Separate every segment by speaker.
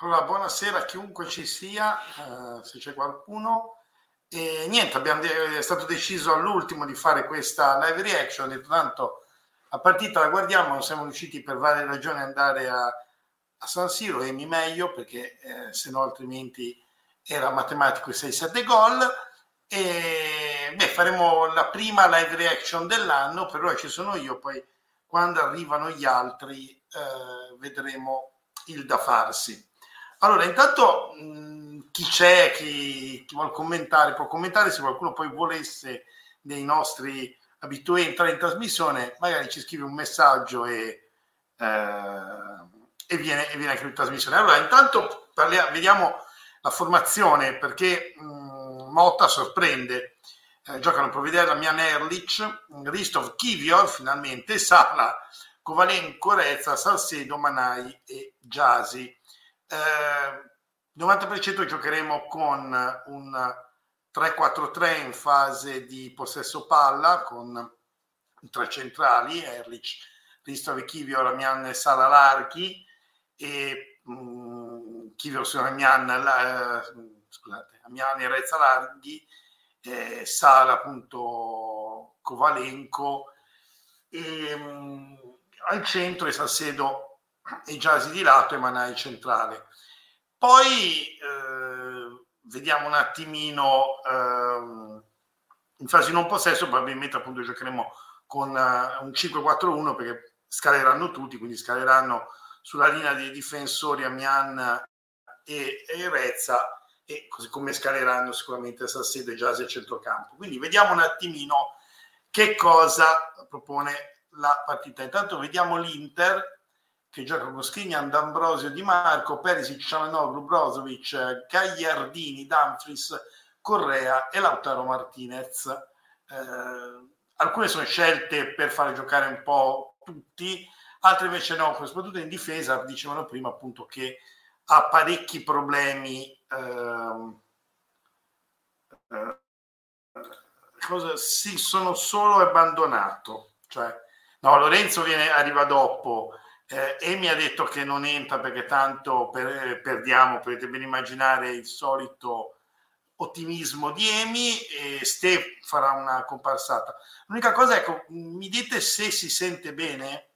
Speaker 1: Allora, buonasera a chiunque ci sia, eh, se c'è qualcuno. E niente, de- è stato deciso all'ultimo di fare questa live reaction, detto tanto la partita la guardiamo, non siamo riusciti per varie ragioni ad andare a, a San Siro, e mi meglio perché eh, se no altrimenti era matematico i 6-7 gol. E beh, faremo la prima live reaction dell'anno, per ora ci sono io, poi quando arrivano gli altri eh, vedremo il da farsi. Allora, intanto mh, chi c'è, chi, chi vuole commentare, può commentare, se qualcuno poi volesse dei nostri abituati entrare in trasmissione, magari ci scrive un messaggio e, eh, e, viene, e viene anche in trasmissione. Allora, intanto parliamo, vediamo la formazione perché mh, Motta sorprende. Eh, giocano Providella, Mian Erlich, Ristov Kivior finalmente, Sala, Kovalenko, Rezza, Salcedo, Manai e Giasi. Eh, 90% giocheremo con un 3-4-3 in fase di possesso palla con tre centrali, Erlich, Ristov Kivio, Ramian e Sala Larghi e um, Kivio su Ramian, la, eh, scusate, Ramian e Rezza Larghi, eh, Sala appunto Kovalenko e um, al centro e Salcedo e Giasi di lato e Manai centrale. Poi eh, vediamo un attimino eh, in fase non possesso, probabilmente appunto giocheremo con uh, un 5-4-1 perché scaleranno tutti, quindi scaleranno sulla linea dei difensori Amian e, e Rezza e così come scaleranno sicuramente Sassedo e Giasi a centrocampo. Quindi vediamo un attimino che cosa propone la partita. Intanto vediamo l'Inter che gioca con Skriniar, D'Ambrosio, Di Marco, Perisic, Cialanoglu, Brozovic, Gagliardini, Dumfries, Correa e Lautaro Martinez. Eh, alcune sono scelte per fare giocare un po' tutti, altre invece no, soprattutto in difesa, dicevano prima appunto che ha parecchi problemi. Eh, eh, cosa, sì, sono solo abbandonato. Cioè, no, Lorenzo viene, arriva dopo eh, e mi ha detto che non entra perché tanto per, perdiamo, potete ben immaginare il solito ottimismo di Emi e Ste farà una comparsata. L'unica cosa, ecco, mi dite se si sente bene,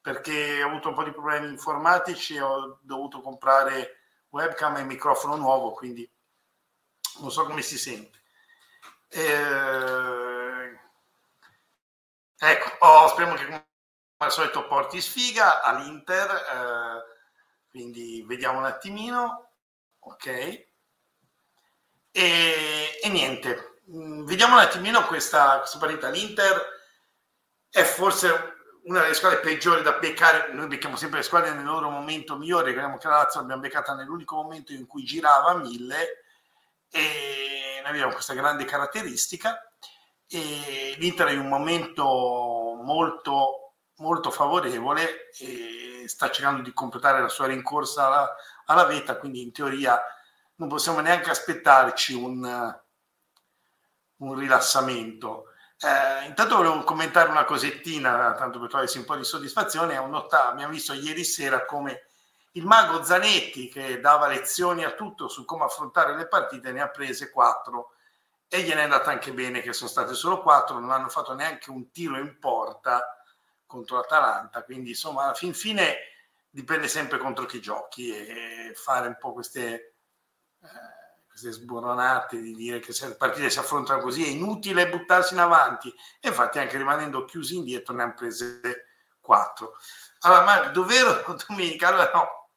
Speaker 1: perché ho avuto un po' di problemi informatici ho dovuto comprare webcam e microfono nuovo, quindi non so come si sente. Eh, ecco, oh, speriamo che al solito porti sfiga all'Inter, eh, quindi vediamo un attimino, ok? E, e niente, mm, vediamo un attimino questa, questa partita. L'Inter è forse una delle squadre peggiori da beccare, noi becchiamo sempre le squadre nel loro momento migliore, crediamo che la Lazio l'abbiamo beccata nell'unico momento in cui girava a mille. E noi abbiamo questa grande caratteristica. E l'Inter è in un momento molto molto favorevole e sta cercando di completare la sua rincorsa alla, alla vetta, quindi in teoria non possiamo neanche aspettarci un, un rilassamento. Eh, intanto volevo commentare una cosettina, tanto per togliersi un po' di soddisfazione. Notato, abbiamo visto ieri sera come il mago Zanetti, che dava lezioni a tutto su come affrontare le partite, ne ha prese quattro e gliene è andata anche bene, che sono state solo quattro, non hanno fatto neanche un tiro in porta contro l'Atalanta, quindi insomma alla fin fine dipende sempre contro chi giochi e fare un po' queste, eh, queste sburonate di dire che se le partite si affrontano così è inutile buttarsi in avanti e infatti anche rimanendo chiusi indietro ne hanno prese quattro. Allora, ma dov'ero domenica? Allora no,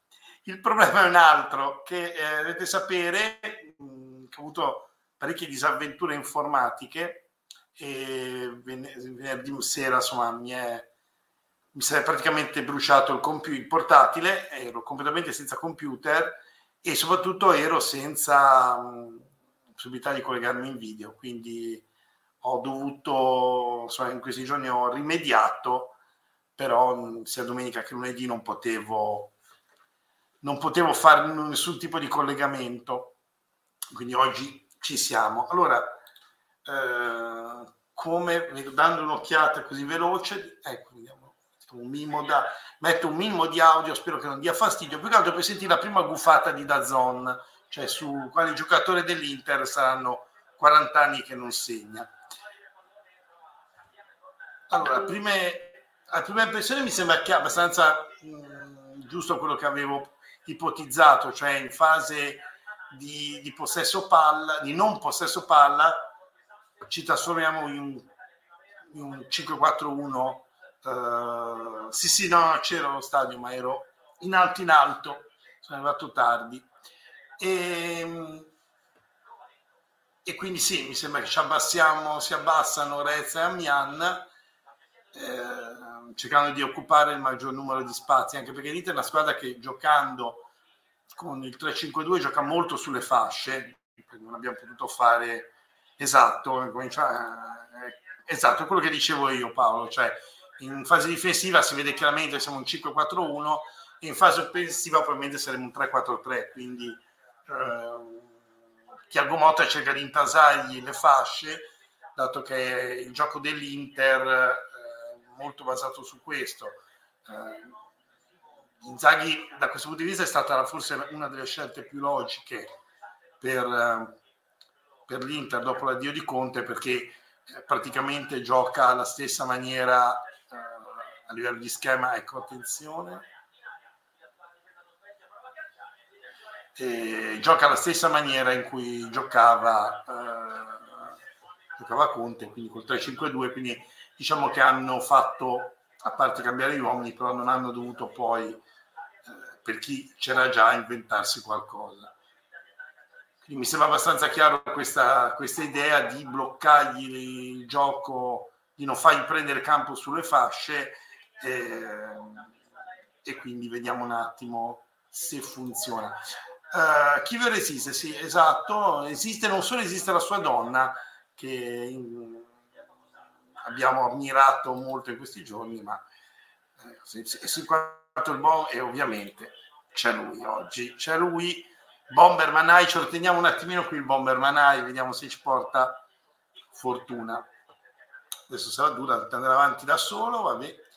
Speaker 1: il problema è un altro che eh, dovete sapere mh, che ho avuto parecchie disavventure informatiche e venerdì sera insomma mi è mi sarei praticamente bruciato il, computer, il portatile, ero completamente senza computer e soprattutto ero senza mh, possibilità di collegarmi in video, quindi ho dovuto, insomma, in questi giorni ho rimediato, però sia domenica che lunedì non potevo, non potevo fare nessun tipo di collegamento, quindi oggi ci siamo. Allora, eh, come dando un'occhiata così veloce, ecco, vediamo un minimo da, metto un minimo di audio, spero che non dia fastidio, più che altro per sentire la prima gufata di Dazon, cioè su quale giocatore dell'Inter saranno 40 anni che non segna. Allora, prime, a prima impressione mi sembra che abbastanza mh, giusto quello che avevo ipotizzato, cioè in fase di, di possesso palla, di non possesso palla, ci trasformiamo in, in un 5-4-1 Uh, sì, sì, no, c'era lo stadio, ma ero in alto in alto, sono arrivato tardi. E, ehm, e quindi sì, mi sembra che ci abbassiamo, si abbassano Rezza e Amian, eh, cercando di occupare il maggior numero di spazi, anche perché l'Inter è una squadra che giocando con il 3-5-2 gioca molto sulle fasce, non abbiamo potuto fare esatto, eh, esatto, quello che dicevo io Paolo, cioè in fase difensiva si vede chiaramente che siamo un 5-4-1 e in fase offensiva probabilmente saremo un 3-4-3 quindi eh, Chiago Motta cerca di intasargli le fasce dato che il gioco dell'Inter è eh, molto basato su questo. Eh, Inzaghi da questo punto di vista è stata forse una delle scelte più logiche per, eh, per l'Inter dopo l'addio di Conte perché eh, praticamente gioca alla stessa maniera a livello di schema, ecco attenzione, e gioca alla stessa maniera in cui giocava, eh, giocava Conte, quindi col 3-5-2, quindi diciamo che hanno fatto, a parte cambiare gli uomini, però non hanno dovuto poi, eh, per chi c'era già, inventarsi qualcosa. Quindi mi sembra abbastanza chiaro questa, questa idea di bloccargli il gioco, di non fargli prendere campo sulle fasce eh, e quindi vediamo un attimo se funziona. Uh, chi ve resiste? Sì, esatto, esiste, non solo esiste la sua donna che in, abbiamo ammirato molto in questi giorni, ma eh, si, il buon e ovviamente c'è lui oggi, c'è lui, Bomber Manai, ce lo teniamo un attimino qui il Bomber Manai, vediamo se ci porta fortuna. Adesso sarà dura andare avanti da solo, vabbè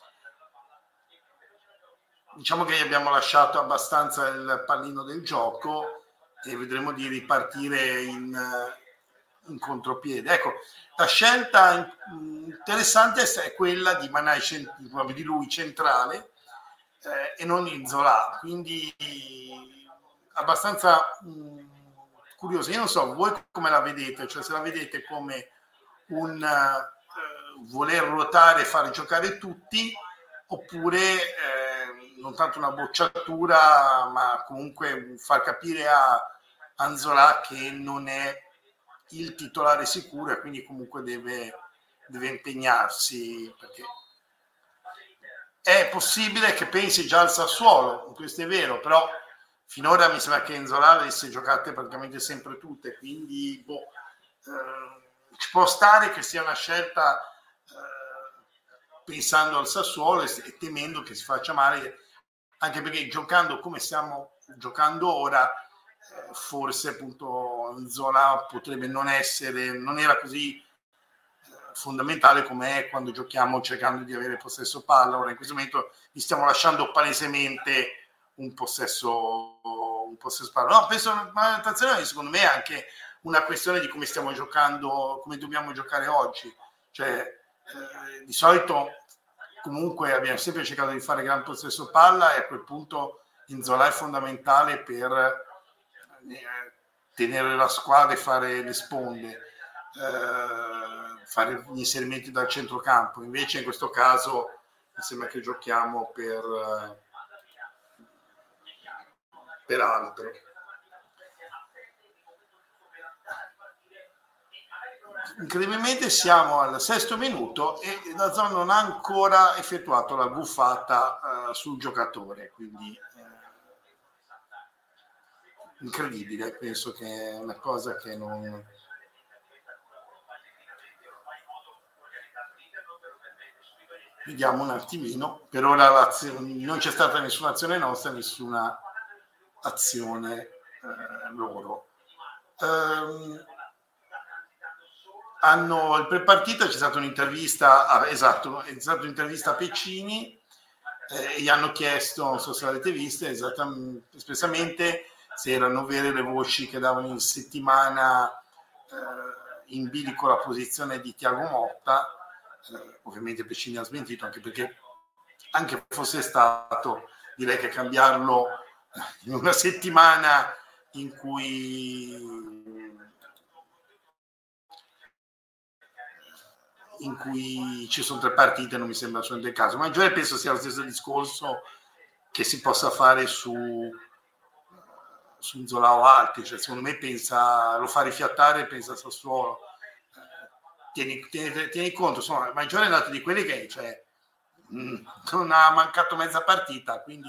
Speaker 1: diciamo che gli abbiamo lasciato abbastanza il pallino del gioco e vedremo di ripartire in, eh, in contropiede. Ecco, la scelta interessante è quella di Manai, di lui centrale eh, e non in Zola, quindi abbastanza mh, curiosa. Io non so, voi come la vedete? Cioè se la vedete come un uh, voler ruotare e fare giocare tutti oppure eh, non tanto una bocciatura, ma comunque far capire a Anzola che non è il titolare sicuro e quindi comunque deve, deve impegnarsi perché è possibile che pensi già al Sassuolo, questo è vero, però finora mi sembra che Enzola avesse giocate praticamente sempre tutte, quindi boh, eh, ci può stare che sia una scelta eh, pensando al Sassuolo e, e temendo che si faccia male anche perché giocando come stiamo giocando ora, eh, forse appunto Zola potrebbe non essere, non era così eh, fondamentale come è quando giochiamo cercando di avere possesso palla. Ora in questo momento gli stiamo lasciando palesemente un possesso, un possesso palla. No, penso, ma attenzione, secondo me è anche una questione di come stiamo giocando, come dobbiamo giocare oggi. Cioè, eh, di solito comunque abbiamo sempre cercato di fare gran possesso palla e a quel punto Inzola è fondamentale per eh, tenere la squadra e fare le sponde, eh, fare gli inserimenti dal centrocampo. Invece in questo caso mi sembra che giochiamo per, eh, per altro. Incredibilmente siamo al sesto minuto e la zona non ha ancora effettuato la buffata uh, sul giocatore, quindi uh, incredibile, penso che è una cosa che non... Vediamo un attimino, per ora non c'è stata nessuna azione nostra, nessuna azione uh, loro. Um, hanno il prepartita c'è stata un'intervista a, esatto, è stata un'intervista a Pecini eh, gli hanno chiesto, non so se l'avete vista, espressamente se erano vere le voci che davano in settimana eh, in bilico la posizione di Tiago Motta, eh, ovviamente Pescini ha smentito anche perché anche fosse stato, direi che cambiarlo in una settimana in cui in cui ci sono tre partite non mi sembra assolutamente il caso. Ma in penso sia lo stesso discorso che si possa fare su, su Inzola o altri. Cioè, secondo me pensa, lo fa rifiattare pensa a Sassuolo. Tieni, tieni, tieni, conto, insomma, il maggiore è dato di quelli che cioè, mh, non ha mancato mezza partita, quindi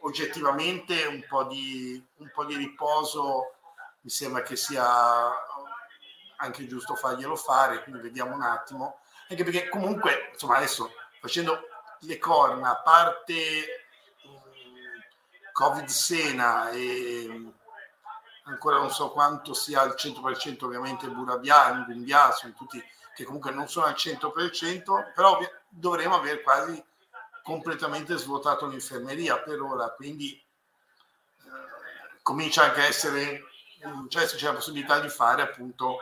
Speaker 1: oggettivamente un po, di, un po' di riposo mi sembra che sia anche giusto farglielo fare, quindi vediamo un attimo, anche perché comunque, insomma, adesso facendo le corna, a parte um, Covid Sena e ancora non so quanto sia al 100% ovviamente Burabian, Gumbia, sono tutti che comunque non sono al 100%, però dovremo aver quasi completamente svuotato l'infermeria per ora, quindi eh, comincia anche a essere, cioè se c'è la possibilità di fare appunto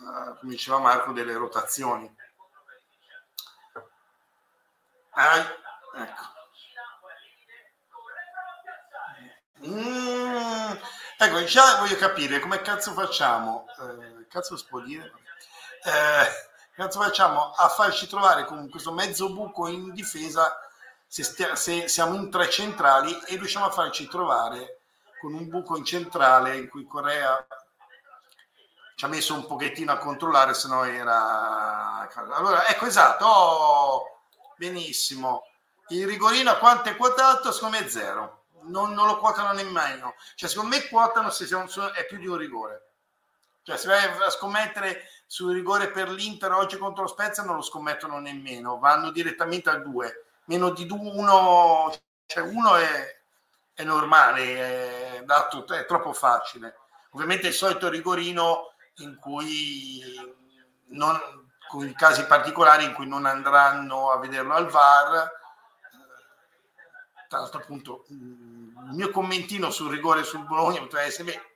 Speaker 1: eh, come diceva Marco, delle rotazioni. Ah, ecco. Mm, ecco, già voglio capire come cazzo facciamo, eh, cazzo dire? Eh, cazzo facciamo a farci trovare con questo mezzo buco in difesa se, stia, se siamo in tre centrali e riusciamo a farci trovare con un buco in centrale in cui Corea ci ha messo un pochettino a controllare, se no era... Allora, ecco, esatto, oh, benissimo. Il rigorino a quanto è quotato? Secondo me è zero. Non, non, lo quotano nemmeno. Cioè, secondo me quotano se è più di un rigore. Cioè, se vai a scommettere sul rigore per l'Inter oggi contro lo Spezia non lo scommettono nemmeno, vanno direttamente al 2. Meno di 1, cioè uno è, è normale, è, dato, è troppo facile. Ovviamente il solito rigorino in cui non, con casi particolari in cui non andranno a vederlo al VAR. Tra l'altro, appunto, il mio commentino sul rigore sul Bologna potrebbe essere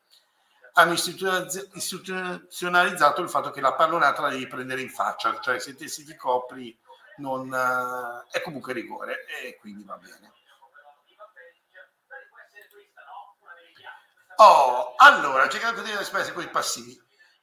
Speaker 1: hanno istituzionalizzato il fatto che la pallonata la devi prendere in faccia, cioè se te si ti copri non, è comunque rigore e quindi va bene. Oh, allora, che dire spese con i passivi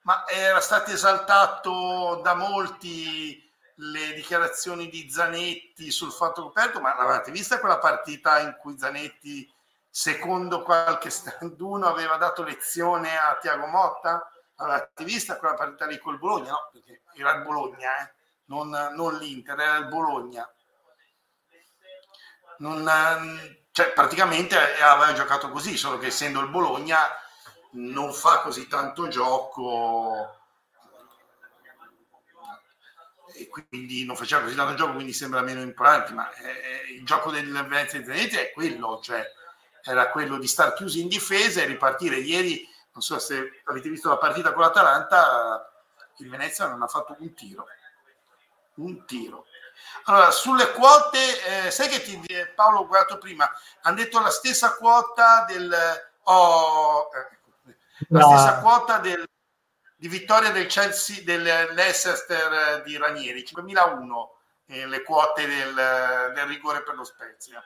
Speaker 1: ma era stato esaltato da molti le dichiarazioni di Zanetti sul fatto coperto, ma l'avete vista quella partita in cui Zanetti, secondo qualche standuno, aveva dato lezione a Tiago Motta? L'avete vista quella partita lì col Bologna? No, perché era il Bologna, eh? non, non, l'Inter, era il Bologna. Non, cioè, praticamente aveva giocato così, solo che essendo il Bologna non fa così tanto gioco. E quindi non faceva così tanto gioco quindi sembra meno importante ma eh, il gioco del Venezia Zenete è quello cioè era quello di star chiusi in difesa e ripartire. Ieri non so se avete visto la partita con l'Atalanta il Venezia non ha fatto un tiro. Un tiro. Allora, sulle quote, eh, sai che ti, Paolo ho guardato prima, hanno detto la stessa quota del... Oh, eh, la stessa quota del, di vittoria del Chelsea del Leicester di Ranieri 5001 eh, le quote del, del, rigore per lo Spezia.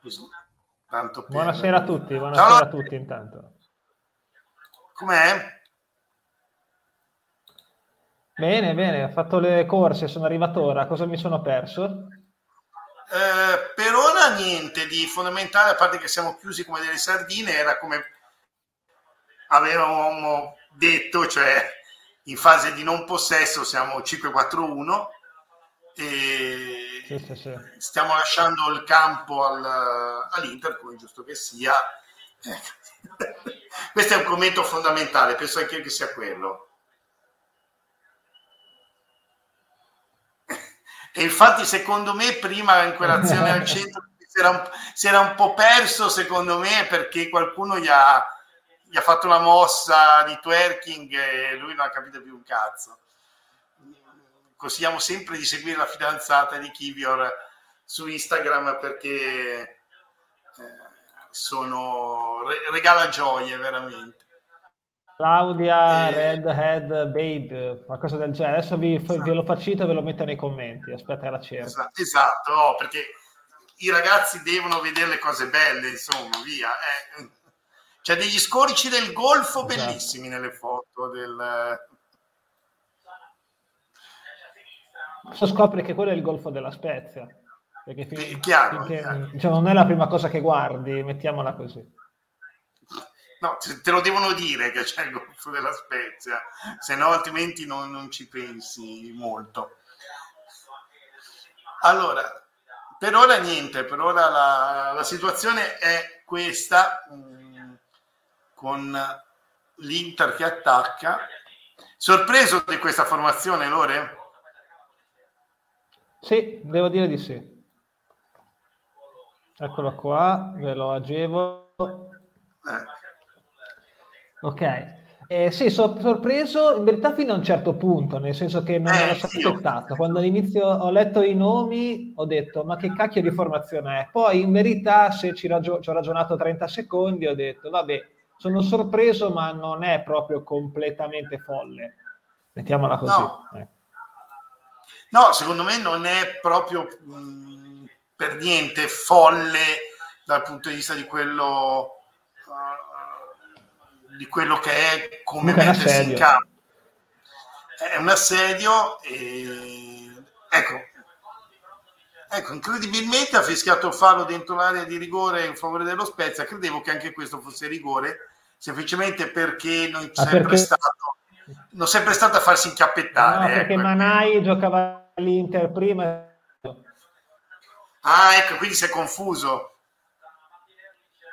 Speaker 2: Per... buonasera a tutti buonasera Ciao, a tutti intanto.
Speaker 1: Com'è?
Speaker 2: bene bene ho fatto le corse sono arrivato ora. Cosa mi sono perso?
Speaker 1: Eh, per ora niente di fondamentale a parte che siamo chiusi come delle sardine era come avevamo detto, cioè in fase di non possesso siamo 5-4-1 e sì, sì, sì. stiamo lasciando il campo al, all'Inter, come giusto che sia. Questo è un commento fondamentale, penso anche che sia quello. E infatti, secondo me, prima in quell'azione al centro si era, un, si era un po' perso, secondo me, perché qualcuno gli ha, gli ha fatto una mossa di twerking e lui non ha capito più un cazzo. Consigliamo sempre di seguire la fidanzata di Kivior su Instagram perché eh, sono regala gioie veramente.
Speaker 2: Claudia, e... Redhead, Babe, qualcosa del genere. Adesso vi, esatto. ve lo faccio e ve lo metto nei commenti. Aspetta la cerca.
Speaker 1: Esatto, esatto no, perché i ragazzi devono vedere le cose belle, insomma, via. Eh. C'è degli scorici del golfo esatto. bellissimi nelle foto del...
Speaker 2: Adesso scopri che quello è il golfo della Spezia. Perché fin-
Speaker 1: chiaro, finché, chiaro.
Speaker 2: Cioè, non è la prima cosa che guardi, mettiamola così.
Speaker 1: No, te lo devono dire che c'è il golfo della Spezia, se no altrimenti non, non ci pensi molto. Allora, per ora niente, per ora la, la situazione è questa, mm, con l'Inter che attacca. Sorpreso di questa formazione, Lore?
Speaker 2: Sì, devo dire di sì. Eccolo qua, ve lo agevolo. Eh. Ok. Eh, sì, sono sorpreso in verità fino a un certo punto, nel senso che non eh, l'ho aspettato. Quando all'inizio ho letto i nomi ho detto ma che cacchio di formazione è? Poi in verità se ci, ragio- ci ho ragionato 30 secondi ho detto vabbè, sono sorpreso ma non è proprio completamente folle. Mettiamola così.
Speaker 1: No, eh. no secondo me non è proprio mh, mm, per niente folle dal punto di vista di quello di quello che è come mettersi in campo. È un assedio e ecco, ecco, incredibilmente ha fischiato il fallo dentro l'area di rigore in favore dello Spezia. Credevo che anche questo fosse rigore, semplicemente perché non c'è ah, sempre perché... stato non sempre stato a farsi incappettare.
Speaker 2: No, perché ecco. Manai giocava all'Inter prima.
Speaker 1: Ah, ecco, quindi si è confuso.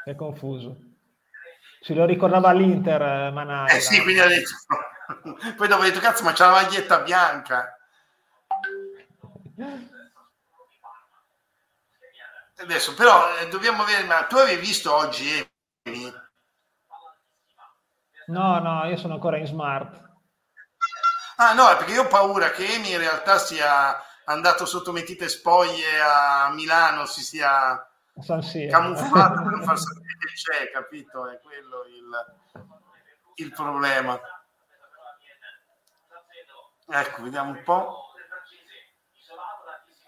Speaker 2: è confuso. Ce lo ricordava l'Inter, eh, Manai.
Speaker 1: Eh sì, quindi ha detto... Poi dopo ho detto, cazzo, ma c'è la maglietta bianca. Adesso, però, eh, dobbiamo vedere, ma tu avevi visto oggi Emi?
Speaker 2: No, no, io sono ancora in smart.
Speaker 1: Ah, no, perché io ho paura che Emi in realtà sia andato sotto mentite spoglie a Milano, si sia camuffato per far sapere che c'è, capito? È quello il, il problema. Ecco, vediamo un po'.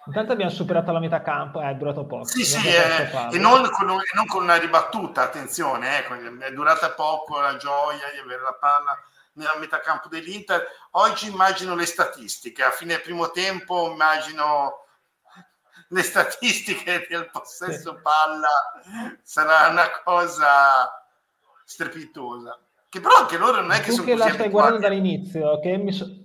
Speaker 2: Intanto abbiamo superato la metà campo, è durato poco.
Speaker 1: Sì, sì, è, e, non con, e, non con, una ribattuta, attenzione, ecco, è durata poco la gioia di avere la palla nella metà campo dell'Inter. Oggi immagino le statistiche, a fine primo tempo immagino le statistiche del possesso palla sarà una cosa strepitosa. Che però anche loro non è che tu sono
Speaker 2: che la stai guardando dall'inizio, che mi so...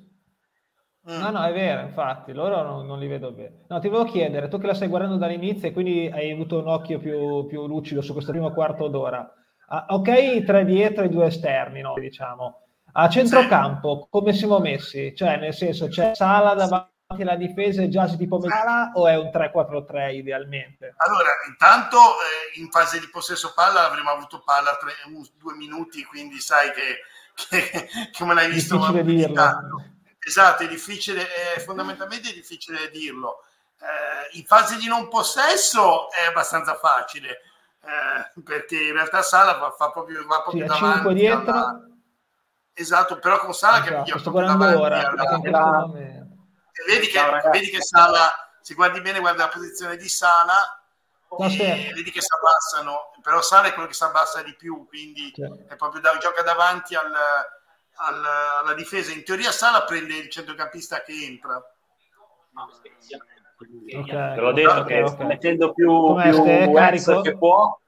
Speaker 2: Mm. No, no, è vero, infatti, loro non, non, li vedo bene. No, ti volevo chiedere, tu che la stai guardando dall'inizio e quindi hai avuto un occhio più, più lucido su questo primo quarto d'ora. Ah, ok, tre dietro e due esterni, no, diciamo. A centrocampo, come siamo messi? Cioè, nel senso, c'è Sala davanti la difesa è già tipo Megala o è un 3-4-3 idealmente?
Speaker 1: Allora, intanto eh, in fase di possesso palla avremmo avuto palla tre, due minuti, quindi sai che, che, che me l'hai visto.
Speaker 2: Difficile dirlo.
Speaker 1: Esatto, è difficile, è, fondamentalmente è difficile dirlo. Eh, in fase di non possesso è abbastanza facile, eh, perché in realtà Sala va, fa proprio, va proprio sì, davanti.
Speaker 2: dietro. Alla...
Speaker 1: Esatto, però con Sala esatto, che sto guardando ora, alla vedi che, Ciao, vedi che Sala, se guardi bene, guarda la posizione di Sala, vedi che si abbassano, però Sala è quello che si abbassa di più, quindi certo. è proprio da, gioca davanti al, al, alla difesa. In teoria Sala prende il centrocampista che entra.
Speaker 3: Okay. Te l'ho detto okay, che okay. sta mettendo più, più che può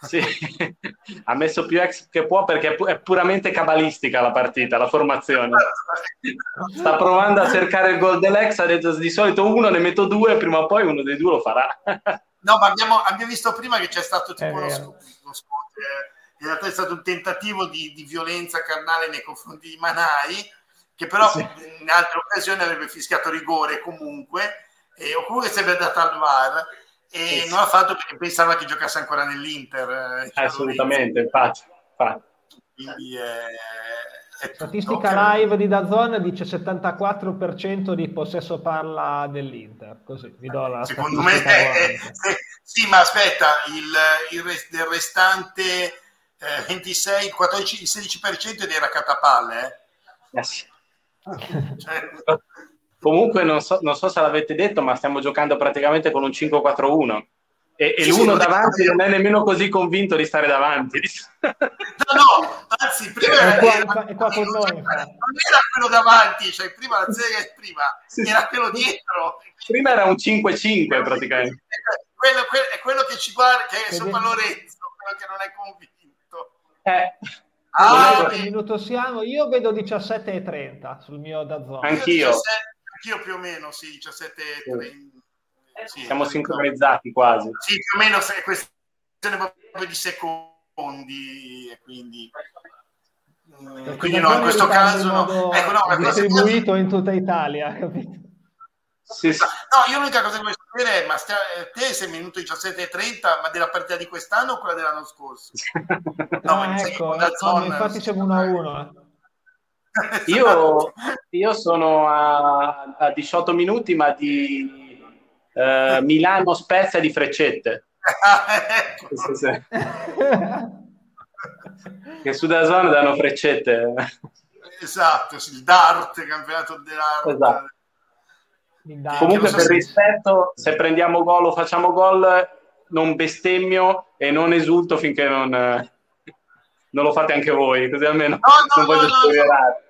Speaker 3: sì, ha messo più ex che può perché è puramente cabalistica la partita, la formazione. Sta provando a cercare il gol dell'ex, ha detto di solito uno, ne metto due, prima o poi uno dei due lo farà.
Speaker 1: No, ma abbiamo, abbiamo visto prima che c'è stato tipo uno scopo, eh, in realtà è stato un tentativo di, di, violenza carnale nei confronti di Manai, che però sì. in altre occasioni avrebbe fischiato rigore comunque, e, o comunque sarebbe andato al VAR e sì. non l'ha fatto perché pensava che giocasse ancora nell'Inter.
Speaker 3: Eh, Assolutamente, infatti. infatti.
Speaker 1: Quindi, eh,
Speaker 2: Statistica okay. live di Dazon dice 74% di possesso parla dell'Inter. Così vi do la
Speaker 1: Secondo me, eh, eh, sì, ma aspetta, il, il rest, del restante eh, 26, 14, il 16% è dei raccattapalle. Eh? Yes.
Speaker 3: cioè, Comunque, non so, non so se l'avete detto, ma stiamo giocando praticamente con un 5-4-1 e, e l'uno sì, davanti non è nemmeno così convinto di stare davanti.
Speaker 1: No, no, anzi, prima era, qua, era, qua, non, noi, non era quello davanti, cioè prima la zega prima, sì, era quello dietro.
Speaker 3: Prima era un 5-5 praticamente.
Speaker 1: Quello, quello, è quello che ci guarda, che è sopra Lorenzo, quello che non è convinto.
Speaker 2: Eh. Ah, che minuto siamo? Io vedo 17 e 30 sul mio Dazzone.
Speaker 3: Anch'io. 17,
Speaker 1: anch'io più o meno, sì, 17 e 30.
Speaker 3: Sì, Siamo sincronizzati quasi.
Speaker 1: Sì, più o meno è questione proprio di secondi, e quindi...
Speaker 2: Quindi no, in questo caso no. Ecco, no distribuito cosa... in tutta Italia, capito?
Speaker 1: Sì, sì. No, io l'unica cosa che voglio sapere è, ma stia, te sei minuto 17 e 30, ma della partita di quest'anno o quella dell'anno scorso?
Speaker 2: No, ah, ecco, ecco zona, infatti siamo 1 a 1.
Speaker 3: Io, io sono a, a 18 minuti, ma di eh, Milano Spezia di freccette. sì, sì. che su da zona danno freccette.
Speaker 1: Esatto, il Dart, campionato dell'arte. Esatto.
Speaker 3: Comunque per rispetto, se prendiamo gol o facciamo gol, non bestemmio e non esulto finché non, non lo fate anche voi, così almeno no, no, non voglio no,
Speaker 1: spoilerare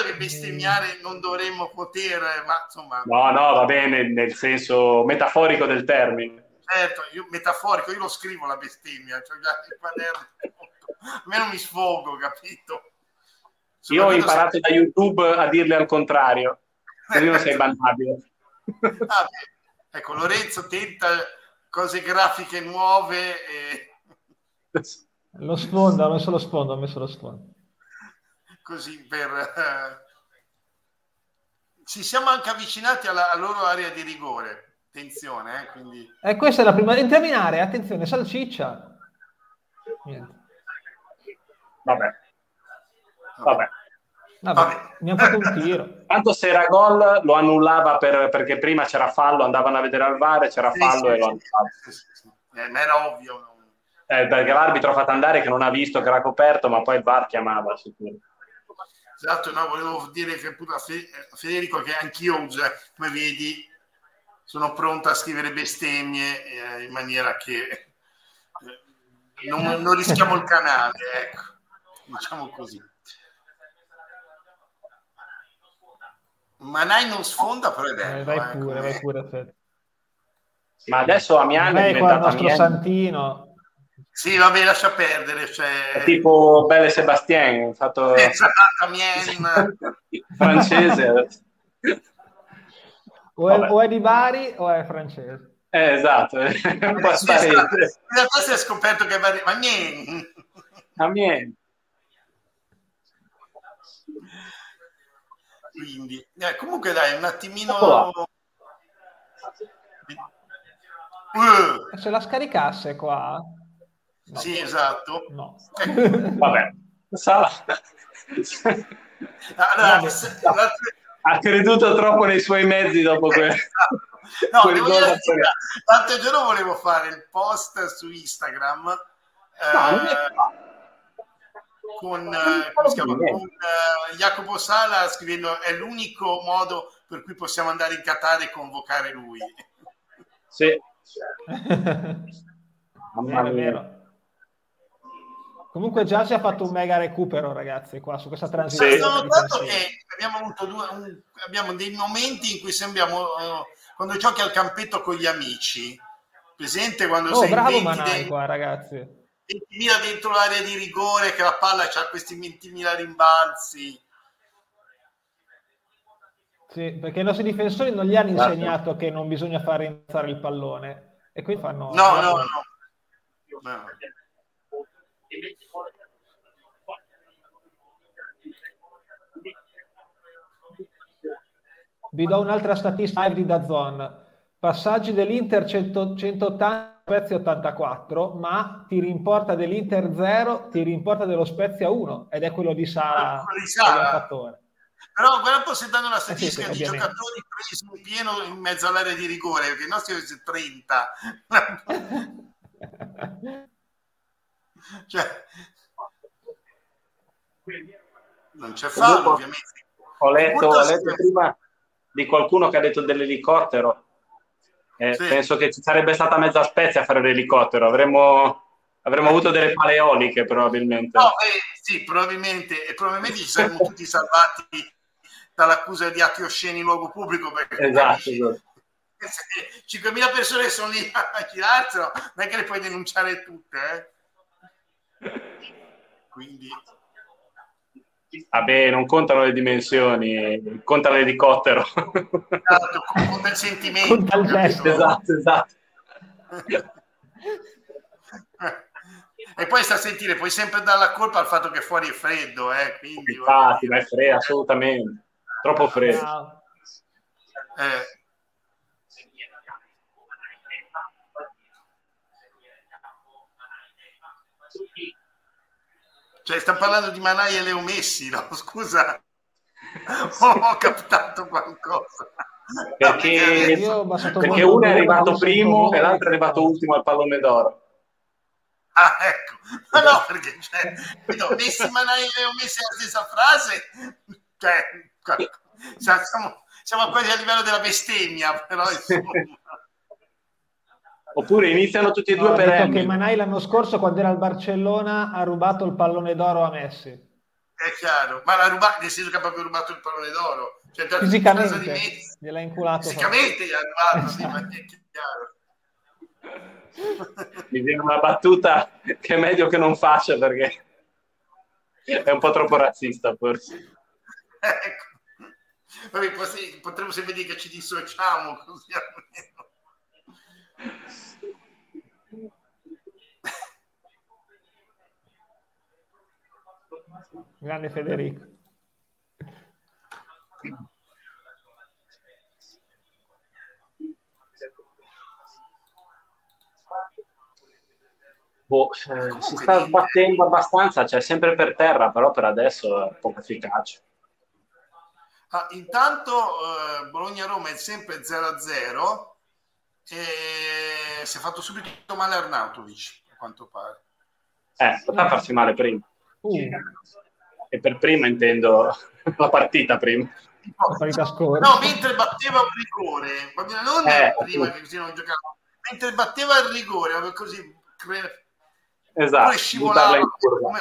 Speaker 1: che bestemmiare non dovremmo poter, ma insomma...
Speaker 3: No, no, va bene, nel senso metaforico del termine.
Speaker 1: Certo, io metaforico, io lo scrivo la bestemmia, cioè già il quaderno, almeno mi sfogo, capito?
Speaker 3: Io ho imparato se... da YouTube a dirle al contrario, così non sei bannabile.
Speaker 1: Ah, ecco, Lorenzo tenta cose grafiche nuove e...
Speaker 2: Lo sfondo, ho messo lo sfondo, ho messo lo sfondo
Speaker 1: così per... Eh, ci siamo anche avvicinati alla, alla loro area di rigore. Attenzione, eh, quindi...
Speaker 2: Eh, questa è la prima... Entriamo in area, attenzione, salsiccia.
Speaker 3: Niente. Vabbè. Vabbè.
Speaker 2: Vabbè, Vabbè. mi ha fatto un tiro.
Speaker 3: Tanto se era gol lo annullava per, perché prima c'era fallo, andavano a vedere al VAR, c'era fallo sì, e lo annullava. Sì, sì,
Speaker 1: eh, ma era ovvio.
Speaker 3: Eh, perché l'arbitro ha fatto andare che non ha visto che era coperto, ma poi il VAR chiamava sicuro.
Speaker 1: Esatto, no, volevo dire che appunto a Federico che anch'io, come vedi, sono pronto a scrivere bestemmie eh, in maniera che eh, non, non, rischiamo il canale, ecco, diciamo così. Manai non sfonda, però è bello.
Speaker 2: Eh, vai ecco. pure, vai pure.
Speaker 3: Ma adesso Amiano è diventato
Speaker 2: il nostro Amiano. Santino
Speaker 1: sì, vabbè, lascia perdere. Cioè...
Speaker 3: È tipo Belle Sebastien, fatto...
Speaker 1: Esatto, Mien.
Speaker 3: francese.
Speaker 2: o, è, o è, di Bari o è francese.
Speaker 3: Eh, esatto,
Speaker 1: esatto. In realtà si è scoperto che è Bari... Ma Mien. Quindi, eh, comunque dai, un attimino...
Speaker 2: Uh. Se la scaricasse qua...
Speaker 1: No. Sì, esatto.
Speaker 2: No.
Speaker 3: Vabbè. Sala.
Speaker 1: Allora, no, se, no.
Speaker 3: Ha creduto troppo nei suoi mezzi dopo quello.
Speaker 1: No, devo dire, l'altro giorno volevo fare il post su Instagram eh, con, eh, chiama, con eh, Jacopo Sala scrivendo è l'unico modo per cui possiamo andare in Qatar e convocare lui.
Speaker 3: Sì.
Speaker 2: Mamma mia. Comunque già si è fatto un mega recupero, ragazzi, qua su questa transizione. Sì.
Speaker 1: Ho notato che abbiamo avuto due, un, abbiamo dei momenti in cui sembriamo uh, quando giochi al campetto con gli amici. Presente quando
Speaker 2: oh,
Speaker 1: sei
Speaker 2: bravo Manai qua, ragazzi. 20.000
Speaker 1: dentro l'area di rigore, che la palla ha questi 20.000 rimbalzi.
Speaker 2: Sì, perché i nostri difensori non gli hanno insegnato che non bisogna far rimbalzare il pallone. E quindi fanno...
Speaker 1: No, no, no. no.
Speaker 2: Vi do un'altra statistica di Dazon. Passaggi dell'Inter 100, 180 Spezia 84, ma ti rimporta dell'Inter 0, ti rimporta dello Spezia 1 ed è quello di Sala,
Speaker 1: di Sala. Però guarda un po' se danno la statistica eh sì, sì, di giocatori presi in pieno in mezzo all'area di rigore, perché i nostri sono 30. cioè, non c'è fallo, ovviamente.
Speaker 3: Ho letto, ho letto prima di qualcuno che ha detto dell'elicottero. Eh, sì. Penso che ci sarebbe stata mezza spezia a fare l'elicottero. Avremmo, avremmo avuto delle paleoliche probabilmente.
Speaker 1: No, eh, sì, probabilmente. E probabilmente ci saremmo tutti salvati dall'accusa di atti osceni in luogo pubblico. Perché
Speaker 3: esatto, esatto.
Speaker 1: 5.000 persone sono lì a girarselo, non è che le puoi denunciare tutte. Eh? Quindi...
Speaker 3: Vabbè, non contano le dimensioni, conta l'elicottero.
Speaker 1: Esatto, conta il sentimento.
Speaker 2: Conta il gesto.
Speaker 3: Esatto, esatto.
Speaker 1: e poi sta a sentire, puoi sempre dare la colpa al fatto che fuori è freddo, eh? Quindi,
Speaker 3: Infatti, ma è freddo, assolutamente. Troppo freddo.
Speaker 1: Eh. Cioè, sta parlando di Manai e Leo Messi, no? Scusa, ho captato qualcosa.
Speaker 3: Perché, perché uno è arrivato primo e l'altro è arrivato ultimo al pallone d'oro.
Speaker 1: Ah, ecco. Ma no, perché cioè, no, Messi, Manai e Leo Messi è la stessa frase. Cioè, siamo, siamo quasi a livello della bestemmia, però insomma.
Speaker 3: Oppure iniziano tutti e due no, per
Speaker 2: detto che Manai l'anno scorso quando era al Barcellona ha rubato il pallone d'oro a Messi.
Speaker 1: È chiaro, ma l'ha rubato, nel senso che ha proprio rubato il pallone d'oro. Cioè,
Speaker 2: Fisicamente, di Messi. gliel'ha inculato.
Speaker 1: Fisicamente gli ha rubato, sì, ma è
Speaker 3: chiaro. Mi viene una battuta che è meglio che non faccia perché è un po' troppo razzista forse.
Speaker 1: Ecco. Vabbè, potremmo sempre dire che ci dissociamo così almeno.
Speaker 2: Grande Federico.
Speaker 3: Boh, eh, si sta sbattendo abbastanza, c'è sempre per terra, però per adesso è poco efficace.
Speaker 1: Ah, intanto eh, Bologna-Roma è sempre 0-0 e si è fatto subito male Arnautovic, a quanto pare.
Speaker 3: Eh, poteva farsi male prima. Uh. E per prima intendo la partita prima.
Speaker 2: Partita
Speaker 1: No, mentre batteva un rigore, non eh, prima che così non giocava, mentre batteva il rigore, così
Speaker 3: esatto,
Speaker 1: scivolava come,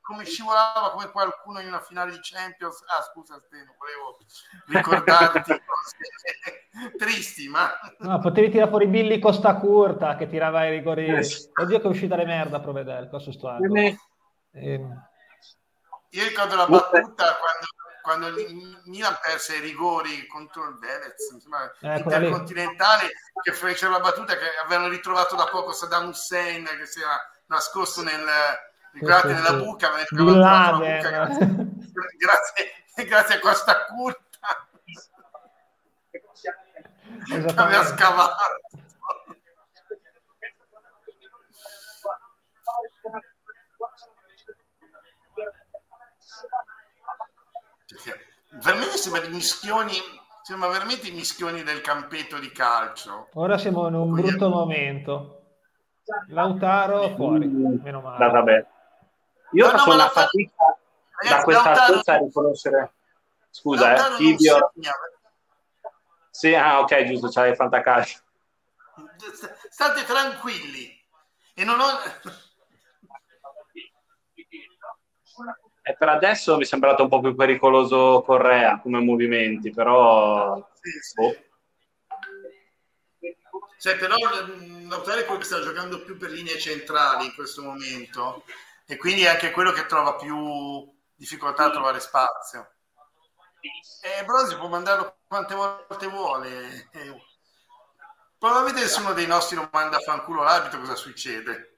Speaker 1: come scivolava come qualcuno in una finale di Champions. Ah, scusa, Steno, volevo ricordarti cose tristi, ma...
Speaker 2: No, potevi tirare fuori Billy Costa Curta che tirava i rigori. Yes. Oddio che è uscita le merda, Provedel, questo sto ehm.
Speaker 1: Io ricordo la battuta quando, quando il Milan perse i rigori contro il Velez, insomma, eh, intercontinentale, che fecero la battuta che avevano ritrovato da poco Saddam Hussein che si era nascosto nel Guardate nella buca, ne buca, grazie, grazie a questa curta. Aveva scavato. Veramente sembra di mischioni, sembra veramente i mischioni del campetto di calcio.
Speaker 2: Ora siamo in un brutto momento. Lautaro fuori, meno male.
Speaker 3: Da, vabbè. Io no, faccio una fatica ragazzi, da questa altezza a riconoscere. Scusa, eh, Tibio. Sì, ah, ok, giusto, c'è il fantacalcio.
Speaker 1: State tranquilli. E non ho...
Speaker 3: E per adesso mi è sembrato un po' più pericoloso Correa come movimenti, però... Sì, sì. Oh.
Speaker 1: Cioè, però Lautaro è quello che sta giocando più per linee centrali in questo momento e quindi è anche quello che trova più difficoltà a trovare spazio. Eh, però si può mandarlo quante volte vuole. Eh, probabilmente nessuno dei nostri non manda a fanculo l'arbitro, cosa succede?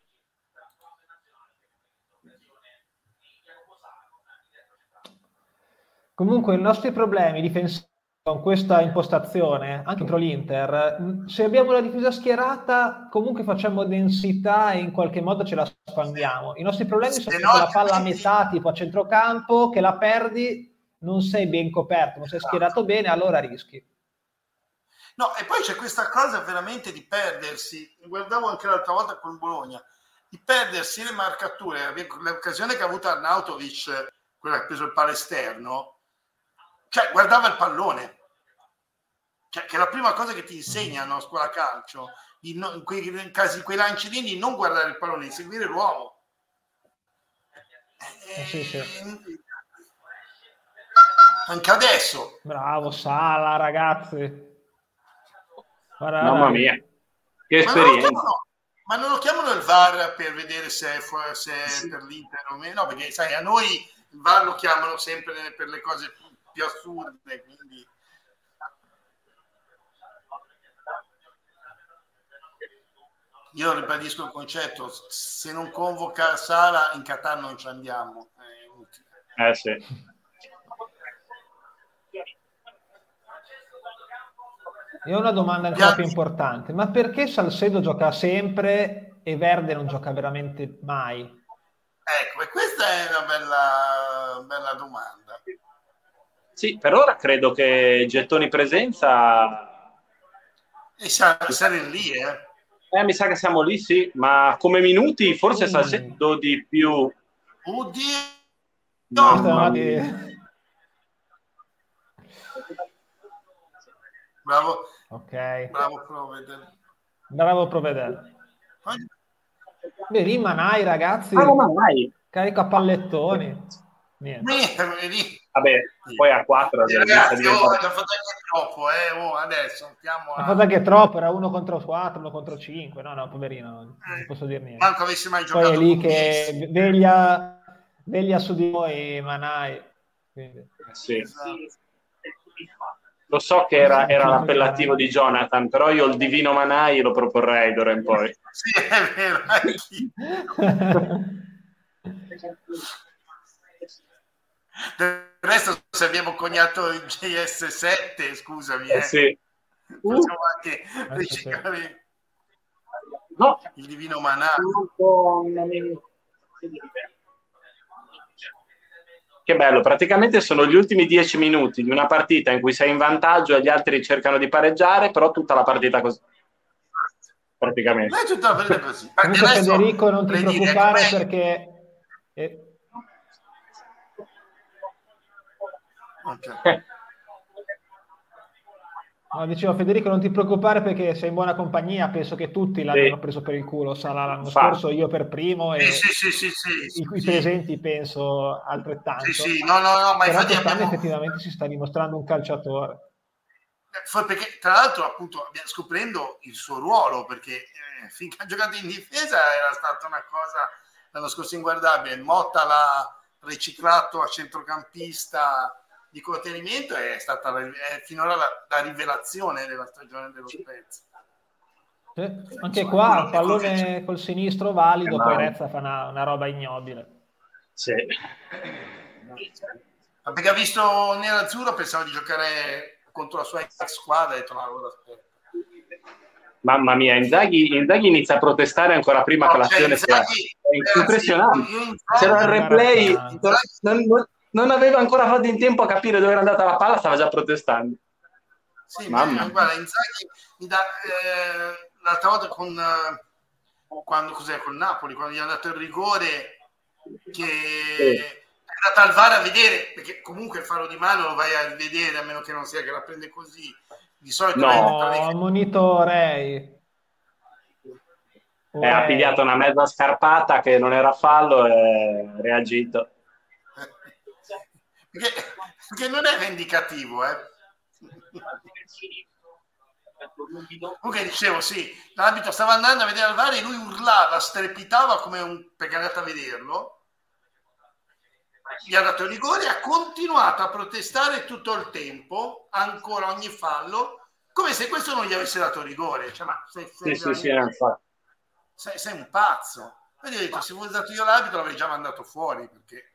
Speaker 2: Comunque i nostri problemi difensivi con questa impostazione, anche contro l'Inter, se abbiamo la difesa schierata, comunque facciamo densità e in qualche modo ce la spandiamo. I nostri problemi sono no, la palla a metà, tipo a centrocampo, che la perdi, non sei ben coperto, non sei esatto. schierato bene, allora rischi.
Speaker 1: No, e poi c'è questa cosa veramente di perdersi, guardavo anche l'altra volta con Bologna, di perdersi le marcature, l'occasione che ha avuto Arnautovic, quella che ha preso il palo esterno, cioè guardava il pallone, cioè, che è la prima cosa che ti insegnano a scuola calcio, in, in, quei, in casi, quei lanci lì, di non guardare il pallone, di seguire l'uomo.
Speaker 2: Eh, sì, sì.
Speaker 1: Anche adesso.
Speaker 2: Bravo Sala, ragazzi.
Speaker 3: Guarda, Mamma mia, che esperienza. Ma non,
Speaker 1: ma non lo chiamano il VAR per vedere se è, se è sì. per l'Inter o meno? No, perché sai, a noi il VAR lo chiamano sempre per le cose più assurde, quindi... Io ribadisco il concetto, se non convoca Sala in Qatar non ci andiamo.
Speaker 3: Eh sì.
Speaker 2: Ho una domanda ancora più importante, ma perché Salcedo gioca sempre e Verde non gioca veramente mai?
Speaker 1: Ecco, e questa è una bella, bella domanda.
Speaker 3: Sì, per ora credo che gettoni presenza...
Speaker 1: E saremo lì, eh?
Speaker 3: Eh, mi sa che siamo lì, sì, ma come minuti forse mm. Salcedo di più.
Speaker 1: Oddio! No, no, Bravo.
Speaker 2: Ok.
Speaker 1: Bravo Provedel.
Speaker 2: Bravo Provedel. Beh, lì Manai, ragazzi.
Speaker 3: Ah, Manai.
Speaker 2: Carica pallettoni. Niente.
Speaker 3: Vabbè, poi a 4
Speaker 1: eh, ragazzi, oh, l'ha fatto anche troppo, eh. oh, adesso
Speaker 2: stiamo a... L'ha fatto anche troppo, era uno contro 4, uno contro 5. No, no, poverino, non eh. posso dire niente.
Speaker 1: Manco avessi mai giocato
Speaker 2: Poi è lì che veglia, veglia su di noi Manai. Quindi.
Speaker 3: Sì. Esatto. Lo so che era, era l'appellativo di Jonathan, però io il divino Manai lo proporrei d'ora in poi.
Speaker 1: Sì, è vero. Del resto, se abbiamo coniato il JS7, scusami, eh.
Speaker 3: eh sì.
Speaker 1: possiamo anche riciclare no. il divino Manai.
Speaker 3: Che bello, praticamente sono gli ultimi dieci minuti di una partita in cui sei in vantaggio e gli altri cercano di pareggiare, però tutta la partita così. Praticamente.
Speaker 1: Non è tutta la partita così.
Speaker 2: Comunque Federico non ti preoccupare perché... Eh... No, dicevo Federico, non ti preoccupare perché sei in buona compagnia, penso che tutti l'hanno sì. preso per il culo, sarà l'anno Fa. scorso, io per primo e
Speaker 1: sì, sì, i,
Speaker 2: i presenti penso altrettanto.
Speaker 1: Sì, sì, no, no, no, ma
Speaker 2: Però infatti abbiamo... effettivamente si sta dimostrando un calciatore.
Speaker 1: Eh, perché tra l'altro appunto scoprendo il suo ruolo, perché eh, finché ha giocato in difesa era stata una cosa l'anno scorso inguardabile, Motta l'ha riciclato a centrocampista di contenimento è stata è finora la, la, rivelazione della stagione dello Spezia.
Speaker 2: Sì, anche qua pallone col sinistro valido, poi Rezza fa una, una roba ignobile.
Speaker 3: Sì.
Speaker 1: Ma perché ha visto Nerazzurro pensava di giocare contro la sua ex squadra e ha detto no, allora aspetta.
Speaker 3: Mamma mia, Inzaghi, Inzaghi, inizia a protestare ancora prima no, che l'azione cioè, sia... È impressionante. C'era il replay, non, non, non aveva ancora fatto in tempo a capire dove era andata la palla, stava già protestando.
Speaker 1: Sì, Mamma. Ma, guarda, Inzaghi mi dà eh, l'altra volta con eh, quando cos'è con Napoli, quando gli ha dato il rigore che sì. è andata al VAR a vedere, perché comunque il faro di mano lo vai a vedere a meno che non sia che la prende così. Di solito
Speaker 2: no, le... monitorei.
Speaker 3: Eh, ha pigliato una mezza scarpata che non era fallo e ha reagito.
Speaker 1: Che, che non è vendicativo, eh. Comunque dicevo, sì, l'arbitro stava andando a vedere al VAR e lui urlava, strepitava come un... perché è andato a vederlo. Gli ha dato il rigore e ha continuato a protestare tutto il tempo, ancora ogni fallo, come se questo non gli avesse dato rigore. Cioè, ma sei, sei, sì, sì, sei, sei un pazzo. Quindi ho detto, se fosse stato io l'arbitro l'avrei già mandato fuori perché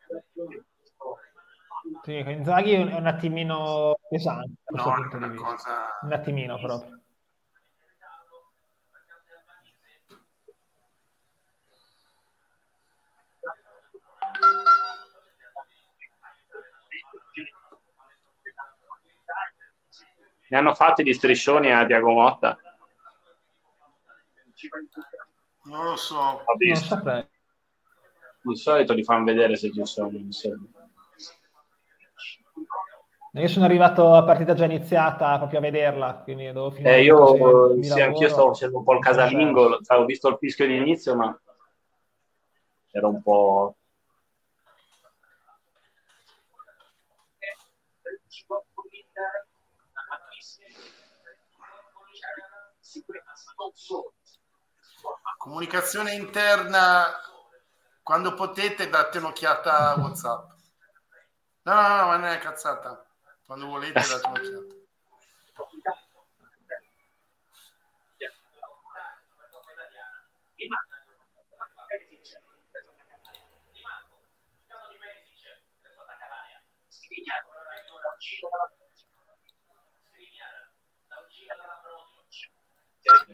Speaker 2: sì, Inzaghi è un, attimino pesante. no, vista. Cosa... Un attimino proprio.
Speaker 3: Ne hanno fatti di striscioni a Diago Motta?
Speaker 1: Non lo so.
Speaker 3: Non saprei. Di solito li fanno vedere se ci sono.
Speaker 2: Io sono arrivato a partita già iniziata proprio a vederla, quindi devo
Speaker 3: finire. Eh, io sì, anch'io stavo facendo un po' il casalingo, avevo visto il fischio di inizio, ma era un po'...
Speaker 1: Comunicazione interna, quando potete date un'occhiata a WhatsApp. No, no, no, ma non è cazzata. Quando volete date un'occhiata.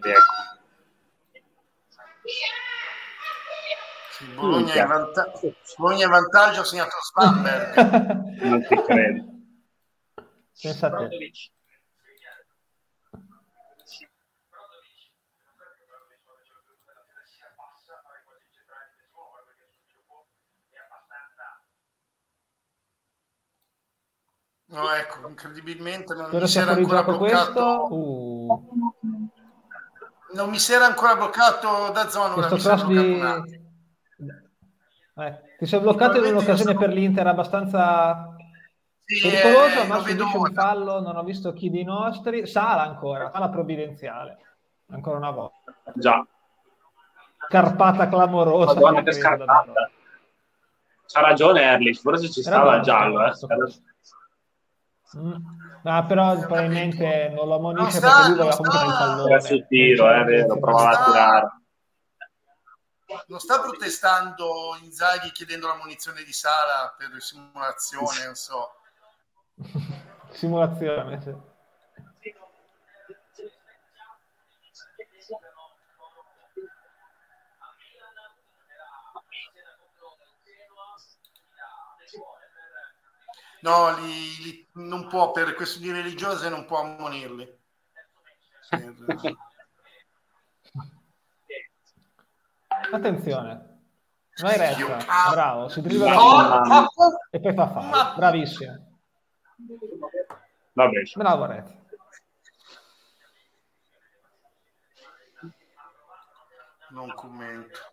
Speaker 1: Ecco. Sì, Bologna, in vanta- Bologna in vantaggio ha segnato Svanberg.
Speaker 3: non ti credo.
Speaker 2: Pensa a te.
Speaker 1: No, ecco, incredibilmente non mi si era ancora bloccato. Uh. Non mi si era ancora bloccato da zona.
Speaker 2: Questo cross di... Eh, ti sei bloccato in un'occasione per l'Inter abbastanza sì, pericolosa, eh, ma subisce un fallo, non ho visto chi dei nostri. Sala ancora, Sala provvidenziale, ancora una volta.
Speaker 3: Già.
Speaker 2: Carpata clamorosa.
Speaker 3: Madonna, che scarpata. C'ha ragione Erlich, forse ci stava il giallo. Eh.
Speaker 2: Mm. Ah, però probabilmente non lo ammonisce perché lui voleva comunque il pallone. Era
Speaker 3: sul tiro, è vero, provava a tirare
Speaker 1: non sta protestando Inzaghi chiedendo la munizione di Sala per simulazione, non so.
Speaker 2: simulazione, sì.
Speaker 1: No, li, li, non può, per questioni religiose non può ammonirli.
Speaker 2: Attenzione. Vai resta, bravo, si driva la e poi fa fare. Bravissimo.
Speaker 3: Vabbè.
Speaker 2: Bravo Rete.
Speaker 1: Non commento.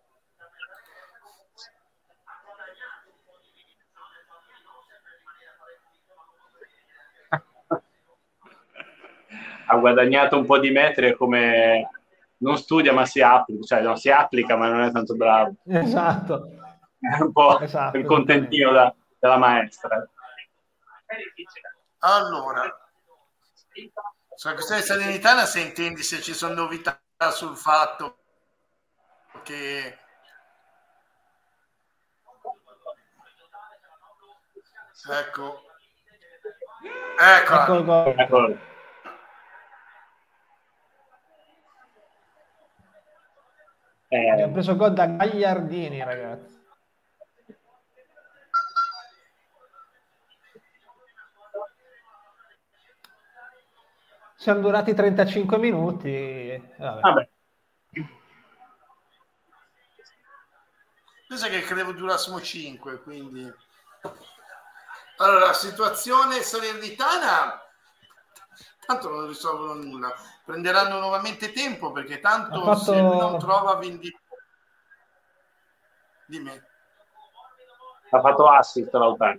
Speaker 3: ha guadagnato un po' di metri come non studia ma si applica, cioè no, si applica ma non è tanto bravo.
Speaker 2: Esatto.
Speaker 3: È un po' esatto, il contentino da, della maestra.
Speaker 1: Allora, sulla questione salernitana se intendi se ci sono novità sul fatto che ecco ecco, ecco. ecco.
Speaker 2: Eh... Abbiamo preso gol da Gagliardini, ragazzi. Siamo durati 35 minuti. Vabbè. Vabbè.
Speaker 1: Pensa che credevo durassimo 5, quindi... Allora, la situazione salernitana tanto non risolvono nulla. Prenderanno nuovamente tempo perché tanto fatto... se non trova vendita di me.
Speaker 3: Ha fatto assist Lautaro.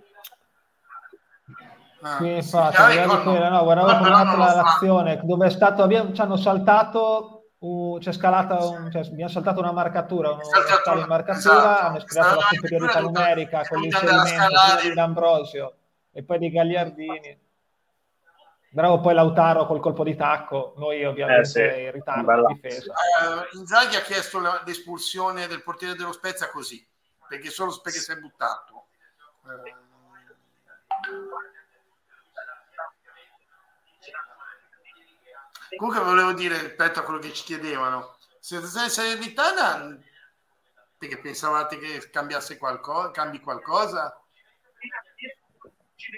Speaker 2: Ah, sì, infatti, sì, ecco, no. no, guardavo no, la, l'azione dove è stato, abbiamo, ci hanno saltato, uh, c'è scalata, un, cioè, abbiamo saltato una marcatura, uno in marcatura, esatto. hanno spiegato la superiorità numerica con l'inserimento di D'Ambrosio e poi di Gagliardini. Bravo poi Lautaro col colpo di tacco, noi ovviamente eh sì, in ritardo in difesa.
Speaker 1: Uh, Inzaghi ha chiesto l'espulsione del portiere dello Spezia così, perché solo perché si è buttato. Uh, Comunque volevo dire, rispetto a quello che ci chiedevano, sensazione di Salernitana, perché pensavate che cambiasse qualcosa, cambi qualcosa?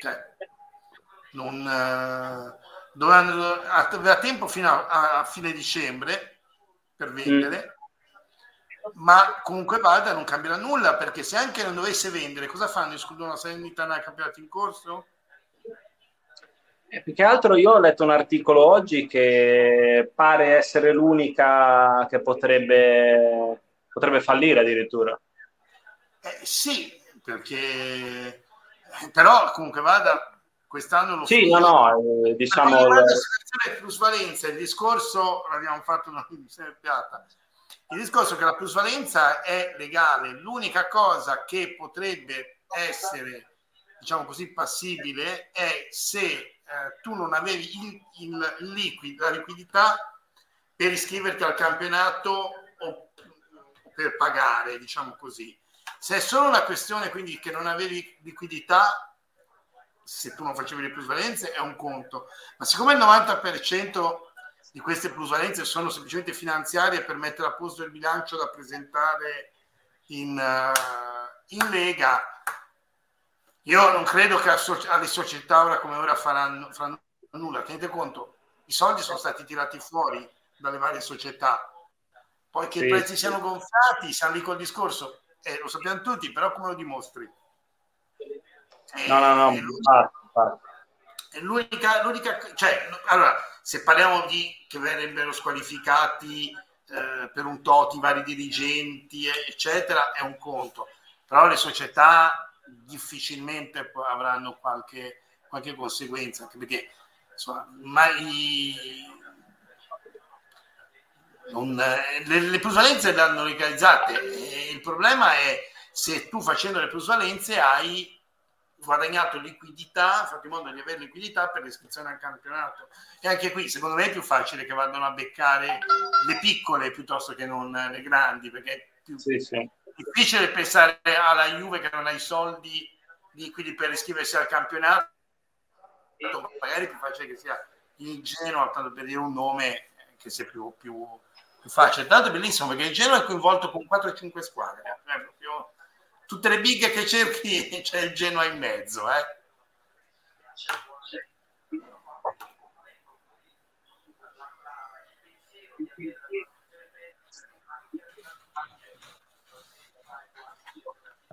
Speaker 1: Cioè, non, eh, dovranno, aveva tempo fino a, a, fine dicembre per vendere, mm. ma comunque vada non cambierà nulla perché se anche non dovesse vendere, cosa fanno? Escludono la Salernitana dal campionato in corso?
Speaker 3: Eh, più che altro io ho letto un articolo oggi che pare essere l'unica che potrebbe, potrebbe fallire addirittura.
Speaker 1: Eh, sì, perché però comunque vada quest'anno lo
Speaker 3: Sì, no, no, eh, diciamo...
Speaker 1: La plusvalenza, il discorso, l'abbiamo fatto una piata, il discorso che la plusvalenza è legale, l'unica cosa che potrebbe essere, diciamo così, passibile è se eh, tu non avevi il, il, il liquid, la liquidità per iscriverti al campionato o per pagare, diciamo così. Se è solo una questione quindi che non avevi liquidità, se tu non facevi le plusvalenze è un conto, ma siccome il 90% di queste plusvalenze sono semplicemente finanziarie per mettere a posto il bilancio da presentare in, uh, in Lega, io non credo che alle società ora come ora faranno, faranno nulla. Tenete conto, i soldi sono stati tirati fuori dalle varie società. Poi che sì, i prezzi sì. siano gonfiati, siamo lì col discorso, eh, lo sappiamo tutti, però come lo dimostri?
Speaker 3: Eh, no, no, no, è l'unica,
Speaker 1: è l'unica, l'unica, cioè, allora, se parliamo di che verrebbero squalificati eh, per un tot i vari dirigenti, eccetera, è un conto. Però le società difficilmente avranno qualche, qualche conseguenza, perché insomma, mai, non, le, le plusvalenze vanno legalizzate. E il problema è se tu facendo le plusvalenze hai guadagnato liquidità, fatto in modo di avere liquidità per l'iscrizione al campionato. E anche qui, secondo me, è più facile che vadano a beccare le piccole piuttosto che non le grandi, perché più, sì, sì difficile pensare alla Juve che non ha i soldi liquidi per iscriversi al campionato, magari è più facile che sia il Genoa, tanto per dire un nome che sia più, più, più facile. Tanto è bellissimo perché il Genoa è coinvolto con 4-5 squadre, eh, proprio, tutte le big che cerchi c'è il Genoa in mezzo. Eh.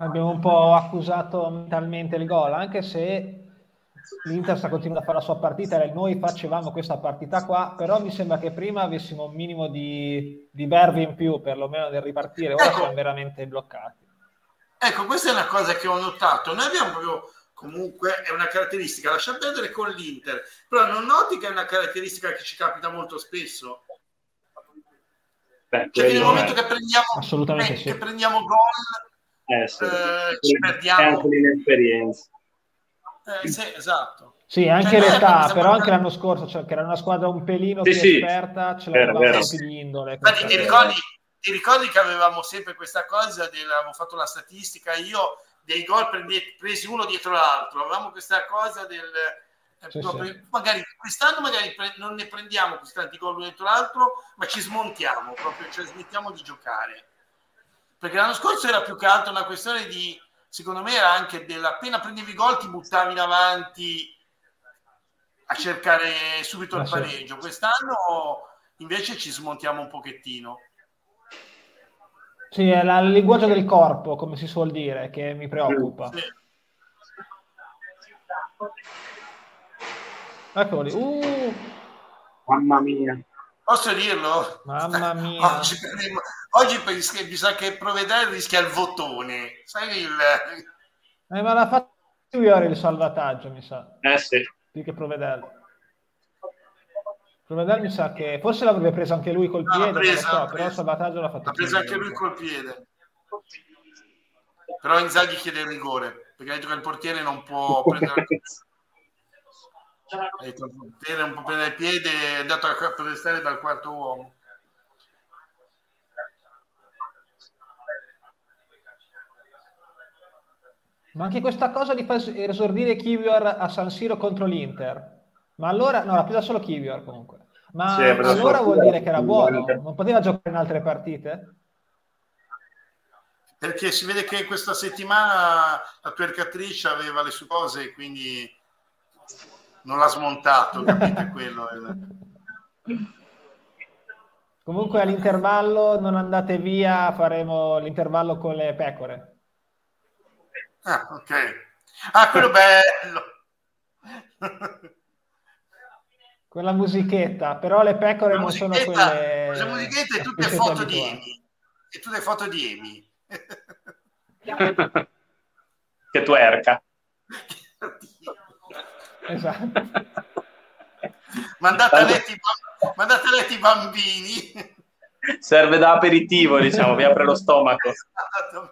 Speaker 2: Abbiamo un po' accusato mentalmente il gol, anche se l'Inter sta continuando a fare la sua partita e noi facevamo questa partita qua, però mi sembra che prima avessimo un minimo di, di verve in più, perlomeno nel ripartire, ora ecco, siamo veramente bloccati.
Speaker 1: Ecco, questa è una cosa che ho notato, noi abbiamo proprio comunque è una caratteristica, lascia perdere con l'Inter, però non noti che è una caratteristica che ci capita molto spesso. Beh, cioè nel momento è... che prendiamo,
Speaker 2: Assolutamente eh, sì.
Speaker 1: che prendiamo gol
Speaker 3: eh, sì. eh, ci perdiamo. anche l'inesperienza.
Speaker 1: Eh, sì, esatto.
Speaker 2: Sì, anche cioè, l'età, però anche l'anno scorso, cioè, che era una squadra un pelino sì, più sì. esperta, ce l'avevamo più di indole.
Speaker 1: Infatti, ti, ricordi, ti ricordi che avevamo sempre questa cosa, del, avevamo fatto la statistica, io dei gol presi uno dietro l'altro, avevamo questa cosa del... Eh, sì, proprio, sì. Magari quest'anno magari pre- non ne prendiamo questi tanti gol uno dietro l'altro, ma ci smontiamo proprio, cioè smettiamo di giocare perché l'anno scorso era più che altro una questione di, secondo me era anche della appena prendevi gol ti buttavi in avanti a cercare subito il ah, pareggio. Quest'anno invece ci smontiamo un pochettino.
Speaker 2: Sì, è la, il linguaggio del corpo, come si suol dire, che mi preoccupa. Sì. Eccoli. Uh.
Speaker 3: Mamma mia.
Speaker 1: Posso dirlo?
Speaker 2: Mamma mia.
Speaker 1: Oggi, oggi mi sa che Provedere rischia il votone. Sai il...
Speaker 2: Eh, ma l'ha fatto Iori il salvataggio, mi sa.
Speaker 3: Eh sì.
Speaker 2: Più che Provedere. Provedere mi sa che forse l'avrebbe preso anche lui col piede, no, presa, so, però il salvataggio l'ha fatto.
Speaker 1: L'ha preso anche lui col piede. Però Inzaghi chiede il rigore, perché ha detto che il portiere non può prendere... Era un po' prendere il piede è andato a protestare dal quarto uomo.
Speaker 2: Ma anche questa cosa di far esordire Kivior a San Siro contro l'Inter. Ma allora, no, l'ha presa solo Kivior comunque. Ma sì, allora vuol dire che era buono, non poteva giocare in altre partite?
Speaker 1: Perché si vede che questa settimana la tua ercatrice aveva le sue cose quindi non l'ha smontato, capite quello?
Speaker 2: Comunque all'intervallo non andate via, faremo l'intervallo con le pecore.
Speaker 1: Ah, ok. Ah, quello bello!
Speaker 2: Quella musichetta, però le pecore non sono quelle...
Speaker 1: La musichetta e tutte foto di Amy. E tutte foto di
Speaker 3: Amy. che tu erca.
Speaker 2: esatto.
Speaker 1: Mandate a letto, mandate a letto i bambini.
Speaker 3: Serve da aperitivo, diciamo, vi apre lo stomaco.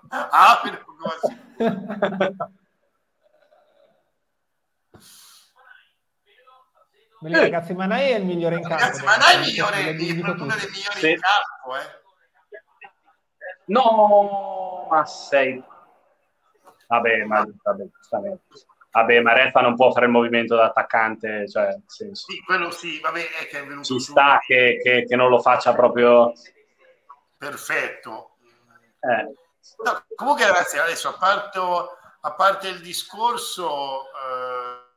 Speaker 1: Ah, per
Speaker 2: Beh, ragazzi, Manai è il migliore in campo.
Speaker 1: Ragazzi, Manai è il migliore, è uno dei migliori sì. in campo, eh.
Speaker 3: No, ma sei... Vabbè, ma vabbè, vabbè, ma Rezza non può fare il movimento da attaccante, cioè, senso.
Speaker 1: Sì, quello sì, vabbè, è che è venuto
Speaker 3: Ci su. sta che, che, che, non lo faccia proprio...
Speaker 1: Perfetto.
Speaker 3: Eh.
Speaker 1: No, comunque, ragazzi, adesso, a parte, a parte il discorso... Eh,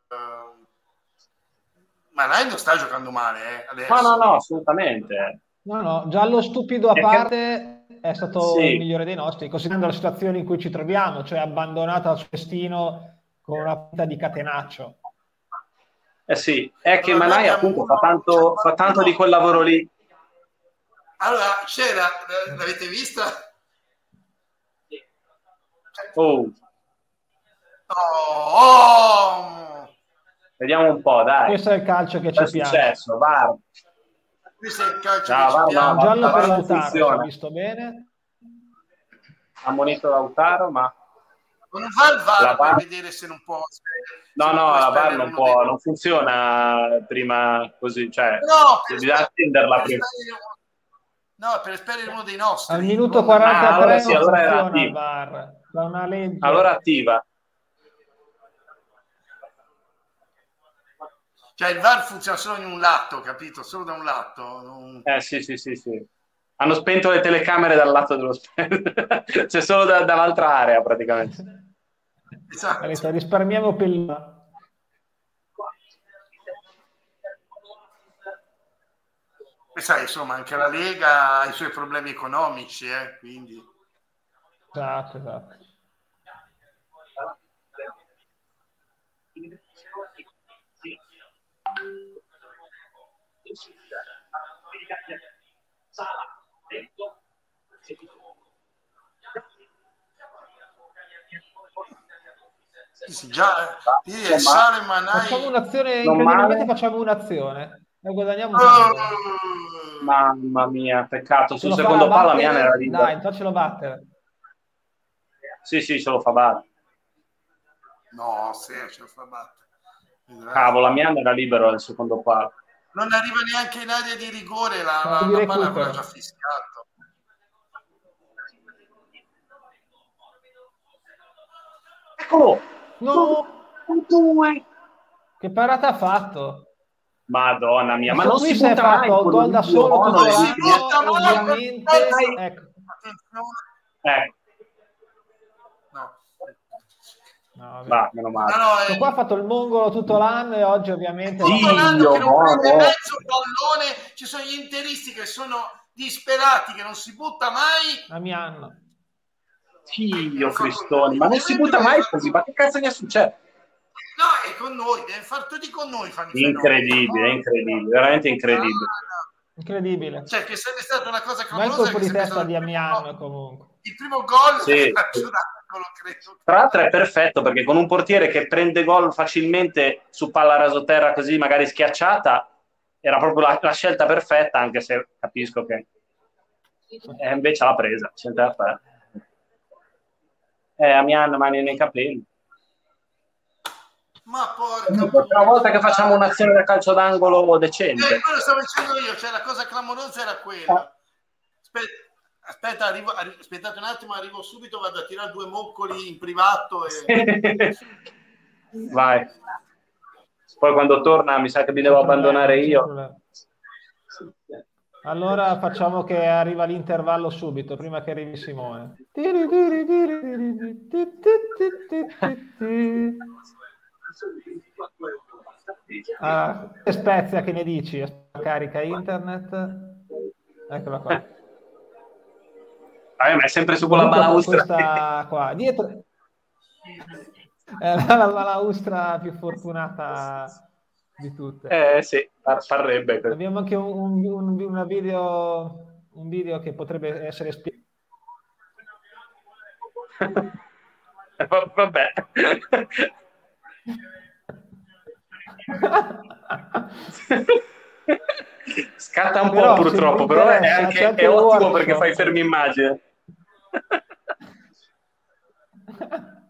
Speaker 1: ma Nai non sta giocando male, eh.
Speaker 3: No, no, no, assolutamente.
Speaker 2: No, no, già lo stupido a parte è stato sì. il migliore dei nostri, considerando la situazione in cui ci troviamo, cioè abbandonato al suo destino con una punta di catenaccio.
Speaker 3: Eh sì, è che allora, Manai appunto fa tanto, fa tanto di quel lavoro lì.
Speaker 1: Allora, c'era, l'avete vista?
Speaker 3: Oh.
Speaker 1: Oh.
Speaker 3: Vediamo un po', dai.
Speaker 2: Questo è il calcio che ci piace.
Speaker 3: Successo, VAR.
Speaker 1: Questo è il calcio no, che VAR, ci piace.
Speaker 2: No, giallo per Lautaro, visto bene.
Speaker 3: Ammonito Lautaro, ma...
Speaker 1: Non fa il VAR, VAR... per vedere se non può...
Speaker 3: No, no, la VAR non può, dei... non funziona prima così, cioè... No, bisogna attenderla prima.
Speaker 1: No, per esperire uno dei nostri.
Speaker 2: Al minuto 43 ah, allora
Speaker 3: sì, allora era attiva. Allora attiva.
Speaker 1: Cioè il VAR funziona solo in un lato, capito? Solo da un lato. Non...
Speaker 3: Eh sì, sì, sì, sì. Hanno spento le telecamere dal lato dello spento. C'è solo da, dall'altra area praticamente.
Speaker 2: Esatto. Allora, risparmiamo pellina.
Speaker 1: E sai, insomma, anche la Lega ha i suoi problemi economici, eh, quindi...
Speaker 2: Esatto, esatto.
Speaker 1: Sì, già, eh, sale Manai...
Speaker 2: Facciamo un'azione, incredibilmente facciamo un'azione. Noi guadagniamo oh!
Speaker 3: Mamma mia, peccato. Sul secondo palo la mia era lì.
Speaker 2: Dai, faccelo battere.
Speaker 3: Sì, sì, ce lo fa battere.
Speaker 1: No, sì, ce lo fa battere.
Speaker 3: Cavolo, la mia era libero al secondo palo.
Speaker 1: Non arriva neanche in area di rigore, la, la, la palla aveva già fischiato.
Speaker 3: Eccolo!
Speaker 2: No! Due! Che parata ha fatto?
Speaker 3: Madonna mia, ma, ma
Speaker 2: non si
Speaker 3: butta
Speaker 2: mai fatto gol da solo tutto l'anno, ovviamente. Ecco.
Speaker 3: ecco.
Speaker 2: No, Va, meno male. No, no, eh... Qua ha fatto il mongolo tutto l'anno e oggi ovviamente...
Speaker 1: Tutto l'anno che non prende mezzo pallone, ci sono gli interisti che sono disperati, che non si butta mai.
Speaker 2: A mio anno.
Speaker 3: Dio Cristoni, ma non si butta mai così, ma che cazzo gli è successo?
Speaker 1: No, è con noi, deve far tutti con noi.
Speaker 3: Incredibile, incredibile, veramente incredibile.
Speaker 2: Incredibile.
Speaker 1: Cioè, che sarebbe stata una cosa clamorosa.
Speaker 2: Ma il colpo di testa di Amiano comunque.
Speaker 1: Il primo gol
Speaker 3: sì. Tra l'altro è perfetto perché con un portiere che prende gol facilmente su palla rasoterra così magari schiacciata era proprio la, la scelta perfetta anche se capisco che eh, invece l'ha presa, c'è da fare. Eh, Amiano mani nei capelli.
Speaker 1: Ma porca
Speaker 3: la prima volta che facciamo un'azione da calcio d'angolo decente.
Speaker 1: Eh, quello stavo dicendo io, cioè la cosa clamorosa era quella. Aspetta, aspetta arrivo, arri- aspettate un attimo, arrivo subito, vado a tirare due moccoli in privato. E...
Speaker 3: Vai. Poi quando torna mi sa che mi devo abbandonare io.
Speaker 2: Allora facciamo che arriva l'intervallo subito, prima che arrivi Simone. Ah, Spezia, che ne dici? Carica internet. Eccola qua.
Speaker 3: Vabbè, ma è sempre su quella balaustra.
Speaker 2: Questa qua, dietro. È la balaustra più fortunata di tutte.
Speaker 3: Eh sì, parrebbe.
Speaker 2: Abbiamo anche un, un, un, video, un video che potrebbe essere spiegato.
Speaker 3: Vabbè. Scatta un però, po' purtroppo, però è, anche, è ottimo perché fai fermi immagine.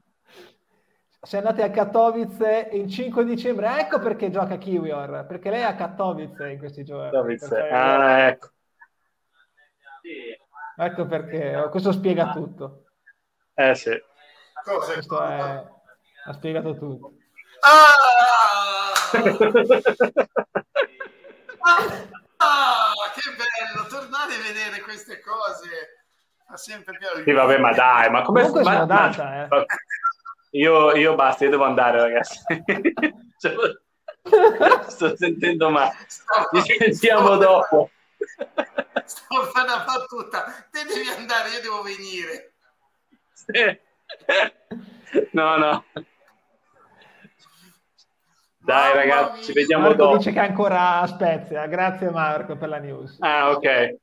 Speaker 2: Se andate a Katowice il 5 dicembre, ecco perché gioca Kiwior, perché lei è a Katowice in questi giorni.
Speaker 3: Katowice. Ah, ecco.
Speaker 2: Ecco perché, questo spiega tutto.
Speaker 3: Eh sì.
Speaker 2: Questo è... ha spiegato tutto.
Speaker 1: Ah! ah! che bello tornare a vedere queste cose. Fa sempre più.
Speaker 3: Sì, vabbè, ma dai, ma come
Speaker 2: Comunque ma, data, ma... Eh.
Speaker 3: Io, io basta, io devo andare, ragazzi. cioè, sto sentendo male. Ci sentiamo dopo.
Speaker 1: Sto facendo una battuta. Te devi andare, io devo venire.
Speaker 3: Sì. No, no. Dai ragazzi, ci vediamo
Speaker 2: Marco
Speaker 3: dopo.
Speaker 2: dice che è ancora a Spezia. Grazie Marco per la news.
Speaker 3: Ah, ok.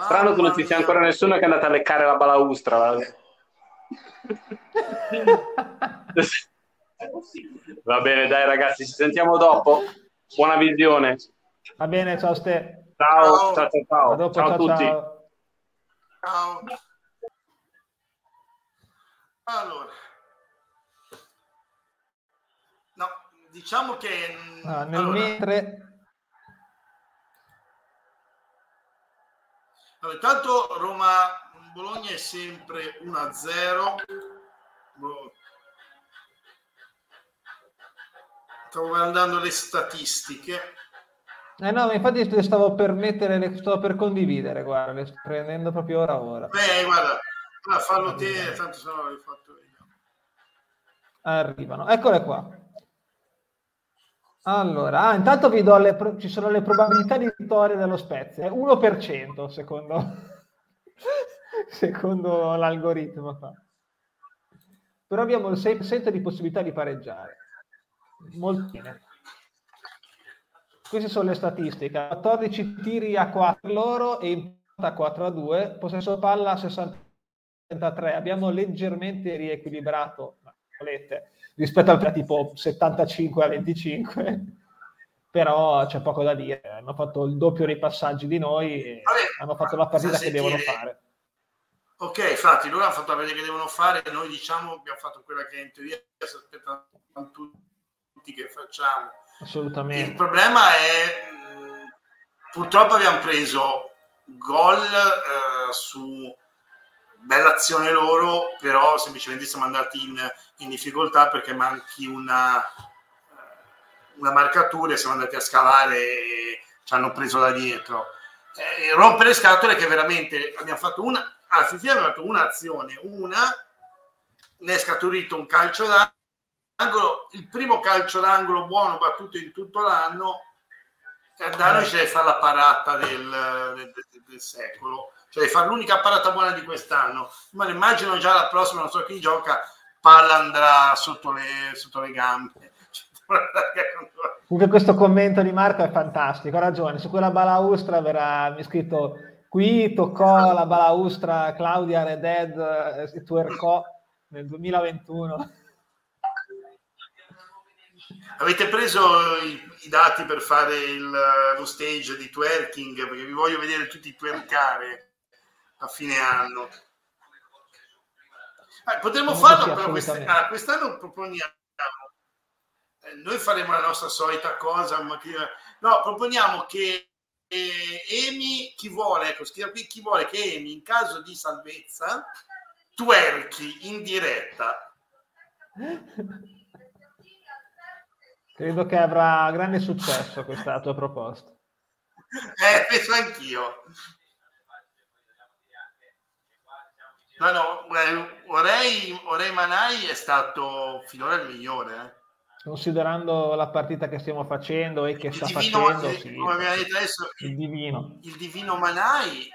Speaker 3: Strano che non ci sia ancora nessuno che è andato a leccare la balaustra. Va bene, dai ragazzi, ci sentiamo dopo. Buona visione.
Speaker 2: Va bene, ciao Ste.
Speaker 3: Ciao, ciao, ciao, ciao. A, dopo, ciao a tutti.
Speaker 1: Ciao. ciao. Allora. No, diciamo che...
Speaker 2: Ah, nel allora, mentre...
Speaker 1: Allora, intanto Roma Bologna è sempre 1-0. Boh. Stavo guardando le statistiche.
Speaker 2: Eh no, infatti le stavo per mettere, le stavo per condividere, guarda, le sto prendendo proprio ora ora.
Speaker 1: Beh, guarda, fallo te, tanto se no l'avevi fatto io.
Speaker 2: Arrivano, eccole qua. Allora, ah, intanto vi do le, ci sono le probabilità di vittoria dello Spezia, 1% secondo secondo l'algoritmo. Però abbiamo il 6% di possibilità di pareggiare. Molto bene. Queste sono le statistiche. 14 tiri a 4 loro e in a 4 a 2. Possesso palla a 63. Abbiamo leggermente riequilibrato volete, rispetto al tipo 75 a 25 però c'è poco da dire hanno fatto il doppio dei passaggi di noi e Vabbè, hanno fatto la partita che devono fare
Speaker 1: Ok, infatti loro hanno fatto vedere che devono fare, noi diciamo abbiamo fatto quella che in teoria si aspettano tutti che facciamo.
Speaker 2: Assolutamente.
Speaker 1: Il problema è purtroppo abbiamo preso gol eh, su bella azione loro, però semplicemente siamo andati in, in difficoltà perché manchi una, una marcatura e siamo andati a scalare e ci hanno preso da dietro. Eh, rompere scatole che veramente abbiamo fatto una alla fine abbiamo fatto un'azione, una, ne è scaturito un calcio d'angolo, il primo calcio d'angolo buono battuto in tutto l'anno, e a noi c'è fare la parata del, del, del, del secolo, cioè fare l'unica parata buona di quest'anno, ma immagino già la prossima, non so chi gioca, palla andrà sotto le, sotto le gambe.
Speaker 2: Comunque questo commento di Marco è fantastico, ha ragione, su quella balaustra verrà mi scritto Qui toccò la balaustra Claudia Reded e tuercò nel 2021.
Speaker 1: Avete preso i, i dati per fare il, lo stage di twerking? Perché vi voglio vedere tutti twerkare a fine anno. Eh, potremmo farlo, però quest- ah, quest'anno proponiamo. Eh, noi faremo la nostra solita cosa, ma che, no, proponiamo che eh, Emi, chi vuole, ecco, scrive qui chi vuole che Emi in caso di salvezza twerchi in diretta.
Speaker 2: Credo che avrà grande successo questa tua proposta.
Speaker 1: eh, penso anch'io. No, no, Orei, Orei Manai è stato finora il migliore. Eh.
Speaker 2: Considerando la partita che stiamo facendo e che il sta divino, facendo, il, sì, come
Speaker 1: abbiamo detto adesso, il divino. Il divino Manai,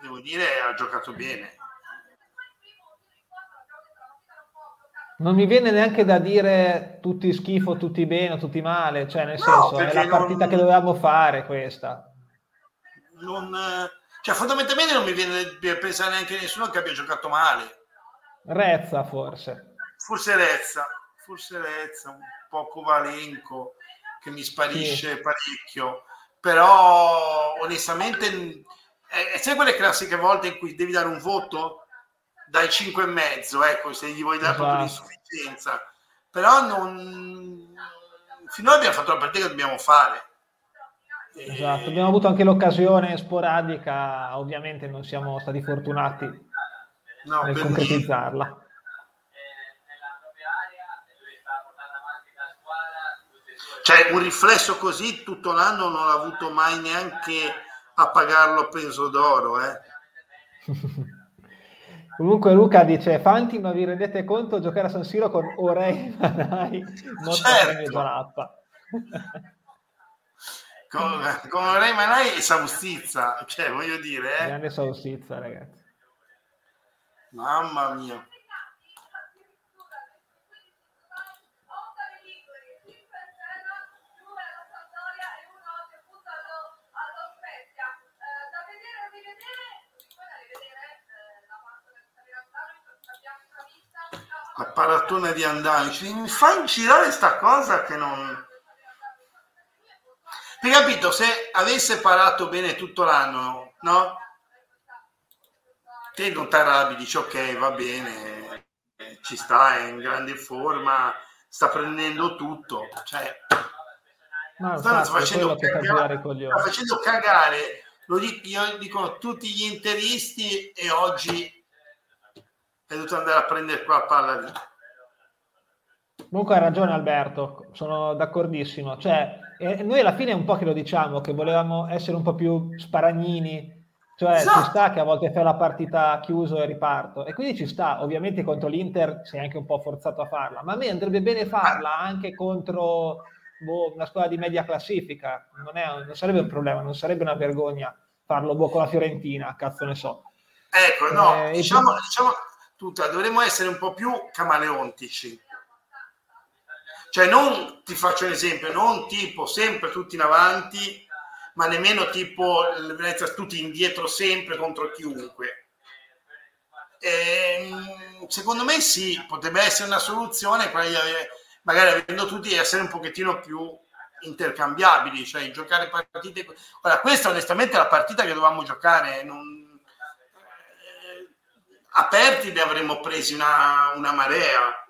Speaker 1: devo dire, ha giocato bene.
Speaker 2: Non mi viene neanche da dire tutti schifo, tutti bene, tutti male, cioè nel no, senso è la partita non... che dovevamo fare questa.
Speaker 1: Non, cioè, fondamentalmente non mi viene da pensare neanche nessuno che abbia giocato male.
Speaker 2: Rezza forse.
Speaker 1: Forse Rezza, forse Rezza, un po' Kovalenko che mi sparisce sì. parecchio, però onestamente è, è quelle classiche volte in cui devi dare un voto dai 5 e mezzo, ecco, se gli vuoi dare esatto. proprio l'insufficienza. Però non... finora abbiamo fatto la partita che dobbiamo fare.
Speaker 2: Esatto, abbiamo avuto anche l'occasione sporadica, ovviamente non siamo stati fortunati no, nel concretizzarla.
Speaker 1: Cioè, un riflesso così tutto l'anno non l'ha avuto mai neanche a pagarlo a peso d'oro, eh?
Speaker 2: Comunque Luca dice, Fanti, ma vi rendete conto giocare a San Siro con Orei Manai,
Speaker 1: molto certo. Gianappa. con, con Orei Manai e Saustizza, cioè voglio dire... Eh.
Speaker 2: Grande Saustizza, ragazzi.
Speaker 1: Mamma mia. La paratona di Andani mi fa girare sta cosa che non hai capito? Se avesse parato bene tutto l'anno no? te non ti arrabbi dici ok va bene ci sta è in grande forma sta prendendo tutto. Cioè
Speaker 2: no, sta, facendo cagare,
Speaker 1: sta facendo cagare. Lo dico, dicono tutti gli interisti e oggi è dovuto andare a prendere qua palla lì.
Speaker 2: Comunque ha ragione Alberto, sono d'accordissimo. Cioè, eh, noi alla fine è un po' che lo diciamo, che volevamo essere un po' più sparagnini, cioè esatto. ci sta che a volte fai la partita chiuso e riparto. E quindi ci sta, ovviamente contro l'Inter sei anche un po' forzato a farla, ma a me andrebbe bene farla anche contro boh, una squadra di media classifica. Non, è, non, sarebbe un problema, non sarebbe una vergogna farlo boh, con la Fiorentina, cazzo ne so.
Speaker 1: Ecco, no, eh, diciamo, diciamo tutta, dovremmo essere un po' più camaleontici. Cioè, non ti faccio un esempio, non tipo sempre tutti in avanti, ma nemmeno tipo tutti indietro sempre contro chiunque. E, ehm, secondo me sì, potrebbe essere una soluzione magari avendo tutti essere un pochettino più intercambiabili, cioè giocare partite. Ora, questa onestamente è la partita che dovevamo giocare. Non, aperti ne avremmo presi una, una marea.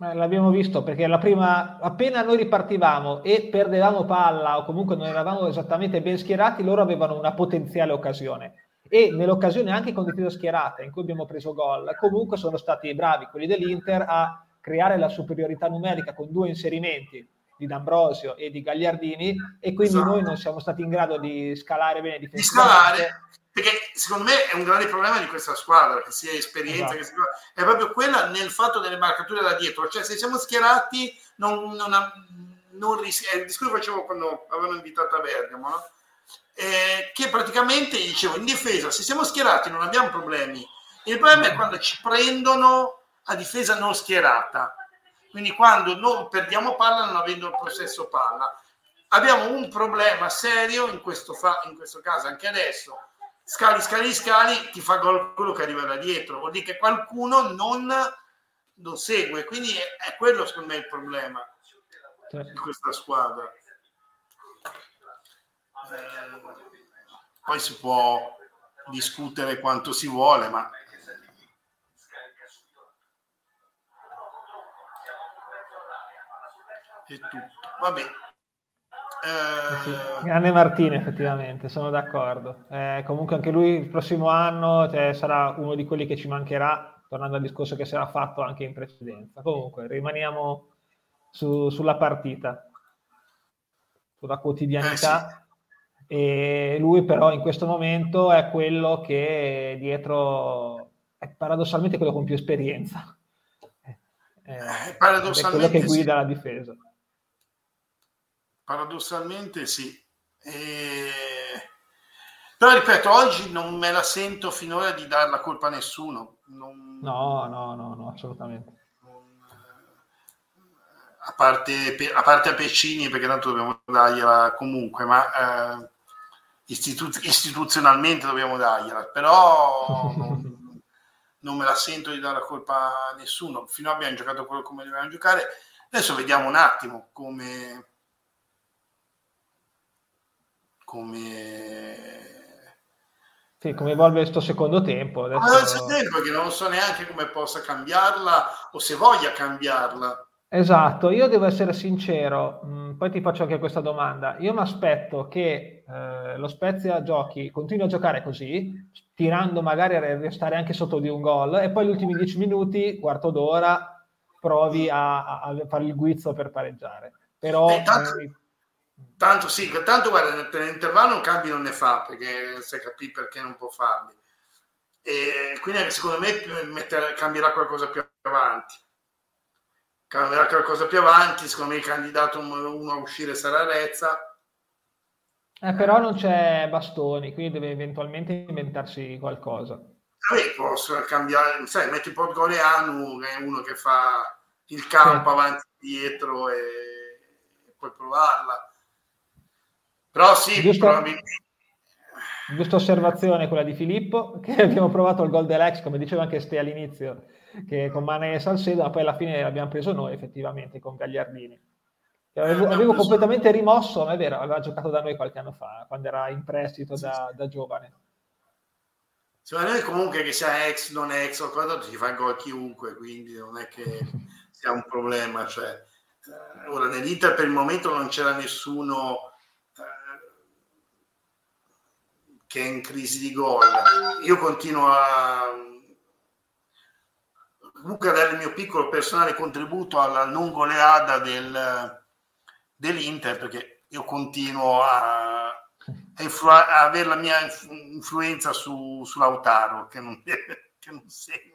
Speaker 2: Eh, l'abbiamo visto perché la prima, appena noi ripartivamo e perdevamo palla o comunque non eravamo esattamente ben schierati, loro avevano una potenziale occasione. E nell'occasione anche con difesa schierata in cui abbiamo preso gol, comunque sono stati bravi quelli dell'Inter a creare la superiorità numerica con due inserimenti di D'Ambrosio e di Gagliardini e quindi esatto. noi non siamo stati in grado di scalare bene
Speaker 1: difensivamente. Di scalare perché secondo me è un grande problema di questa squadra, che sia esperienza, esatto. che sia, è proprio quella nel fatto delle marcature da dietro, cioè se siamo schierati non, non, non ris- è il discorso che facevo quando avevano invitato a Bergamo, no? eh, che praticamente dicevo in difesa se siamo schierati non abbiamo problemi, il problema è quando ci prendono a difesa non schierata, quindi quando non perdiamo palla non avendo il possesso palla. Abbiamo un problema serio in questo, fa- in questo caso anche adesso scali, scali, scali, ti fa gol quello che arriva da dietro, vuol dire che qualcuno non, non segue, quindi è, è, quello secondo me il problema certo. di questa squadra. Eh, poi si può discutere quanto si vuole, ma è tutto. Vabbè.
Speaker 2: Sì, grande Martino effettivamente, sono d'accordo. Eh, comunque anche lui il prossimo anno cioè, sarà uno di quelli che ci mancherà, tornando al discorso che si era fatto anche in precedenza. Comunque rimaniamo su, sulla partita, sulla quotidianità. e lui però in questo momento è quello che dietro è paradossalmente quello con più esperienza.
Speaker 1: È, eh, paradossalmente
Speaker 2: è quello che guida sì. la difesa.
Speaker 1: Paradossalmente sì. E... Però ripeto, oggi non me la sento finora di dare la colpa a nessuno. Non...
Speaker 2: No, no, no, no, assolutamente.
Speaker 1: A parte, a parte a Peccini, perché tanto dobbiamo dargliela comunque, ma eh, istitu- istituzionalmente dobbiamo dargliela, però non, non, me la sento di dare la colpa a nessuno. Finora abbiamo giocato quello come dovevamo giocare. Adesso vediamo un attimo come, come
Speaker 2: sì, come evolve questo secondo tempo.
Speaker 1: Adesso... Adesso tempo che non so neanche come possa cambiarla o se voglia cambiarla.
Speaker 2: Esatto, io devo essere sincero, mh, mm, poi ti faccio anche questa domanda. Io mi aspetto che eh, lo Spezia giochi, continui a giocare così, tirando magari a restare anche sotto di un gol, e poi gli ultimi dieci minuti, quarto d'ora, provi a, a, a fare il guizzo per pareggiare. Però...
Speaker 1: Eh, tanto, eh, Tanto sì, tanto guarda, nell'intervallo un cambio non ne fa perché se capì perché non può farli. E quindi secondo me mettere, cambierà qualcosa più avanti. Cambierà qualcosa più avanti, secondo me il candidato uno a uscire sarà Rezza.
Speaker 2: Eh, però non c'è Bastoni, quindi deve eventualmente inventarsi qualcosa.
Speaker 1: Vabbè, posso cambiare, sai, metti Podgoleanu, che è uno che fa il campo sì. avanti e dietro e, e puoi provarla però sì,
Speaker 2: giusto, probabilmente... Giusta osservazione quella di Filippo, che abbiamo provato il gol dell'ex, come diceva anche Ste all'inizio, che con Mane e Salcedo, ma poi alla fine l'abbiamo preso noi effettivamente con Gagliardini. Avevo, eh, avevo completamente rimosso, ma è vero, aveva giocato da noi qualche anno fa, quando era in prestito da, da giovane.
Speaker 1: Secondo me comunque che sia ex, non ex o cosa, ci fa gol chiunque, quindi non è che sia un problema. Cioè, eh, ora nell'Inter per il momento non c'era nessuno che è in crisi di gol. Io continuo a comunque a dare il mio piccolo personale contributo alla non goleada del, dell'Inter perché io continuo a, a, influ- a avere la mia influenza su, su Lautaro che non, che non segna.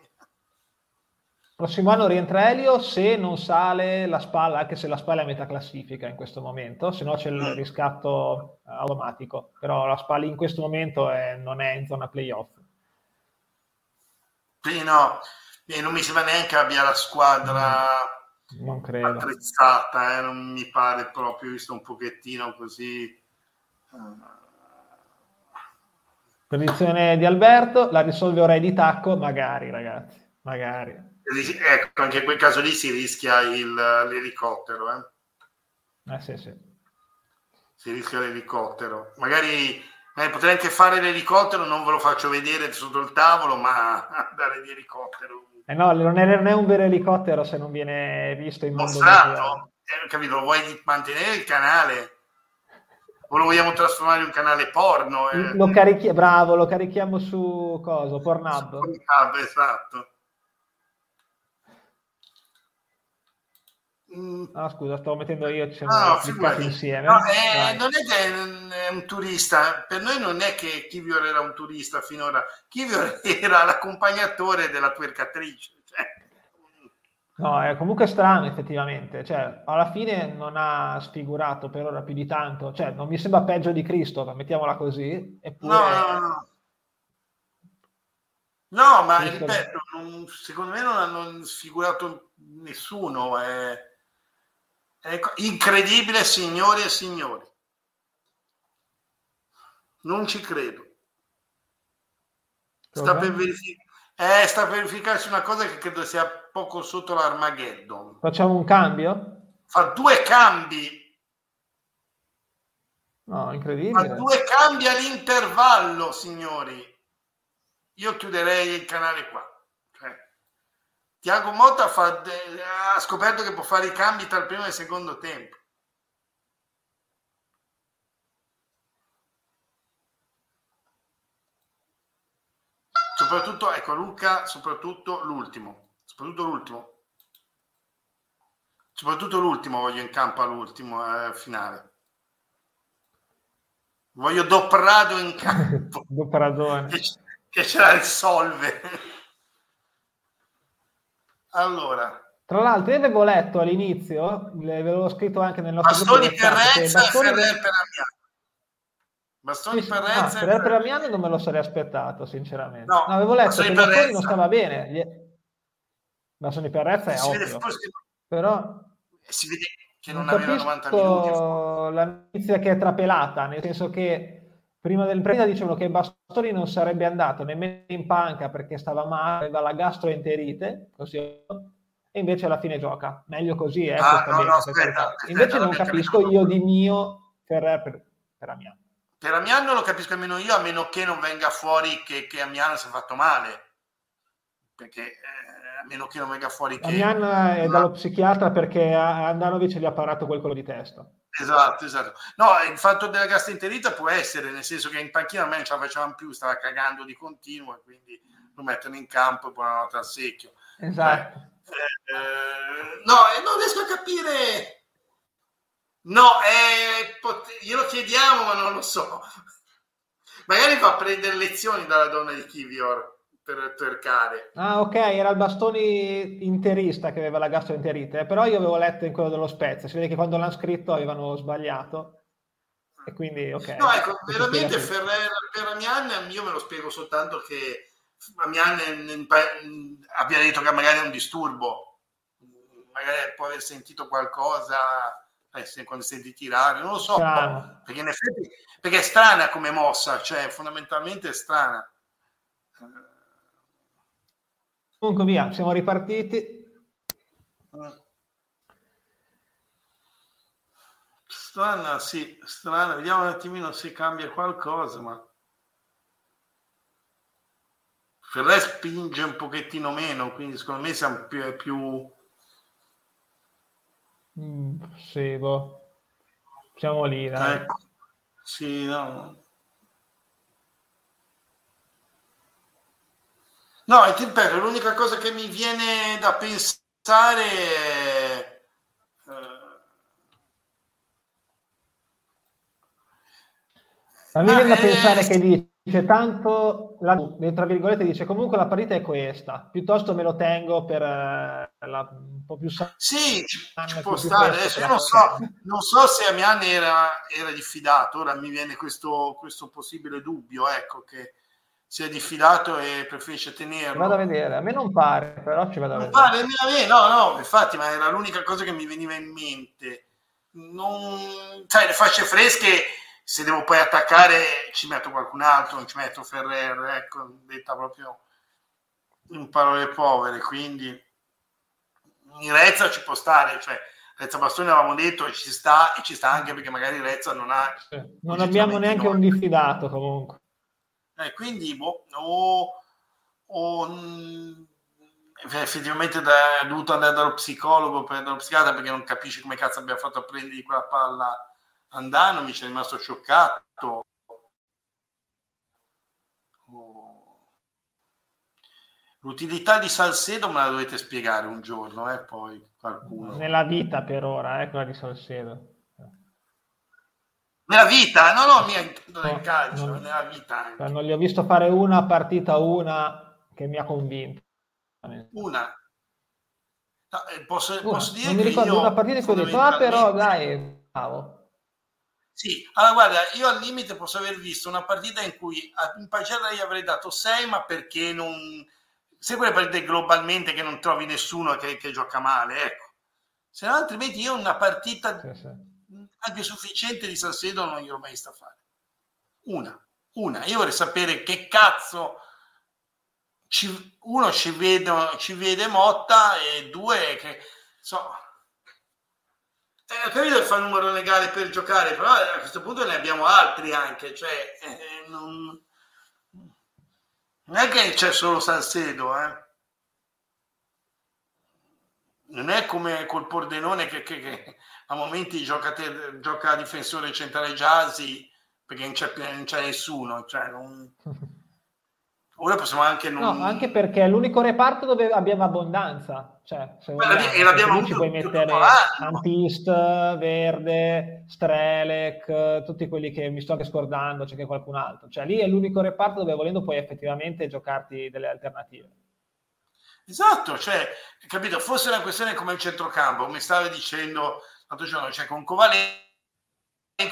Speaker 2: Prossimo anno rientra Elio se non sale la spalla, anche se la spalla è a metà classifica in questo momento, se no c'è il mm. riscatto automatico, però la spalla in questo momento è, non è in zona playoff.
Speaker 1: Sì, no, e non mi sembra neanche abbia la squadra
Speaker 2: non credo.
Speaker 1: attrezzata, eh? non mi pare proprio, visto un pochettino così... Eh.
Speaker 2: Predizione di Alberto, la risolve ora di tacco, magari ragazzi, magari.
Speaker 1: Ecco, anche in quel caso lì si rischia il, l'elicottero.
Speaker 2: Eh? eh sì, sì.
Speaker 1: Si rischia l'elicottero. Magari eh, potrei anche fare l'elicottero, non ve lo faccio vedere sotto il tavolo, ma andare di elicottero.
Speaker 2: Eh no, non è, non è, un vero elicottero se non viene visto in modo
Speaker 1: mondo eh, capito, vuoi mantenere il canale o lo vogliamo trasformare in un canale porno?
Speaker 2: Eh? Lo carichi- bravo, lo carichiamo su cosa? Pornhub. Su
Speaker 1: Pornhub, esatto.
Speaker 2: Ah, scusa, stavo mettendo io, ci siamo
Speaker 1: no, insieme. No, eh, non è che è un turista, per noi non è che Kivior era un turista finora, Kivior era l'accompagnatore della tuercatrice. Cioè.
Speaker 2: No, è comunque strano effettivamente, cioè, alla fine non ha sfigurato per ora più di tanto, cioè, non mi sembra peggio di Cristo, mettiamola così, eppure...
Speaker 1: No, no, no. No, ma ripeto, non, secondo me non hanno sfigurato nessuno. Eh Ecco, incredibile, signori e signori. Non ci credo. Sta per, verific- eh, sta per, verificarsi una cosa che credo sia poco sotto l'Armageddon.
Speaker 2: Facciamo un cambio?
Speaker 1: Fa due cambi.
Speaker 2: No, incredibile.
Speaker 1: Fa due cambi all'intervallo, signori. Io chiuderei il canale qua. Tiago Motta fa, ha scoperto che può fare i cambi tra il primo e il secondo tempo. Soprattutto, ecco Luca, soprattutto l'ultimo, soprattutto l'ultimo. Soprattutto l'ultimo voglio in campo all'ultimo eh, finale. Voglio Doprado in campo.
Speaker 2: Dopradone.
Speaker 1: Che, che ce la risolve. Allora.
Speaker 2: Tra l'altro, io avevo letto all'inizio, l'avevo scritto anche nel nostro
Speaker 1: Bastoni per Renza Bastoni... e Ferrer per Amiano.
Speaker 2: Bastoni sì, per Renza no, Ferrer per Amiano non me lo sarei aspettato, sinceramente. No, no avevo letto Bastoni che Bastoni non stava bene. Bastoni per Renza è ovvio. Però...
Speaker 1: Si vede che non, non aveva 90 minuti.
Speaker 2: La notizia che è trapelata, nel senso che prima del preda dicevano che Bastoni non sarebbe andato nemmeno in panca perché stava male, aveva la gastroenterite, così, e invece alla fine gioca. Meglio così, eh,
Speaker 1: ah, no, no, aspetta, aspetta,
Speaker 2: invece non capisco io di mio per, per, per Amiano.
Speaker 1: Per Amiano lo capisco almeno io, a meno che non venga fuori che, che Amiano si è fatto male. Perché eh, a meno che non venga fuori che...
Speaker 2: Amian è dallo psichiatra perché Andanovic gli ha parato quel collo di testa.
Speaker 1: Esatto, esatto. No, il fatto della gastroenterite può essere, nel senso che in panchina a me non ce la facevano più, stava cagando di continuo e quindi lo mettono in campo e buonanotte al secchio.
Speaker 2: Esatto.
Speaker 1: Eh, eh, no, non riesco a capire... No, eh, pot- glielo chiediamo ma non lo so. Magari fa prendere lezioni dalla donna di Kivior per cercare.
Speaker 2: Ah, ok, era il bastoni interista che aveva la gastroenterite, però io avevo letto in quello dello Spezia, si vede che quando l'hanno scritto avevano sbagliato. E quindi, ok.
Speaker 1: No, ecco, veramente Ferrer, per Amian io me lo spiego soltanto che Amian abbia detto che magari è un disturbo, magari può aver sentito qualcosa eh, quando senti tirare, non lo so, strano. perché in effetti perché è strana come mossa, cioè fondamentalmente è strana.
Speaker 2: Comunque via, siamo ripartiti.
Speaker 1: Strana, sì, strana. Vediamo un attimino se cambia qualcosa, ma... Ferrer spinge un pochettino meno, quindi secondo me siamo più... più...
Speaker 2: Mm, sì, boh. Siamo lì, dai.
Speaker 1: Ecco. Sì, no. No, il ripeto, l'unica cosa che mi viene da pensare è...
Speaker 2: A me viene da pensare che dice tanto, la, tra virgolette, dice comunque la partita è questa, piuttosto me lo tengo per uh, la, un po' più
Speaker 1: sana. Sì, ci, ci può stare. Adesso io non so, non so se Amian era, era diffidato, ora mi viene questo, questo possibile dubbio, ecco, che si è diffidato e preferisce tenerlo.
Speaker 2: Vado a vedere, a me non pare, però ci vado a
Speaker 1: non
Speaker 2: vedere.
Speaker 1: Pare, no, no, infatti, ma era l'unica cosa che mi veniva in mente. Non... Sai, le fasce fresche, se devo poi attaccare, ci metto qualcun altro, non ci metto Ferrer, ecco, detta proprio in parole povere, quindi in Rezza ci può stare, cioè Rezza Bastoni avevamo detto ci sta e ci sta anche perché magari Rezza non ha...
Speaker 2: Non abbiamo neanche un diffidato comunque.
Speaker 1: Eh, quindi, boh, o, o mh, effettivamente da, dovuto andare dallo psicologo, per, dallo psichiatra, perché non capisce come cazzo abbia fatto a prendere quella palla andando, mi è rimasto scioccato. L'utilità di Salcedo me la dovete spiegare un giorno, eh, poi qualcuno.
Speaker 2: Nella vita per ora, eh, quella di Salcedo.
Speaker 1: Nella vita, no, no, mia intendo nel calcio, non, nella vita.
Speaker 2: Anche. Non gli ho visto fare una partita, una che mi ha convinto.
Speaker 1: Una. No, eh, posso, una. posso, dire
Speaker 2: non mi ricordo
Speaker 1: io,
Speaker 2: una partita che ho detto, ah però dai, bravo.
Speaker 1: Sì, allora guarda, io al limite posso aver visto una partita in cui in Pagella gli avrei dato 6, ma perché non... Se quelle partite globalmente che non trovi nessuno che, che gioca male, ecco. Se no, altrimenti io una partita... Sì, sì anche sufficiente di Salcedo non gliel'ho mai sta fare. Una, una. Io vorrei sapere che cazzo ci, uno ci vede, ci vede Motta e due che so. Eh, ho capito che fa il numero legale per giocare, però a questo punto ne abbiamo altri anche, cioè eh, non, non è che c'è solo Salcedo, eh non è come col Pordenone che, che, che a momenti gioca, te, gioca difensore centrale Jasi perché non c'è, non c'è nessuno. Cioè non... Ora possiamo anche
Speaker 2: non... No, anche perché è l'unico reparto dove abbiamo abbondanza. Cioè, se
Speaker 1: vogliamo, e l'abbiamo
Speaker 2: ci puoi mettere Antist, Verde, Strelec, tutti quelli che mi sto anche scordando, c'è che qualcun altro. Cioè, lì è l'unico reparto dove volendo puoi effettivamente giocarti delle alternative.
Speaker 1: Esatto, cioè, capito, fosse una questione come il centrocampo, mi stavi dicendo l'altro giorno, cioè con Kovalenko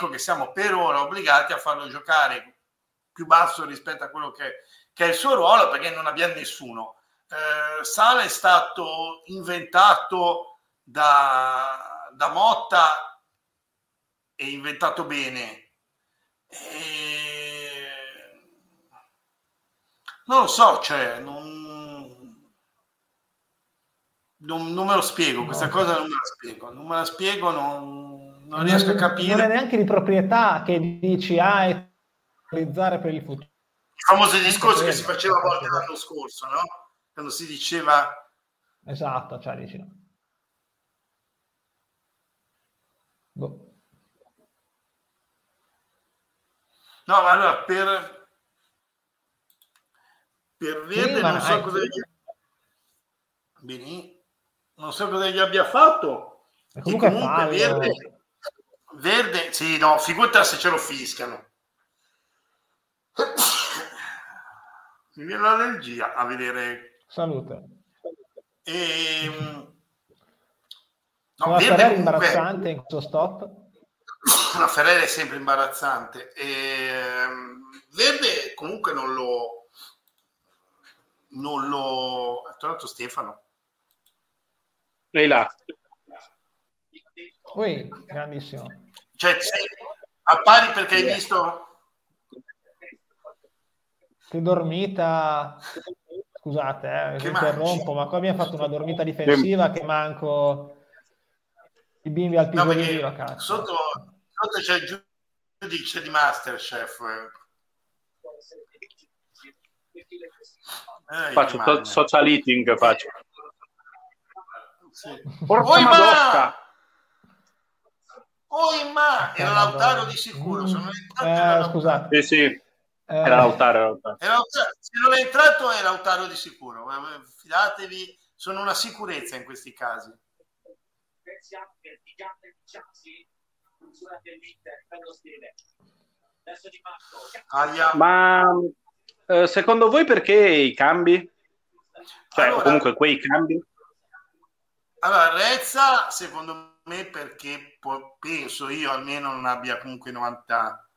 Speaker 1: che siamo per ora obbligati a farlo giocare più basso rispetto a quello che che è il suo ruolo perché non abbiamo nessuno. Eh, Sala è stato inventato da, da Motta e inventato bene. E... Non lo so, cioè, non... Non, non, me lo spiego, questa cosa non me la spiego, non me la spiego, non, non riesco a capire.
Speaker 2: Non è neanche di proprietà che dici, ah, è utilizzare per il futuro
Speaker 1: il famoso discorso che si faceva a volte l'anno scorso, no? Quando si diceva...
Speaker 2: Esatto, cioè dici no. Boh.
Speaker 1: No, allora per, per Verde sì, non so cosa gli... Bene. Non so cosa gli abbia fatto.
Speaker 2: E comunque, e comunque
Speaker 1: Verde, Verde, sì, no, figurati se ce lo fiscano. mi viene l'allergia a vedere.
Speaker 2: Salute.
Speaker 1: E, ehm,
Speaker 2: no, una Ferrari imbarazzante in questo stop.
Speaker 1: Una Ferrari è sempre imbarazzante. E, ehm, Verde comunque non lo... Non lo... È tornato Stefano.
Speaker 3: Lei là.
Speaker 2: Ui, grandissimo.
Speaker 1: Cioè, appari perché hai visto?
Speaker 2: Che dormita? Scusate eh, che interrompo ma qua abbiamo fatto una dormita difensiva che manco i bimbi al pisolino
Speaker 1: no, sotto, sotto c'è il giudice di Masterchef.
Speaker 3: Eh, faccio social eating faccio
Speaker 1: sì. Oi ma Oi ma era Lautaro di sicuro sono
Speaker 2: eh, scusate
Speaker 3: sì sì eh, era Lautaro, era
Speaker 1: Lautaro. Era Se non è entrato è Lautaro di sicuro. Fidatevi, sono una sicurezza in questi casi.
Speaker 3: Ma eh, secondo voi perché i cambi? Cioè, allora, comunque quei cambi?
Speaker 1: Allora, Rezza, secondo me, perché penso io almeno non abbia comunque 90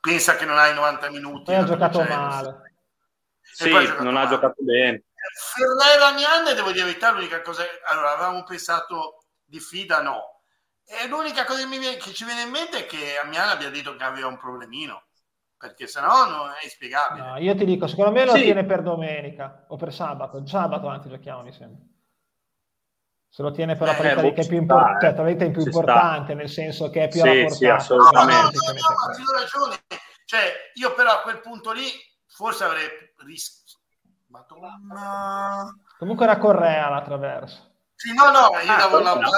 Speaker 1: pensa che non hai 90 minuti.
Speaker 2: ha giocato male.
Speaker 3: Sì, giocato non male. ha giocato bene.
Speaker 1: Ferrera Mianne, devo dire la verità, l'unica cosa... Allora, avevamo pensato di Fida, no. E l'unica cosa che, mi viene, che ci viene in mente è che Amian abbia detto che aveva un problemino. Perché se no non è spiegabile. No,
Speaker 2: io ti dico, secondo me lo sì. tiene per domenica o per sabato. Sabato, anzi, giochiamo, mi sembra se lo tiene per la partita eh, che è più, impor- cioè, è più importante, sta. nel senso che è più
Speaker 3: sì, alla portata. Sì, assolutamente.
Speaker 1: No, no, no, no, no ragione. Cioè, io però a quel punto lì forse avrei rischiato. Madonna.
Speaker 2: Comunque era Correa la traversa.
Speaker 1: Sì, no, no, io ah, davo la mano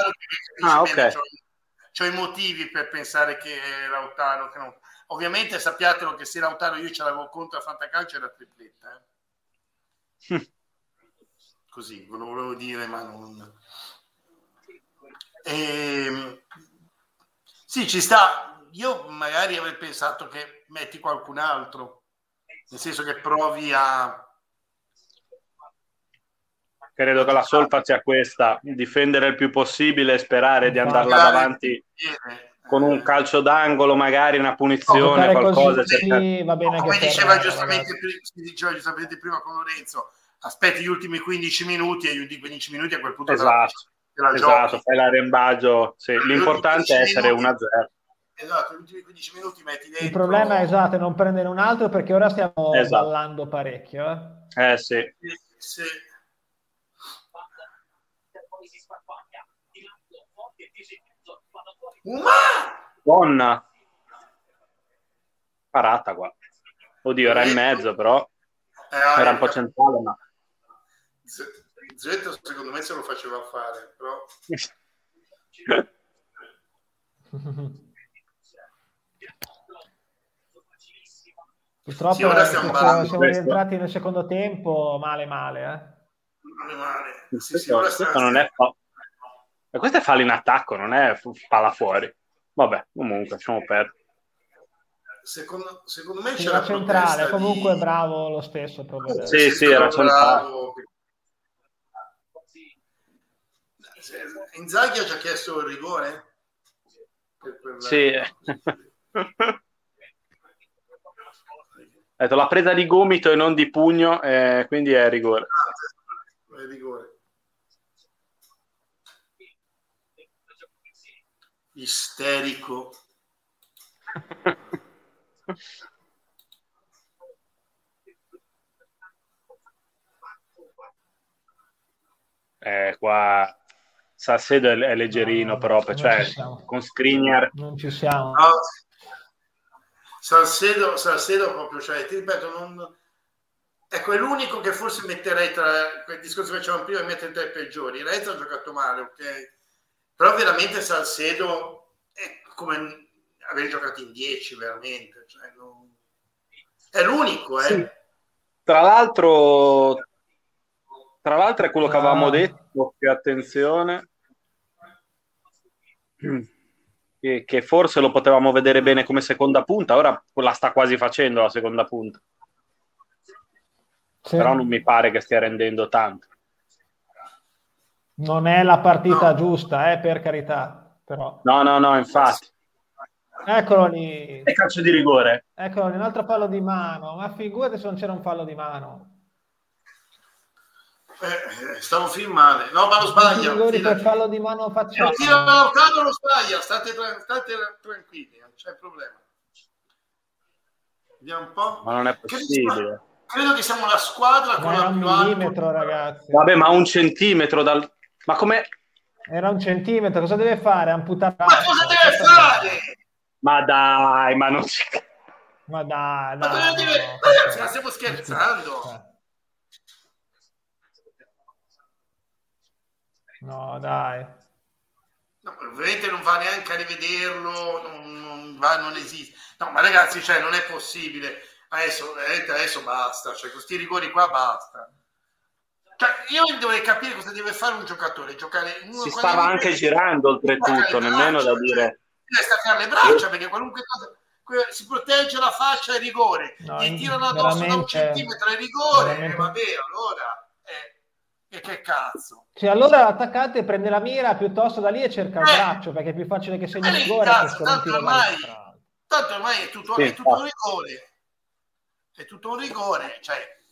Speaker 1: ah, okay. ho i motivi per pensare che Lautaro che non... ovviamente sappiatelo che se Lautaro io ce l'avevo contro a Fantacalcio era tripletta eh. così ve lo volevo dire ma non e, ehm, sì, ci sta. Io magari avrei pensato che metti qualcun altro, nel senso che provi a...
Speaker 3: Credo che la solfa sia questa, difendere il più possibile e sperare di andarla davanti con un calcio d'angolo, magari una punizione, qualcosa.
Speaker 2: Così, sì, va bene
Speaker 1: come diceva giustamente, diceva giustamente prima con Lorenzo, aspetti gli ultimi 15 minuti e gli ultimi 15 minuti a quel punto
Speaker 3: esatto esatto, fai l'arembaggio. Sì. L'importante è essere 1-0.
Speaker 1: Esatto, gli ultimi 15 minuti metti dentro.
Speaker 2: Il problema è esatto, non prendere un altro perché ora stiamo esatto. ballando parecchio.
Speaker 3: Eh, eh sì.
Speaker 1: sì. Uma!
Speaker 3: Donna! Parata qua. Oddio, era in mezzo, però eh, era un po' centrale, ma...
Speaker 1: Zeta secondo me se lo faceva fare, però...
Speaker 2: Purtroppo sì, ora stiamo, siamo, siamo rientrati nel secondo tempo male male, eh.
Speaker 1: Male male.
Speaker 3: Sì, sì, questo, questo non è fa... questo è fallo in attacco, non è palla fuori. Vabbè, comunque, lasciamo perdere.
Speaker 1: Secondo, secondo me
Speaker 2: c'era centrale, comunque di... bravo lo stesso. Proprio.
Speaker 3: Sì, sì, era centrale.
Speaker 1: Inzaghi ha già chiesto il rigore?
Speaker 3: Per Sì. detto, la presa di gomito e non di pugno, eh, quindi è rigore.
Speaker 1: È rigore. Isterico.
Speaker 3: eh, qua Sassedo è, leggerino no, proprio, cioè con Skriniar
Speaker 2: non ci siamo.
Speaker 1: No, Salcedo, Salcedo proprio, cioè, ti ripeto, non... ecco, è l'unico che forse metterei tra quel discorso che facevamo prima e mettere tra i peggiori. Rezza ha giocato male, ok? Però veramente Salcedo è come aver giocato in 10, veramente. Cioè, non... È l'unico, eh. Sì.
Speaker 3: Tra l'altro, tra l'altro è quello che avevamo ah. detto, che attenzione che, che, forse lo potevamo vedere bene come seconda punta, ora la sta quasi facendo la seconda punta. Sì. Però non mi pare che stia rendendo tanto.
Speaker 2: Non è la partita no. giusta, eh, per carità. Però.
Speaker 3: No, no, no, infatti.
Speaker 2: Eccolo lì.
Speaker 3: E calcio di rigore.
Speaker 2: Eccolo lì, un altro fallo di mano. Ma figurati se non c'era un fallo di mano.
Speaker 1: Eh, stavo filmando, no, ma lo sbaglia.
Speaker 2: Per fallo di mano facciamo.
Speaker 1: Eh, tira Lautaro lo sbaglia, state, state tranquilli, non c'è problema. Vediamo un po'.
Speaker 3: Ma non è possibile.
Speaker 1: Credo che siamo la squadra con la
Speaker 2: un millimetro, alto. ragazzi.
Speaker 3: Vabbè, ma un centimetro dal. Ma come.
Speaker 2: Era un centimetro, cosa deve fare? Amputare. Ma
Speaker 1: cosa deve fare?
Speaker 3: Ma dai, ma non ci.
Speaker 2: Ma dai,
Speaker 1: dai. Ma deve... no, Ragazzi, ma stiamo scherzando.
Speaker 2: No, dai.
Speaker 1: No, ovviamente non va neanche a rivederlo, non, non, va, non esiste. No, ma ragazzi, cioè, non è possibile. Adesso, adesso basta, cioè, questi rigori qua basta. Cioè, io dovrei capire cosa deve fare un giocatore. Giocare
Speaker 3: si stava anche girando oltretutto, nemmeno da dire. Cioè,
Speaker 1: deve staccare le braccia perché qualunque cosa si protegge la faccia e rigore. No, Gli tirano addosso da un centimetro e rigore. Veramente... Eh, vabbè, allora e che cazzo?
Speaker 2: Cioè, allora l'attaccante prende la mira piuttosto da lì e cerca il eh, braccio perché è più facile che segni il rigore
Speaker 1: cazzo, tanto, ormai, tanto ormai è tutto, è tutto un rigore. È tutto un rigore cioè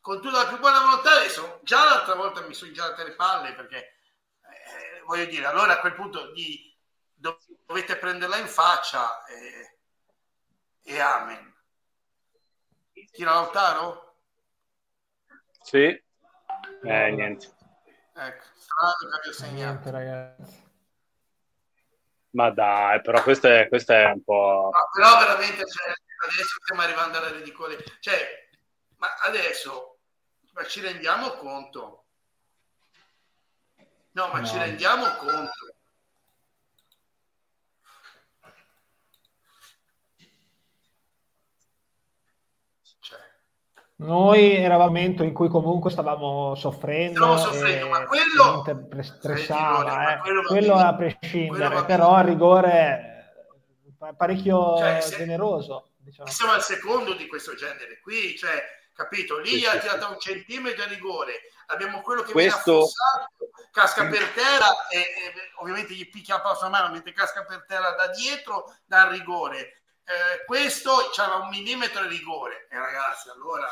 Speaker 1: con tutta la più buona volontà adesso già l'altra volta mi sono girate le palle perché eh, voglio dire allora a quel punto di, dovete prenderla in faccia e, e amen. Tira Lautaro?
Speaker 3: sì eh, niente.
Speaker 1: Ecco, strano che abbia segnato.
Speaker 2: ragazzi.
Speaker 3: Ma dai, però questo è, questo è un po'...
Speaker 1: No, però veramente, cioè, adesso stiamo arrivando alla ridicole. Cioè, ma adesso, ma ci rendiamo conto? No, ma no. ci rendiamo conto?
Speaker 2: Noi eravamo un momento in cui comunque stavamo soffrendo,
Speaker 1: stavamo soffrendo ma quello
Speaker 2: stressava, eh. quello, quello a prescindere, quello però a rigore parecchio cioè, generoso.
Speaker 1: Diciamo. Siamo al secondo di questo genere qui, cioè, capito? Lì sì, ha tirato un centimetro di rigore, abbiamo quello che
Speaker 3: questo...
Speaker 1: viene affossato, casca per terra e, e ovviamente gli picchia la prossima mano mentre casca per terra da dietro dal rigore. Eh, questo c'era un millimetro di rigore e ragazzi allora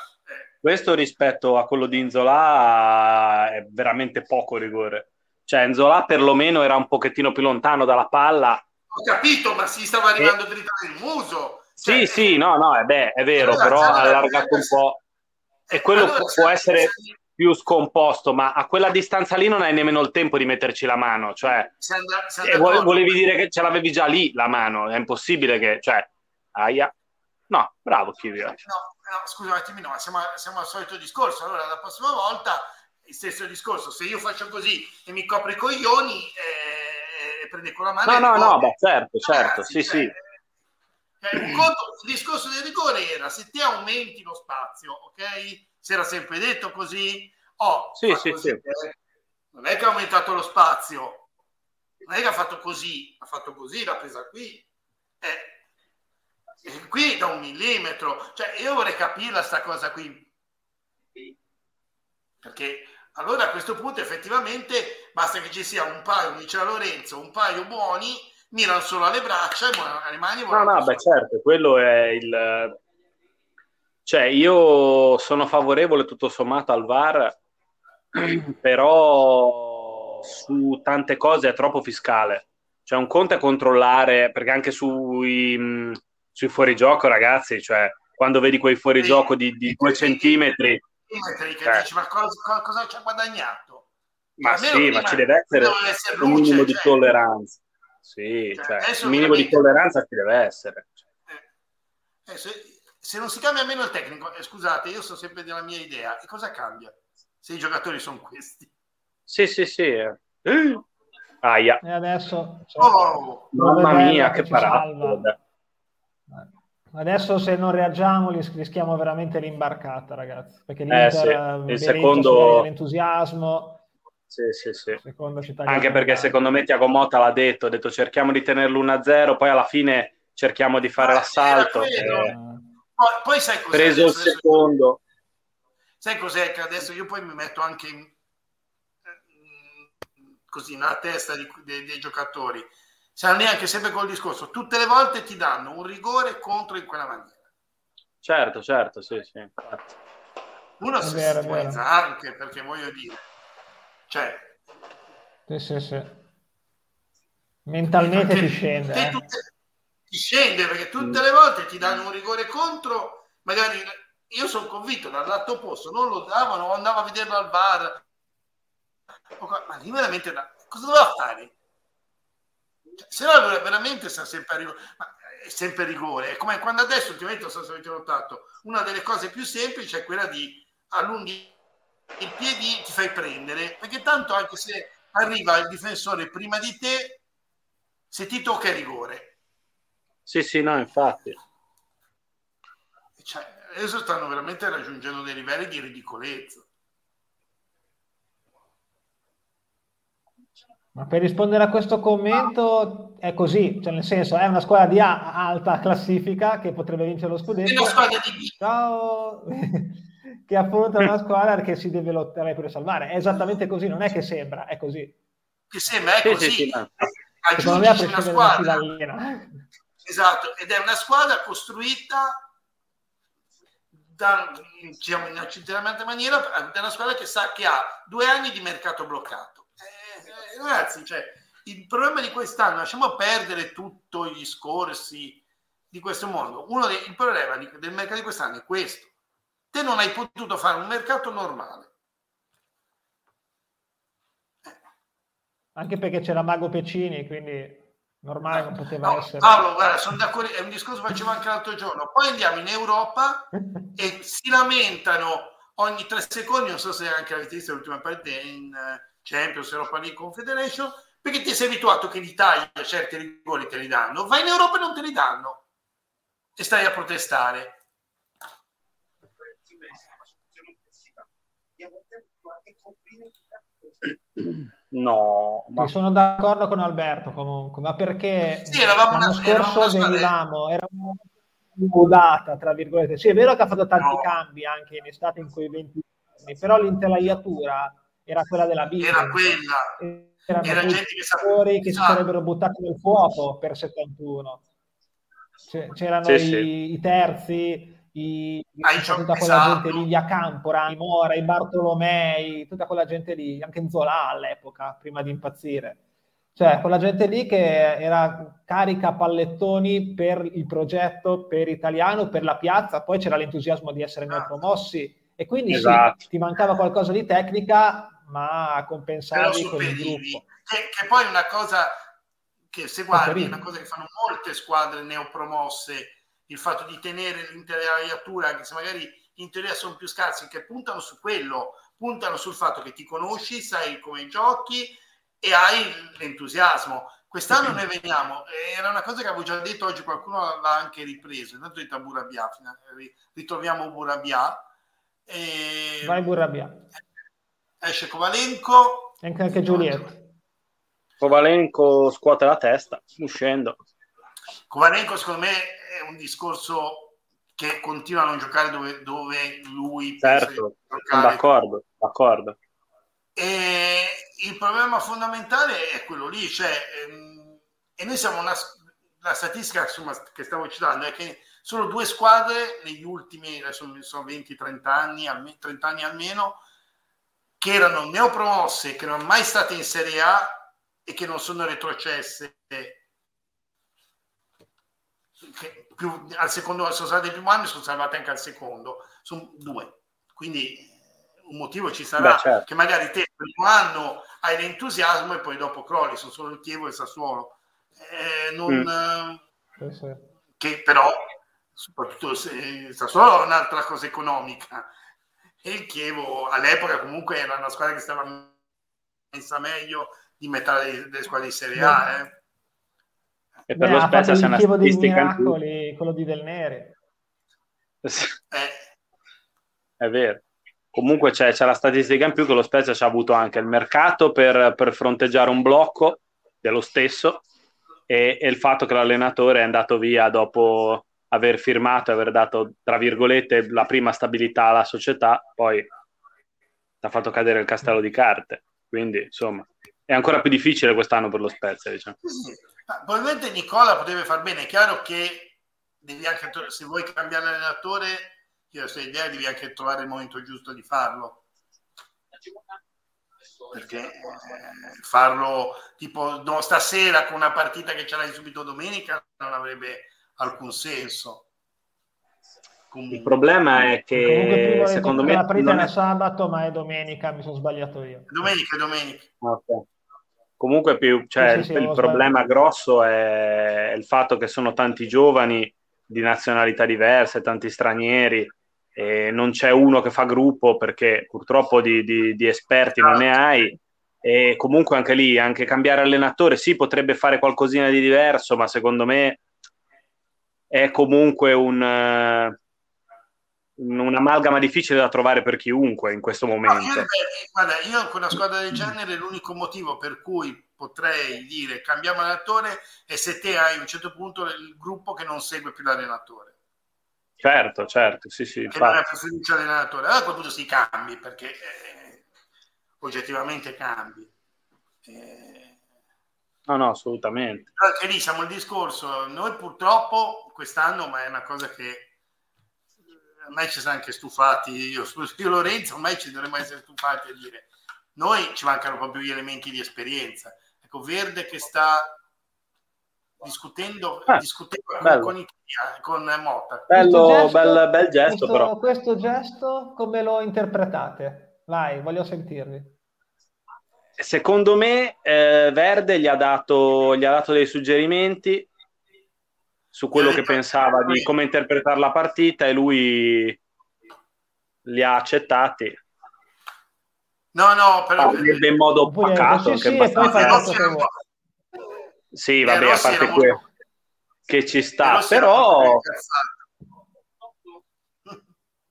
Speaker 3: questo rispetto a quello di Inzola è veramente poco rigore. Cioè, Inzola perlomeno era un pochettino più lontano dalla palla.
Speaker 1: Ho capito, ma si stava arrivando e... dritto nel muso.
Speaker 3: Cioè, sì, sì, no, no, è, beh, è vero, allora, però ha allargato un po'. E quello allora, può essere più scomposto, ma a quella distanza lì non hai nemmeno il tempo di metterci la mano. Cioè, andà, volevi dire che ce l'avevi già lì la mano, è impossibile che... Cioè, aia. No, bravo Kivio.
Speaker 1: No, no, scusa un attimino, ma siamo, siamo, al solito discorso. Allora, la prossima volta il stesso discorso. Se io faccio così e mi copro i coglioni, eh, prende con la mano.
Speaker 3: No, no, no, beh, certo, certo, Ragazzi, sì, cioè, sì.
Speaker 1: Eh, conto, il discorso del rigore era se ti aumenti lo spazio, ok? Si era sempre detto così. Oh,
Speaker 3: sì, sì, così, sì.
Speaker 1: Eh. Non è che ha aumentato lo spazio, non è che ha fatto così, ha fatto così, l'ha presa qui. Eh, qui da un millimetro. Cioè, io vorrei capirla sta cosa qui. Perché allora a questo punto effettivamente basta che ci sia un paio, mi diceva Lorenzo, un paio buoni, mirano solo alle braccia e alle mani.
Speaker 3: No, no, beh certo, quello è il... Cioè, io sono favorevole tutto sommato al VAR, però su tante cose è troppo fiscale. Cioè, un conto è controllare, perché anche sui, sui fuorigioco, ragazzi, cioè, quando vedi quei fuorigioco di, di due centimetri
Speaker 1: che eh. dici ma cosa, cosa ci ha guadagnato?
Speaker 3: Ma sì, ma ci deve essere, essere un minimo cioè, di tolleranza. Sì, cioè, cioè un minimo di tolleranza ci deve essere.
Speaker 1: Eh, eh, se, se, non si cambia almeno il tecnico, eh, scusate, io sono sempre della mia idea, e cosa cambia se i giocatori sono questi?
Speaker 3: Sì, sì, sì. Eh. Aia.
Speaker 2: E adesso...
Speaker 3: Cioè, oh, mamma mia, che parata.
Speaker 2: Adesso se non reagiamo rischiamo veramente l'imbarcata, ragazzi, perché l'Inter
Speaker 3: eh sì. il secondo...
Speaker 2: l'entusiasmo.
Speaker 3: Sì, sì, sì. Anche perché secondo me Tiago Motta l'ha detto, ha detto cerchiamo di tenerlo 1-0, poi alla fine cerchiamo di fare ah, l'assalto.
Speaker 1: E... Poi, poi, sai cos'è?
Speaker 3: Preso il secondo.
Speaker 1: Sai cos'è che adesso io poi mi metto anche in, così nella testa di, dei, dei giocatori sarà neanche sempre col discorso, tutte le volte ti danno un rigore contro in quella maniera.
Speaker 3: Certo, certo, sì, sì.
Speaker 1: Uno si situarizza anche perché voglio dire, cioè...
Speaker 2: Sì, sì, sì. Mentalmente ti scende. Eh.
Speaker 1: Tutte, ti scende perché tutte le volte ti danno un rigore contro, magari io sono convinto dal lato opposto, non lo davano, andavo a vederlo al bar. Ma lì veramente cosa doveva fare? Se no veramente sta sempre a rigore, ma è sempre rigore. È come quando adesso ultimamente non so se avete notato, una delle cose più semplici è quella di allunghi il piede ti fai prendere, perché tanto anche se arriva il difensore prima di te, se ti tocca è rigore.
Speaker 3: Sì, sì, no, infatti.
Speaker 1: Cioè, adesso stanno veramente raggiungendo dei livelli di ridicolezza.
Speaker 2: Ma per rispondere a questo commento è così, cioè nel senso è una squadra di A alta classifica che potrebbe vincere lo scudetto.
Speaker 1: È una squadra di B.
Speaker 2: Ciao! che affronta una squadra che si deve lottare per salvare. È esattamente così, non è che sembra, è così.
Speaker 1: Che sembra, è così. Sì, sì, sì. Secondo me una squadra. Esatto, ed è una squadra costruita da, diciamo, in una maniera, è una squadra che sa che ha due anni di mercato bloccato ragazzi, cioè, il problema di quest'anno, lasciamo perdere tutti i discorsi di questo mondo. Uno dei, il problema di, del mercato di quest'anno è questo. Te non hai potuto fare un mercato normale.
Speaker 2: Anche perché c'era Mago Pecini, quindi normale non poteva no, essere.
Speaker 1: Paolo, guarda, sono d'accordo, è un discorso che facevo anche l'altro giorno. Poi andiamo in Europa e si lamentano ogni tre secondi, non so se anche avete visto l'ultima partita in Champions, Europa League, Confederation, perché ti sei abituato che in Italia certi rigori te li danno, vai in Europa e non te li danno e stai a protestare.
Speaker 3: No,
Speaker 2: ma... sono d'accordo con Alberto comunque, ma perché sì, l'anno una, scorso venivamo, era una tra virgolette. Sì, è vero che ha fatto tanti no. cambi anche in estate in quei 20 anni, però l'intelaiatura era quella della Bibbia.
Speaker 1: Era quella. Erano
Speaker 2: era gente che, sapeva... che si esatto. sarebbero buttati nel fuoco per 71. C'erano sì, i, sì. i, terzi, i, ah, tutta quella esatto. gente lì, gli Acampora, i Mora, i Bartolomei, tutta quella gente lì, anche Zola all'epoca, prima di impazzire. Cioè, quella gente lì che era carica pallettoni per il progetto, per Italiano, per la piazza, poi c'era l'entusiasmo di essere neopromossi e quindi esatto. sì, ti mancava qualcosa di tecnica, ma compensavi con il gruppo.
Speaker 1: Che, che poi è una cosa che se guardi è una cosa che fanno molte squadre neopromosse, il fatto di tenere l'intelaiatura, anche se magari in teoria sono più scarsi, che puntano su quello, puntano sul fatto che ti conosci, sai come giochi e hai l'entusiasmo. Quest'anno noi veniamo, era una cosa che avevo già detto oggi, qualcuno l'ha anche ripreso, intanto detto a Burabia, ritroviamo Burabia.
Speaker 2: E... Vai Burabia.
Speaker 1: Esce Kovalenko.
Speaker 2: Anche, anche Giulietto.
Speaker 3: Kovalenko scuote la testa, uscendo.
Speaker 1: Kovalenko secondo me è un discorso che continua a non giocare dove, dove lui
Speaker 3: certo, d'accordo, d'accordo.
Speaker 1: E il problema fondamentale è quello lì, cioè, ehm, e noi siamo una, la statistica insomma, che stavo citando è che sono due squadre negli ultimi, adesso sono 20-30 anni, 30 anni almeno, che erano neopromosse, che non erano mai state in Serie A e che non sono retrocesse più, al secondo sono state il primo anno e sono salvate anche al secondo sono due quindi un motivo ci sarà Beh, certo. che magari te il primo anno hai l'entusiasmo e poi dopo crolli sono solo il Chievo e il Sassuolo eh, non, mm. eh, sì. che però soprattutto se il Sassuolo è un'altra cosa economica e il Chievo all'epoca comunque era una squadra che stava messa meglio di metà delle, delle squadre di Serie A eh.
Speaker 2: E per Beh, lo Spezia c'è una statistica miracoli, quello di Del Nere.
Speaker 3: Eh. È vero. Comunque c'è, c'è, la statistica in più che lo Spezia ci ha avuto anche il mercato per, per fronteggiare un blocco dello stesso e, e, il fatto che l'allenatore è andato via dopo aver firmato e aver dato, tra virgolette, la prima stabilità alla società, poi ha fatto cadere il castello di carte. Quindi, insomma, è ancora più difficile quest'anno per lo Spezia, diciamo.
Speaker 1: Ma probabilmente Nicola potrebbe far bene. È chiaro che devi anche, se vuoi cambiare l'allenatore, io questa idea, devi anche trovare il momento giusto di farlo. Perché eh, farlo tipo no, stasera con una partita che ce l'hai subito domenica non avrebbe alcun senso.
Speaker 3: Comunque. Il problema è che secondo me
Speaker 2: la partita era è... sabato, ma è domenica, mi sono sbagliato io.
Speaker 1: Domenica, domenica.
Speaker 3: Okay. Comunque più, cioè, sì, sì, il, il problema grosso è il fatto che sono tanti giovani di nazionalità diverse, tanti stranieri, e non c'è uno che fa gruppo perché purtroppo di, di, di esperti non ne hai. E comunque anche lì, anche cambiare allenatore, sì, potrebbe fare qualcosina di diverso, ma secondo me è comunque un un'amalgama difficile da trovare per chiunque in questo momento. No, io,
Speaker 1: guarda, io con una squadra del genere l'unico motivo per cui potrei dire cambiamo allenatore è se te hai a un certo punto il gruppo che non segue più l'allenatore.
Speaker 3: Certo, certo, sì, sì.
Speaker 1: Che non ha più fiducia all'allenatore. Allora a quel punto si cambi perché eh, oggettivamente cambi.
Speaker 3: Eh, no, no, assolutamente.
Speaker 1: Anche lì siamo al discorso, noi purtroppo quest'anno, ma è una cosa che ormai ci siamo anche stufati, io, io Lorenzo, ormai ci dovremmo essere stufati a dire, noi ci mancano proprio gli elementi di esperienza. Ecco, Verde che sta discutendo, ah, discutendo con, con, con Motta.
Speaker 3: Bello, gesto, bel, bel gesto
Speaker 2: questo,
Speaker 3: però.
Speaker 2: Questo gesto come lo interpretate? Vai, voglio sentirvi.
Speaker 3: Secondo me eh, Verde gli ha, dato, gli ha dato dei suggerimenti su quello che pensava di come interpretare la partita e lui li ha accettati.
Speaker 1: No, no, però
Speaker 3: in modo pacato, sì, sì, sì, vabbè, a parte quello che ci sta, però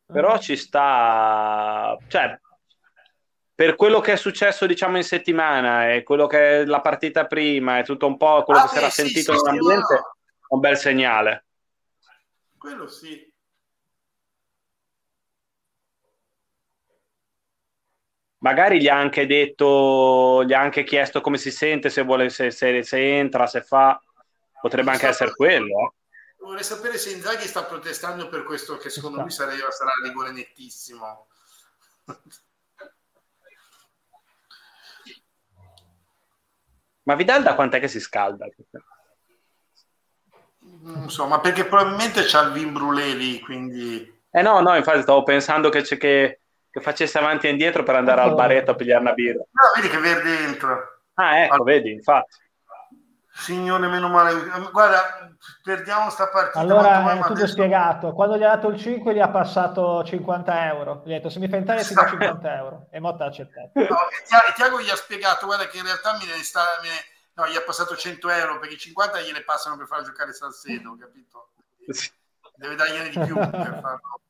Speaker 3: però ci sta, cioè per quello che è successo diciamo in settimana e quello che è la partita prima e tutto un po' quello ah, che si era sì, sentito sì, nell'ambiente no un bel segnale.
Speaker 1: Quello sì.
Speaker 3: Magari gli ha anche detto, gli ha anche chiesto come si sente, se vuole, se, se, se entra, se fa, potrebbe anche essere quello. Eh.
Speaker 1: Vorrei sapere se Inzaghi sta protestando per questo che secondo lui sarà, sarà rigore nettissimo.
Speaker 3: Ma Vidal da quant'è che si scalda?
Speaker 1: Non so, ma perché probabilmente c'ha il vin brûlé lì, quindi...
Speaker 3: Eh no, no, infatti stavo pensando che, che, che facesse avanti e indietro per andare al baretto a pigliare una birra.
Speaker 1: No, vedi che verde entra.
Speaker 3: Ah, ecco, allora... vedi, infatti.
Speaker 1: Signore, meno male. Guarda, perdiamo sta partita.
Speaker 2: Allora, è tutto adesso... spiegato. Quando gli ha dato il 5 gli ha passato 50 euro. Gli ha detto, se mi fai entrare ti do 50 euro. E Motta ha accettato. No,
Speaker 1: Tiago gli ha spiegato, guarda che in realtà ne sta... Me no, gli ha passato 100 euro perché 50 gliele passano per far giocare Salcedo, capito? Deve dargliene di più per farlo.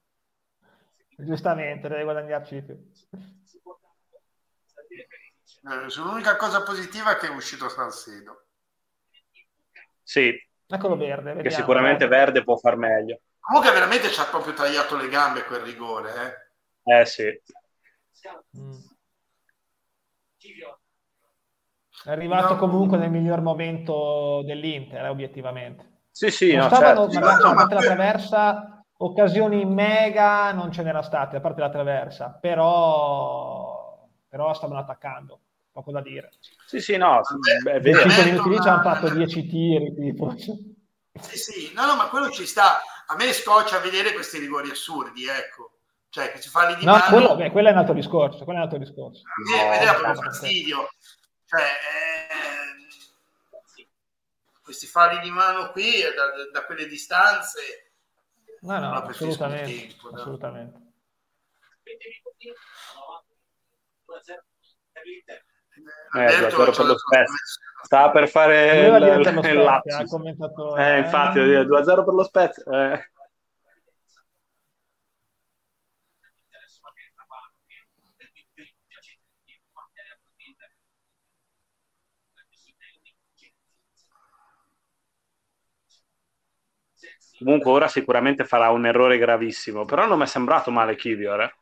Speaker 2: Giustamente, deve guadagnarci di più.
Speaker 1: Eh, l'unica cosa positiva è che è uscito Salcedo.
Speaker 3: Sì.
Speaker 2: Eccolo verde.
Speaker 3: Vediamo, che sicuramente eh. verde può far meglio.
Speaker 1: Comunque veramente ci ha proprio tagliato le gambe quel rigore.
Speaker 3: Eh, eh sì. Mm.
Speaker 2: È arrivato no. comunque nel miglior momento dell'Inter, eh, obiettivamente.
Speaker 3: Sì, sì,
Speaker 2: non
Speaker 3: no,
Speaker 2: stavano,
Speaker 3: certo.
Speaker 2: no, no, ma... la traversa, occasioni mega non ce n'era state, a parte la traversa, però, però stavano attaccando poco da dire.
Speaker 3: Sì, sì, no,
Speaker 2: è vero. 5 minuti lì ci hanno fatto 10 tiri. Tipo.
Speaker 1: Sì, sì, no, no, ma quello ci sta. A me scoccia vedere questi rigori assurdi, ecco. Cioè, che si fa lì di
Speaker 2: no, mano... quello, beh, quello è un altro discorso, quello è un altro discorso.
Speaker 1: A me no, vedeva proprio fastidio. Cioè, eh, questi falli di mano qui, da, da quelle distanze...
Speaker 2: No, no, assolutamente. Tempo, assolutamente.
Speaker 3: Eh, per lo Spezia. Stava per fare il, il, il lapsus. Eh, infatti, 2-0 per lo Spezia. Eh. Comunque ora sicuramente farà un errore gravissimo, però non mi è sembrato male Kivior. Eh?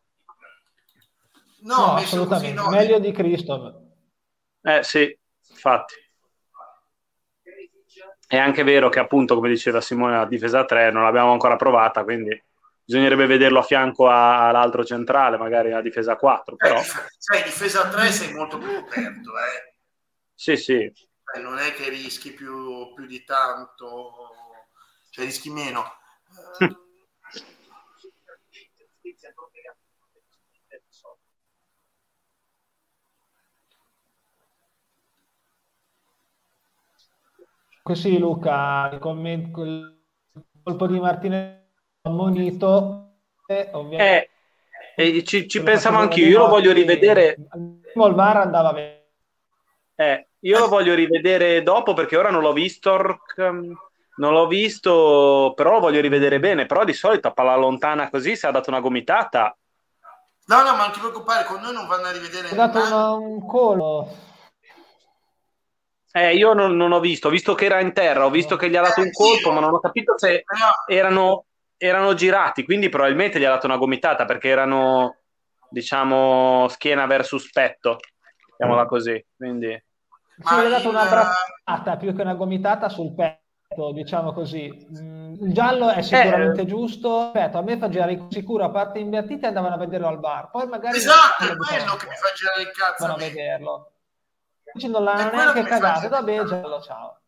Speaker 2: No, no assolutamente, così, no. meglio di Cristo.
Speaker 3: Eh sì, infatti. È anche vero che appunto, come diceva Simone, la difesa 3 non l'abbiamo ancora provata, quindi bisognerebbe vederlo a fianco all'altro centrale, magari la difesa 4. Però... Eh,
Speaker 1: sai, difesa 3 sei molto più coperto, eh.
Speaker 3: Sì, sì.
Speaker 1: Eh, non è che rischi più, più di tanto, cioè rischi meno.
Speaker 2: Così Luca, il, commento, il colpo di Martinez ammonito,
Speaker 3: ovviamente... Eh, ci, ci pensavo anch'io, io lo voglio rivedere...
Speaker 2: Il VAR andava bene.
Speaker 3: Eh, io lo voglio rivedere dopo perché ora non l'ho visto, non l'ho visto, però lo voglio rivedere bene. Però di solito a palla lontana così, se ha dato una gomitata.
Speaker 1: No, no, ma non ti preoccupare, con noi non vanno a rivedere.
Speaker 2: Ha dato una, un colo.
Speaker 3: Eh, io non, non, ho visto, ho visto che era in terra, ho visto che gli ha dato un colpo, ma non ho capito se erano, erano girati, quindi probabilmente gli ha dato una gomitata perché erano, diciamo, schiena versus petto, chiamiamola così. Quindi...
Speaker 2: Sì, gli ha dato una braccata più che una gomitata sul petto, diciamo così. Mm, il giallo è sicuramente eh. giusto. Aspetta, a me fa girare sicuro a parte invertite andavano a vederlo al bar. Poi magari
Speaker 1: esatto, è quello che mi fa girare il cazzo.
Speaker 2: Vanno a vederlo non l'hanno neanche cagato, vabbè, giallo, ciao.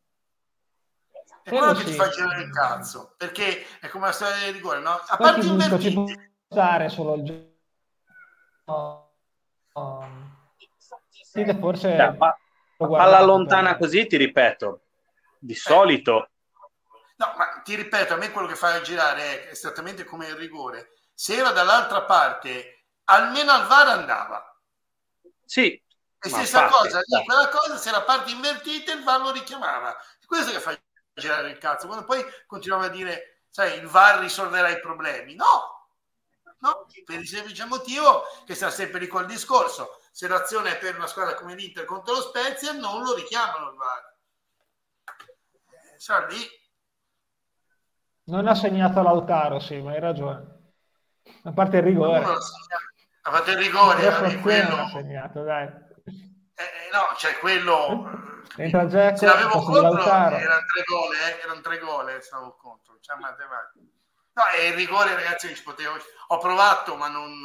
Speaker 1: È quello, che sì. ti fa girare il cazzo, perché è come la storia del rigore, no? A parte
Speaker 2: il ci può stare solo il gioco. No. no. forse...
Speaker 3: Yeah, ma, alla lontana per... così, ti ripeto, di eh. solito...
Speaker 1: No, ma ti ripeto, a me quello che fa girare è esattamente come il rigore. Se era dall'altra parte, almeno al VAR andava.
Speaker 3: Sì,
Speaker 1: e stessa parte, cosa, lì, quella cosa, se la parte invertita il VAR lo richiamava. Questo che fa girare il cazzo. Quando poi continuiamo a dire, sai, il VAR risolverà i problemi. No, no, per il semplice motivo che sta sempre lì col discorso. Se l'azione è per una squadra come l'Inter contro lo Spezia, non lo richiamano il VAR. Eh, sa lì.
Speaker 2: Non ha segnato Lautaro, sì, ma hai ragione. A parte il rigore.
Speaker 1: Ha fatto il rigore, vabbè, quello...
Speaker 2: ha segnato, dai.
Speaker 1: Eh, eh, no, cioè quello...
Speaker 2: Entra Jack,
Speaker 1: se l'avevo contro erano tre gol, eh, erano tre gol, eh, stavo contro. Cioè, no, è il rigore, ragazzi, ci potevo... Ho provato, ma non...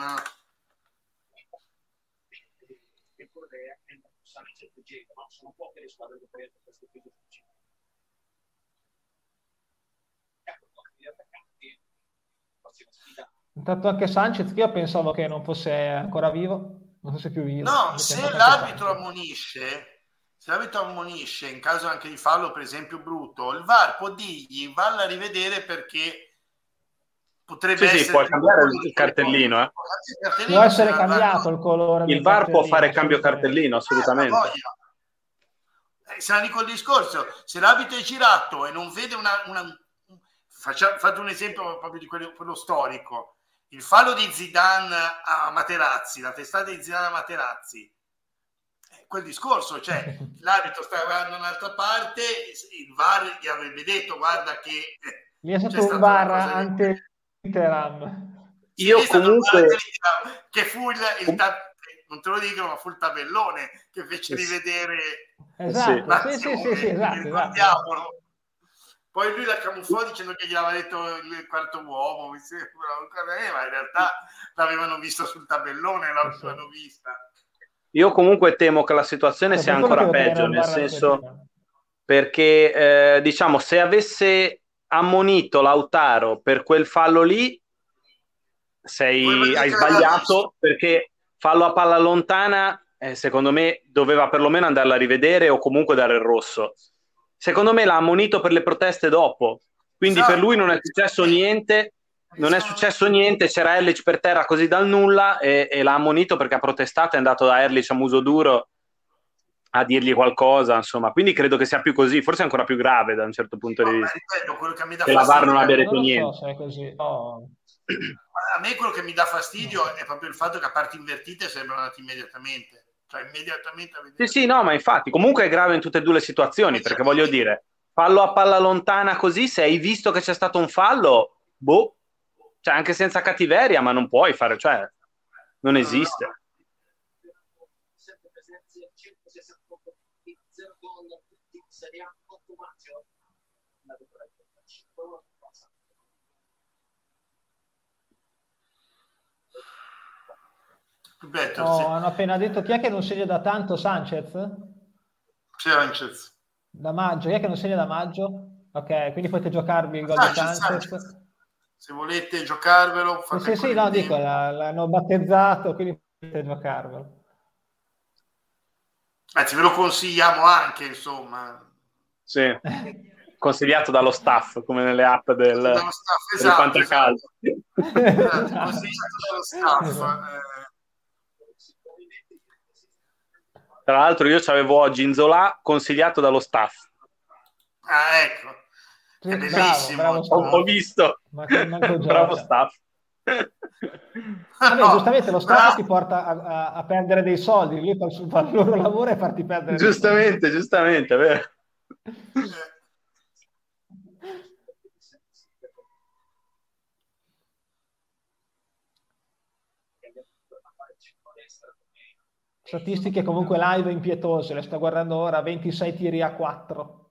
Speaker 1: Sono poche le squadre che prendono questo tipo di
Speaker 2: Intanto anche Sanchez, che io pensavo che non fosse ancora vivo non fosse più vivo.
Speaker 1: No, se l'arbitro ammonisce, se l'arbitro ammonisce in caso anche di fallo, per esempio, brutto, il VAR può dirgli valla a rivedere perché potrebbe
Speaker 3: sì,
Speaker 1: essere...
Speaker 3: Sì, può cambiare il cartellino, eh.
Speaker 2: cartellino può essere cambiato il colore.
Speaker 3: Il VAR può fare cambio cartellino, assolutamente.
Speaker 1: Eh, se la dico il discorso, se l'abito è girato e non vede una... una faccia, fate un esempio proprio di quello, quello storico. Il fallo di Zidane a Materazzi, la testata di Zidane a Materazzi, quel discorso, cioè l'arbitro sta guardando un'altra parte, il VAR gli avrebbe detto guarda che...
Speaker 2: Gli è stato un VAR ante Interam.
Speaker 3: Io comunque...
Speaker 1: Che fu il, il non te lo dicono, ma fu il tabellone che fece rivedere...
Speaker 2: Esatto, sì, sì, sì, sì, esatto, esatto.
Speaker 1: Poi lui la camuffò dicendo che gli aveva detto il quarto uomo, mi sembra, ma in realtà l'avevano vista sul tabellone, l'avevano vista.
Speaker 3: Io comunque temo che la situazione sia ancora peggio, nel senso perché eh, diciamo se avesse ammonito Lautaro per quel fallo lì sei, hai sbagliato perché fallo a palla lontana eh, secondo me doveva perlomeno andarla a rivedere o comunque dare il rosso secondo me l'ha ammonito per le proteste dopo quindi esatto. per lui non è successo niente non è successo niente, c'era Erlich per terra così dal nulla e, e l'ha ammonito perché ha protestato, è andato da Erlich a muso duro a dirgli qualcosa, insomma, quindi credo che sia più così, forse ancora più grave da un certo punto di vista.
Speaker 1: Ripeto, quello che mi dà
Speaker 3: che la VAR non abbia detto niente.
Speaker 2: So oh.
Speaker 1: A me quello che mi dà fastidio no. è proprio il fatto che a parti invertite sembrano andati immediatamente. Cioè, immediatamente
Speaker 3: Sì, sì, no, ma infatti, comunque è grave in tutte e due le situazioni, perché voglio dire, fallo a palla lontana così, se hai visto che c'è stato un fallo, boh, cioè anche senza cattiveria, ma non puoi fare, cioè non esiste.
Speaker 2: Ripeto, oh, sì. Hanno appena detto chi è che non segna da tanto Sanchez?
Speaker 1: Sanchez.
Speaker 2: Da maggio, chi è che non segna da maggio? Ok, quindi potete giocarvi il gol di Sanchez. Sanchez
Speaker 1: se volete giocarvelo
Speaker 2: fate sì sì no dico l'hanno battezzato quindi potete giocarvelo
Speaker 1: anzi ve lo consigliamo anche insomma
Speaker 3: sì consigliato dallo staff come nelle app del, dallo
Speaker 1: staff, esatto, esatto. esatto, consigliato dallo staff eh.
Speaker 3: Tra l'altro io avevo oggi Inzola consigliato dallo staff
Speaker 1: ah ecco è bellissimo. Bravo,
Speaker 3: bravo ho, ho, visto. bravo staff.
Speaker 2: Vabbè, no, giustamente lo Stato no. ti porta a, a, a, perdere dei soldi, lui fa, fa il loro lavoro e farti perdere
Speaker 3: Giustamente, giustamente, vero.
Speaker 2: Statistiche comunque live impietose, le sto guardando ora, 26 tiri a 4.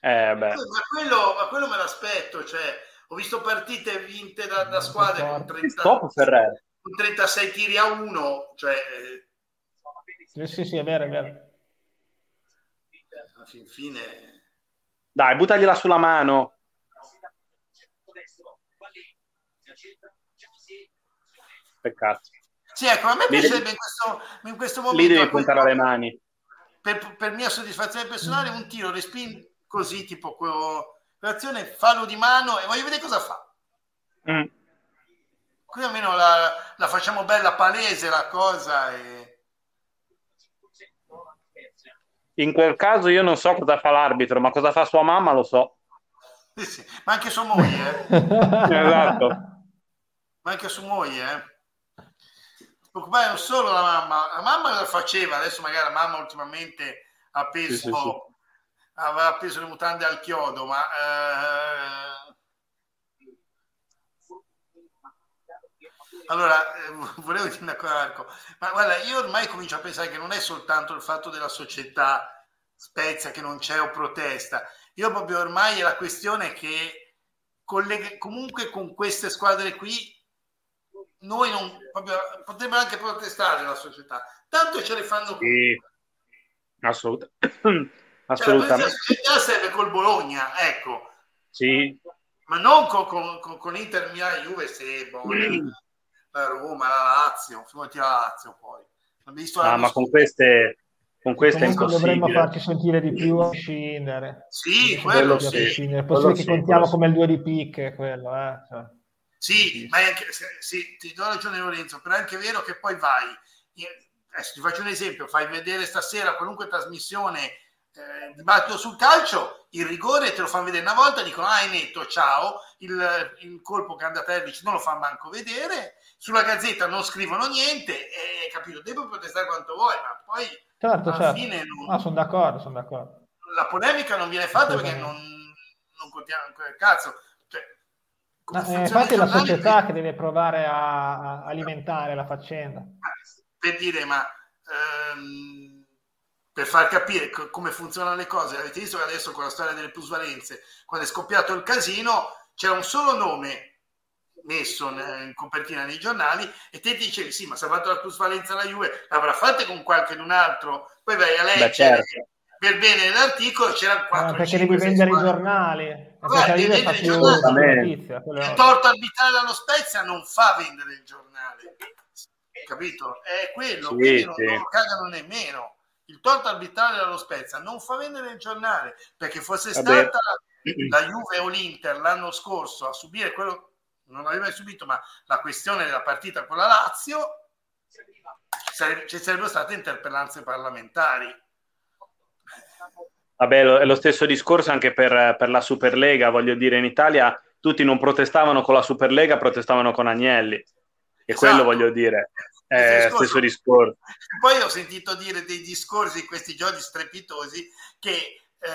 Speaker 3: Eh, ma,
Speaker 1: quello, ma, quello, me l'aspetto, cioè, ho visto partite vinte da, da squadre con, 30,
Speaker 3: con
Speaker 1: 36 tiri a 1, cioè...
Speaker 2: Sì, sì, sì, è vero, è vero.
Speaker 1: Alla fin fine...
Speaker 3: Dai, buttagliela sulla mano. Peccato.
Speaker 1: Sì, ecco, a me piacerebbe in questo, in questo momento...
Speaker 3: Lì devi puntare alle mani.
Speaker 1: Per, per, mia soddisfazione personale, un tiro respin così, tipo operazione fallo di mano e voglio vedere cosa fa. Mm. Qui almeno la, la, facciamo bella palese la cosa. E...
Speaker 3: In quel caso io non so cosa fa l'arbitro, ma cosa fa sua mamma lo so.
Speaker 1: Sì, sì. Ma anche sua moglie.
Speaker 3: Eh. esatto.
Speaker 1: Ma anche sua moglie. Eh. Preoccupare non solo la mamma. La mamma lo faceva, adesso magari la mamma ultimamente ha preso sì, sì, aveva preso le mutande al chiodo, ma eh... allora eh, volevo dire una cosa, Marco, ma guarda, io ormai comincio a pensare che non è soltanto il fatto della società Spezia che non c'è o protesta, io proprio ormai è la questione che collega, comunque con queste squadre qui noi non proprio, potrebbero anche protestare la società, tanto ce le fanno
Speaker 3: sì, assolutamente assolutamente.
Speaker 1: Cioè, serve col Bologna, ecco.
Speaker 3: Sì.
Speaker 1: Ma non con, con, con Inter, Milan, Juve, se mm. la Roma, la Lazio, figurati la Lazio poi.
Speaker 3: Visto ah, ma con queste, con queste è impossibile.
Speaker 2: dovremmo farci sentire di più a prescindere.
Speaker 1: Sì, quello, quello sì.
Speaker 2: È possibile che sì, contiamo come il 2 di picche, quello, eh. Cioè.
Speaker 1: Sì, ma anche, sì, ti do ragione Lorenzo, però è anche vero che poi vai, adesso ti faccio un esempio, fai vedere stasera qualunque trasmissione eh, dibattito sul calcio, il rigore te lo fanno vedere una volta, dicono ah è netto, ciao, il, il colpo che è andato a non lo fa manco vedere, sulla gazzetta non scrivono niente, e capito, devo protestare quanto vuoi, ma poi
Speaker 2: certo, alla certo. fine non, ah, sono d'accordo, sono d'accordo.
Speaker 1: La polemica non viene fatta perché non, non contiamo cazzo.
Speaker 2: No, eh, infatti è la società che deve provare a, a alimentare la faccenda.
Speaker 1: Per dire, ma ehm, per far capire co- come funzionano le cose, avete visto che adesso con la storia delle plusvalenze, quando è scoppiato il casino, c'era un solo nome messo in copertina nei giornali e te dicevi sì ma se ha fatto la plusvalenza la Juve l'avrà fatta con qualche un altro poi vai a leggere Beh, certo. per bene dell'articolo c'erano quattro
Speaker 2: ah, perché devi vendere i giornali Vabbè, vendere
Speaker 1: il giornale il torto arbitrale allo Spezia non fa vendere il giornale capito? è quello sì, quindi sì. Non, non lo cagano nemmeno il torto arbitrale allo Spezia non fa vendere il giornale perché fosse Vabbè. stata la Juve o l'Inter l'anno scorso a subire quello non aveva mai subito, ma la questione della partita con la Lazio ci sarebbero state interpellanze parlamentari.
Speaker 3: Vabbè, è lo stesso discorso anche per, per, la Superlega, voglio dire, in Italia tutti non protestavano con la Superlega, protestavano con Agnelli. E esatto. quello voglio dire, è lo stesso discorso.
Speaker 1: Poi ho sentito dire dei discorsi in questi giorni strepitosi che eh,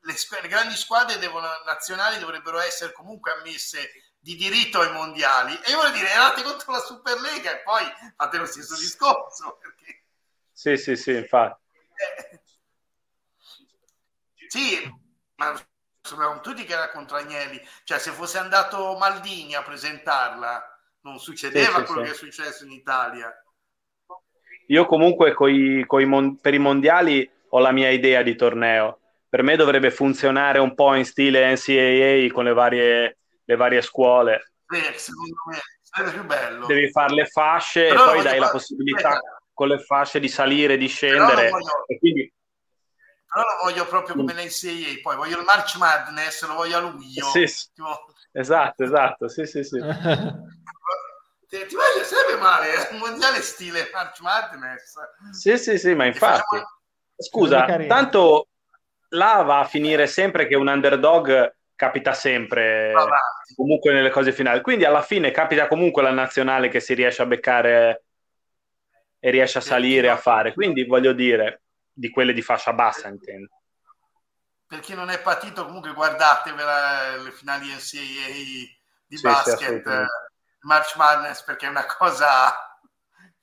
Speaker 1: le, le, grandi squadre devono, nazionali dovrebbero essere comunque ammesse di diritto ai mondiali. E io voglio dire, erate contro la Superlega e poi fate lo stesso discorso. Perché...
Speaker 3: Sì, sì, sì, infatti.
Speaker 1: Eh, sì, ma sapevamo tutti che era contro Agnelli. Cioè, se fosse andato Maldini a presentarla, non succedeva sì, quello sì, che sì. è successo in Italia.
Speaker 3: Io comunque coi, coi mon- per i mondiali ho la mia idea di torneo. Per me dovrebbe funzionare un po' in stile NCAA con le varie le varie scuole.
Speaker 1: Beh, secondo me sarebbe più bello.
Speaker 3: Devi fare le fasce Però e poi dai la possibilità aspetta. con le fasce di salire, di scendere. Voglio... E quindi...
Speaker 1: Però lo voglio proprio come l'NCAA, poi voglio il March Madness, lo voglio a luglio.
Speaker 3: Sì, tipo... Esatto, esatto, sì, sì, sì.
Speaker 1: ti, ti voglio sarebbe male, è un mondiale stile March Madness.
Speaker 3: Sì, sì, sì, ma infatti... Facciamo... Scusa, tanto là va a finire sempre che un underdog capita sempre comunque nelle cose finali. Quindi alla fine capita comunque la nazionale che si riesce a beccare e riesce a salire a fare. Quindi voglio dire, di quelle di fascia bassa intendo.
Speaker 1: Per chi non è partito, comunque guardatevela le finali NCAA di sì, basket, sì, March Madness, perché è una cosa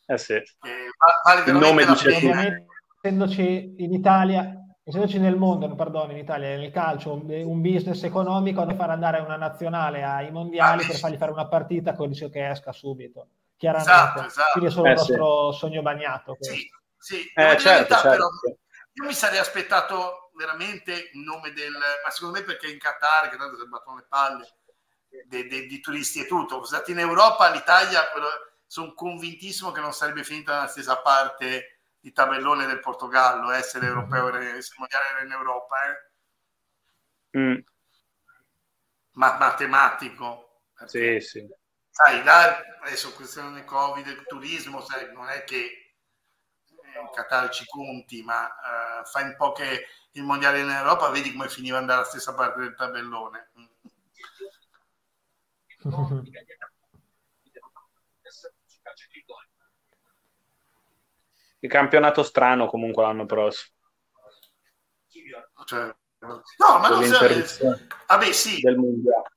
Speaker 3: eh sì.
Speaker 1: che vale
Speaker 3: Il nome dice
Speaker 2: Essendoci in Italia essendoci nel mondo, pardon, in Italia, nel calcio, un, un business economico da far andare una nazionale ai mondiali ah, per fargli fare una partita con il rischio che esca subito. Chiaramente, esatto, esatto. quindi è solo eh, il nostro sì. sogno bagnato.
Speaker 1: Sì, sì. Eh, certo, certo. Però, io mi sarei aspettato veramente il nome del, ma secondo me perché in Qatar, che tanto si è battuto le palle de, de, di turisti e tutto, stati in Europa, l'Italia, sono convintissimo che non sarebbe finita dalla stessa parte di tabellone del Portogallo, essere europeo e essere mondiale in Europa. Eh? Mm. Ma matematico.
Speaker 3: Sì, sì.
Speaker 1: Sai, là, adesso questione Covid, il turismo, sai, non è che eh, Qatar ci conti, ma uh, fai un po' che il mondiale in Europa, vedi come finiva andare alla stessa parte del tabellone.
Speaker 3: Il campionato strano comunque l'anno prossimo.
Speaker 1: Cioè, no, ma non serve. Vabbè, sì.
Speaker 3: Del mondiale.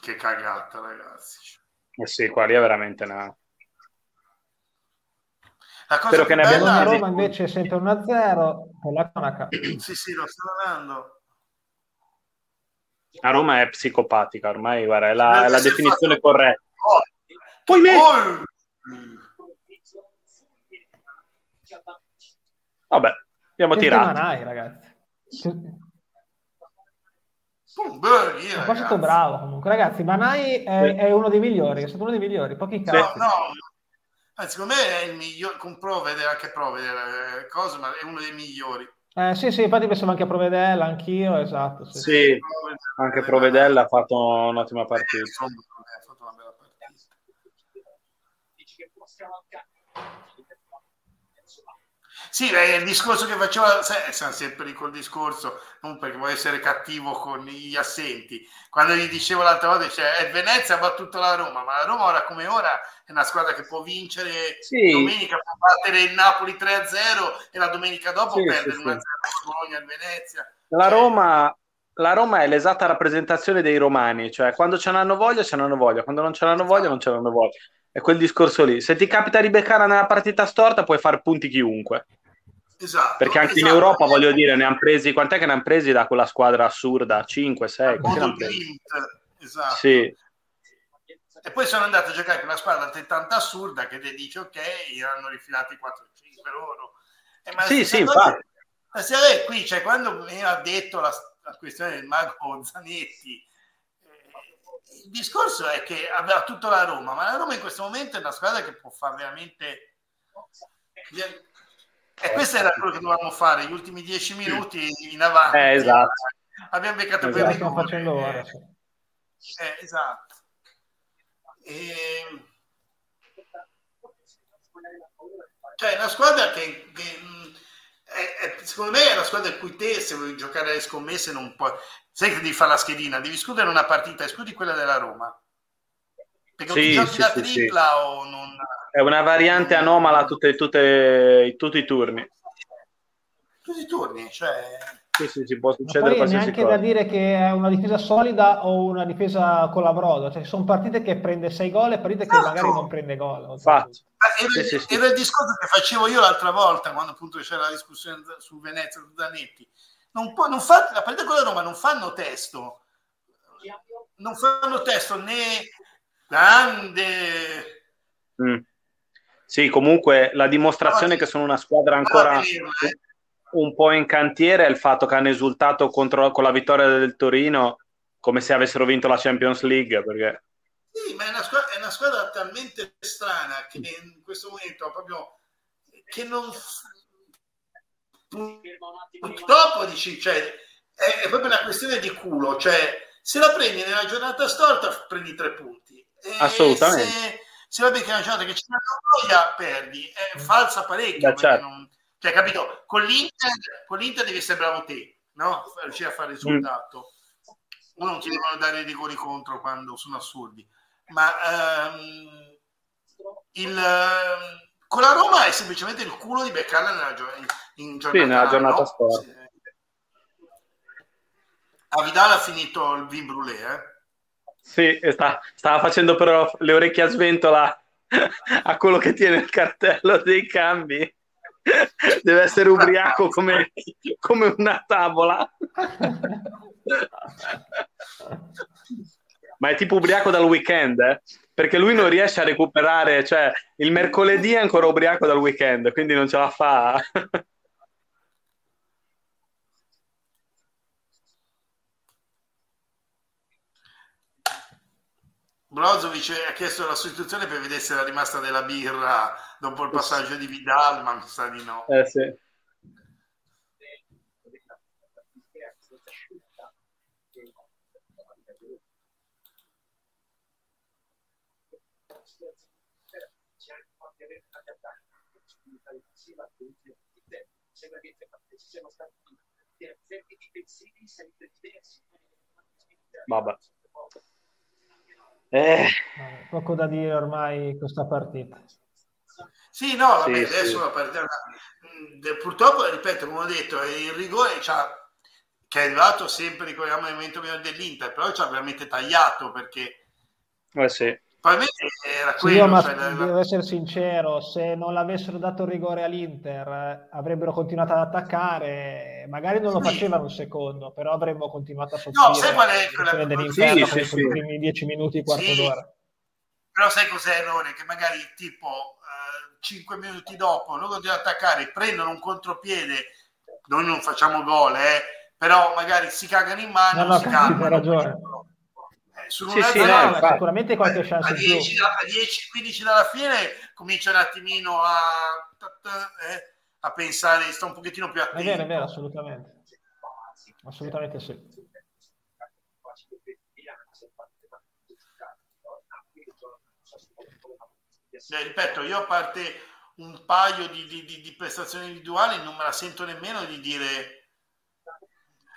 Speaker 1: Che cagata, ragazzi.
Speaker 3: Eh sì, qua lì è veramente una...
Speaker 2: La cosa Spero che ne abbiamo a Roma invece sempre 1-0 con la cronaca.
Speaker 1: Sì, sì, lo sto dando.
Speaker 3: A Roma è psicopatica ormai, guarda, è la, è la definizione fatto... corretta. Oh. Poi me... Oh. Vabbè, abbiamo tirato.
Speaker 2: Manai, ragazzi. Ma qua è stato bravo comunque, ragazzi. Manai è, è, uno dei migliori, è stato uno dei migliori. Pochi casi.
Speaker 1: No, no. Secondo me è il migliore, con Provede, anche Provede, eh, cosa, ma è uno dei migliori.
Speaker 2: Eh, sì, sì, infatti pensavo anche a Provedella, anch'io, esatto.
Speaker 3: Sì, sì anche Provedella ha fatto un'ottima partita. Ha fatto una bella partita.
Speaker 1: Sì, è il discorso che faceva, sai, siamo sempre lì col discorso, non perché vuoi essere cattivo con gli assenti. Quando gli dicevo l'altra volta, cioè, eh, Venezia ha battuto la Roma, ma la Roma ora come ora una squadra che può vincere sì. domenica, può battere il Napoli 3-0 e la domenica dopo sì, perdere sì, 1-0 Bologna e Venezia.
Speaker 3: La Roma, la Roma è l'esatta rappresentazione dei romani, cioè quando ce l'hanno voglia, ce l'hanno voglia, quando non ce l'hanno voglia, non ce l'hanno voglia. È quel discorso lì. Se ti capita di beccare nella partita storta, puoi fare punti chiunque.
Speaker 1: Esatto,
Speaker 3: Perché anche
Speaker 1: esatto.
Speaker 3: in Europa, voglio dire, ne hanno presi, quant'è che ne hanno presi da quella squadra assurda? 5, 6?
Speaker 1: Esatto.
Speaker 3: Sì.
Speaker 1: E poi sono andato a giocare con una squadra altrettanto assurda che ti dice ok, hanno rifilati 4-5 loro.
Speaker 3: Eh, ma sì, sì, infatti.
Speaker 1: Ma se lei qui, cioè, quando mi ha detto la, la questione del mago Zanetti, eh, il discorso è che aveva tutta la Roma, ma la Roma in questo momento è una squadra che può fare veramente e questo era quello che dovevamo fare, gli ultimi dieci minuti in avanti.
Speaker 3: Eh, esatto.
Speaker 1: Abbiamo beccato
Speaker 2: esatto,
Speaker 1: per
Speaker 2: rigore. facendo ora, sì.
Speaker 1: eh, esatto. E... Cioè, è una squadra che, che è, è, secondo me è una squadra in cui te, se vuoi giocare alle scommesse, non puoi. Sai che devi fare la schedina, devi escludere una partita, escludi quella della Roma. Perché sì, o ti sì, la tripla sì. o non
Speaker 3: è una variante anomala tutte, tutte, tutti i turni.
Speaker 1: Tutti i turni, cioè...
Speaker 3: Sì, sì, ci può succedere
Speaker 2: Ma poi neanche
Speaker 3: cosa.
Speaker 2: da dire che è una difesa solida o una difesa con la broda, cioè sono partite che prende 6 gol e partite esatto. che magari non prende gol.
Speaker 3: Infatti.
Speaker 1: Era, sì, sì, era, il discorso che facevo io l'altra volta quando appunto c'era la discussione su Venezia su Zanetti. Non può, non fa, la partita con la Roma non fanno testo, non fanno testo né grande.
Speaker 3: Mm sì, comunque la dimostrazione che sono una squadra ancora un po' in cantiere è il fatto che hanno esultato contro, con la vittoria del Torino come se avessero vinto la Champions League. Perché...
Speaker 1: Sì, ma è una, squadra, è una squadra talmente strana che in questo momento proprio che non purtroppo dici cioè, è, è, proprio una questione di culo cioè se la prendi nella giornata storta prendi tre punti
Speaker 3: e assolutamente se,
Speaker 1: se va bene che è una giornata che c'è una noia, perdi. È falsa parecchio.
Speaker 3: certo.
Speaker 1: non... Cioè, capito? Con l'Inter, con l'Inter devi essere bravo te, no? Riuscire a fare il mm. risultato. Mm. Uno non ti devono dare i rigori contro quando sono assurdi. Ma um, il, uh, con la Roma è semplicemente il culo di beccarla nella gio- in, giornata.
Speaker 3: Sì, nella giornata no?
Speaker 1: Sì. A Vidal ha finito il vin brûlé, eh?
Speaker 3: Sì, sta, stava facendo però le orecchie a sventola a quello che tiene il cartello dei cambi. Deve essere ubriaco come, come una tavola. Ma è tipo ubriaco dal weekend, eh? perché lui non riesce a recuperare, cioè il mercoledì è ancora ubriaco dal weekend, quindi non ce la fa.
Speaker 1: Brozovic ha chiesto la sostituzione per vedere se era rimasta della birra dopo il passaggio di Vidal, ma mi sa di no.
Speaker 3: Eh sì. Vabbè.
Speaker 2: Eh. Poco da dire ormai questa partita.
Speaker 1: Sì, no, vabbè, sì, adesso sì. la partita... Purtroppo, ripeto, come ho detto, il rigore che è arrivato sempre, ricordiamo, nel momento dell'Inter, però ci ha veramente tagliato perché...
Speaker 3: Eh sì.
Speaker 1: Probabilmente era quello.
Speaker 2: Sì, ma cioè, devo essere sincero, se non l'avessero dato rigore all'Inter eh, avrebbero continuato ad attaccare, magari non lo sì. facevano un secondo, però avremmo continuato a soffrire
Speaker 1: no, sai qual è quella...
Speaker 2: dell'inferno sì, sì, i primi dieci minuti, quarto sì. d'ora.
Speaker 1: Però sai cos'è l'errore? Che magari tipo uh, cinque minuti dopo loro ad attaccare, prendono un contropiede, noi non facciamo gol, eh, però magari si cagano in mano,
Speaker 2: no, no,
Speaker 1: si cagano.
Speaker 2: ragione sì, sì, no, sicuramente qualche chance
Speaker 1: a 10, a 10-15 dalla fine comincia un attimino a, eh, a pensare, sta un pochettino più attento.
Speaker 2: È vero, è vero, assolutamente. Assolutamente sì.
Speaker 1: Eh, ripeto, io a parte un paio di, di, di, di prestazioni individuali non me la sento nemmeno di dire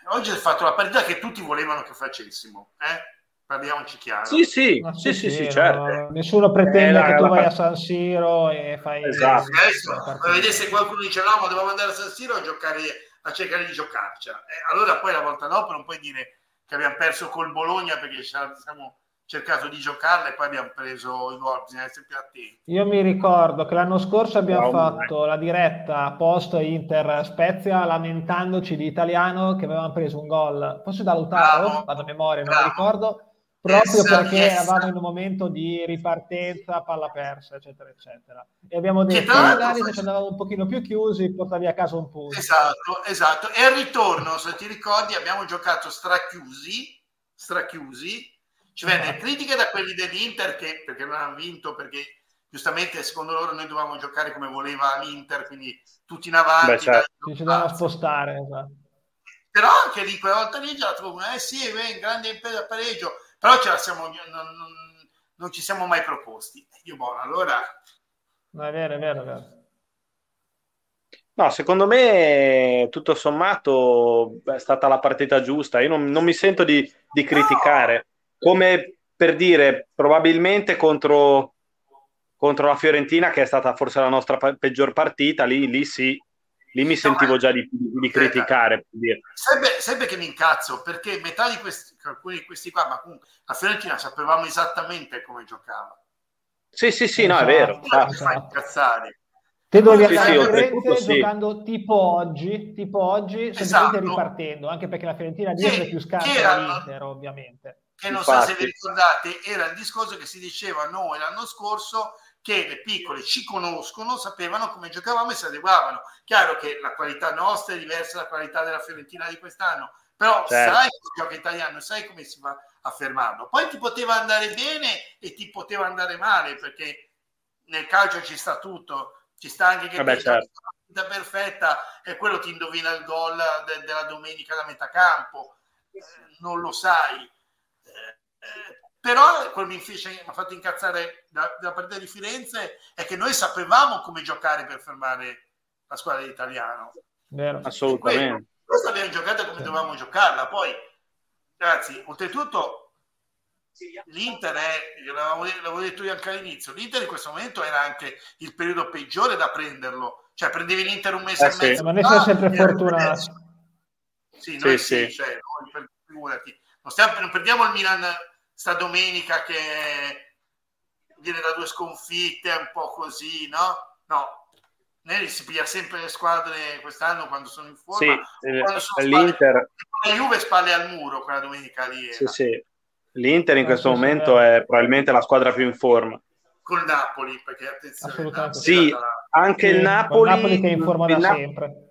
Speaker 1: oggi hai fatto la partita che tutti volevano che facessimo eh? Parliamoci chiaro
Speaker 3: sì sì, sì, sì, sì, certo.
Speaker 2: no, nessuno pretende eh, che tu vai a San Siro e fai
Speaker 1: esatto. adesso vedere se qualcuno dice no ma dobbiamo andare a San Siro a giocare a cercare di giocarci eh, allora poi la volta dopo non puoi dire che abbiamo perso col Bologna perché siamo cercato di giocarla e poi abbiamo preso i gol, bisogna essere più attenti.
Speaker 2: Io mi ricordo che l'anno scorso abbiamo no, fatto no. la diretta post Inter Spezia lamentandoci di italiano che avevamo preso un gol, forse da Lautaro, vado a memoria, non mi ricordo, proprio yes, perché yes. eravamo in un momento di ripartenza, palla persa, eccetera, eccetera. E abbiamo detto che magari se ci andavamo un pochino più chiusi, portavi a casa un punto.
Speaker 1: Esatto, esatto. E al ritorno, se ti ricordi, abbiamo giocato strachiusi, strachiusi, ci venne esatto. critiche da quelli dell'Inter che, perché non hanno vinto, perché giustamente secondo loro noi dovevamo giocare come voleva l'Inter, quindi tutti in avanti. Beh,
Speaker 2: certo. Ci dovevamo spostare, esatto.
Speaker 1: Però anche lì quella volta lì già trovo, eh sì, beh, grande impresa a pareggio, però ce la siamo, non, non, non, ci siamo mai proposti. Io, buono, allora...
Speaker 2: No, è vero, è vero, è vero.
Speaker 3: No, secondo me tutto sommato è stata la partita giusta. Io non, non mi sento di, di criticare. No. Come per dire, probabilmente contro, contro, la Fiorentina, che è stata forse la nostra peggior partita, lì, lì sì, lì mi sentivo già di, di criticare.
Speaker 1: Sempre, sempre, che mi incazzo, perché metà di questi, alcuni di questi qua, ma comunque la Fiorentina sapevamo esattamente come giocava.
Speaker 3: Sì, sì, sì, no, è vero.
Speaker 1: Non fa incazzare.
Speaker 2: Te dovevi andare sì, a Firenze sì. giocando tipo oggi, tipo oggi, semplicemente esatto. ripartendo, anche perché la Fiorentina dietro è più scarsa dell'Inter, ovviamente.
Speaker 1: Che non Infatti. so se vi ricordate, era il discorso che si diceva noi l'anno scorso che le piccole ci conoscono, sapevano come giocavamo e si adeguavano. Chiaro che la qualità nostra è diversa dalla qualità della Fiorentina di quest'anno, però certo. sai che gioca italiano, sai come si va a fermarlo. Poi ti poteva andare bene e ti poteva andare male, perché nel calcio ci sta tutto, ci sta anche che
Speaker 3: Vabbè, certo.
Speaker 1: la perfetta e quello ti indovina il gol de- della domenica da metà campo, eh, non lo sai. Eh, eh, però quello mi, mi ha fatto incazzare da, dalla partita di Firenze è che noi sapevamo come giocare per fermare la squadra italiana.
Speaker 3: Vero. Assolutamente.
Speaker 1: Questa abbiamo giocato come dovevamo giocarla. Poi, ragazzi, oltretutto l'Inter è, l'avevo, l'avevo detto io anche all'inizio, l'Inter in questo momento era anche il periodo peggiore da prenderlo. Cioè, prendevi l'Inter un mese eh, e mezzo.
Speaker 2: Ma ne sei sempre fortunato.
Speaker 1: Sì, noi sì, sì. Cioè, noi, figurati. Non, stiamo, non prendiamo il Milan sta domenica che viene da due sconfitte, un po' così, no? No, Neri si piglia sempre le squadre quest'anno quando sono in forma.
Speaker 3: Sì, eh, l'Inter...
Speaker 1: La Juve spalle al muro quella domenica lì.
Speaker 3: Sì, sì. L'Inter in questo momento è probabilmente la squadra più in forma.
Speaker 1: Col Napoli, perché attenzione.
Speaker 3: Sì, anche il Napoli...
Speaker 2: Il Napoli che è in forma da sempre.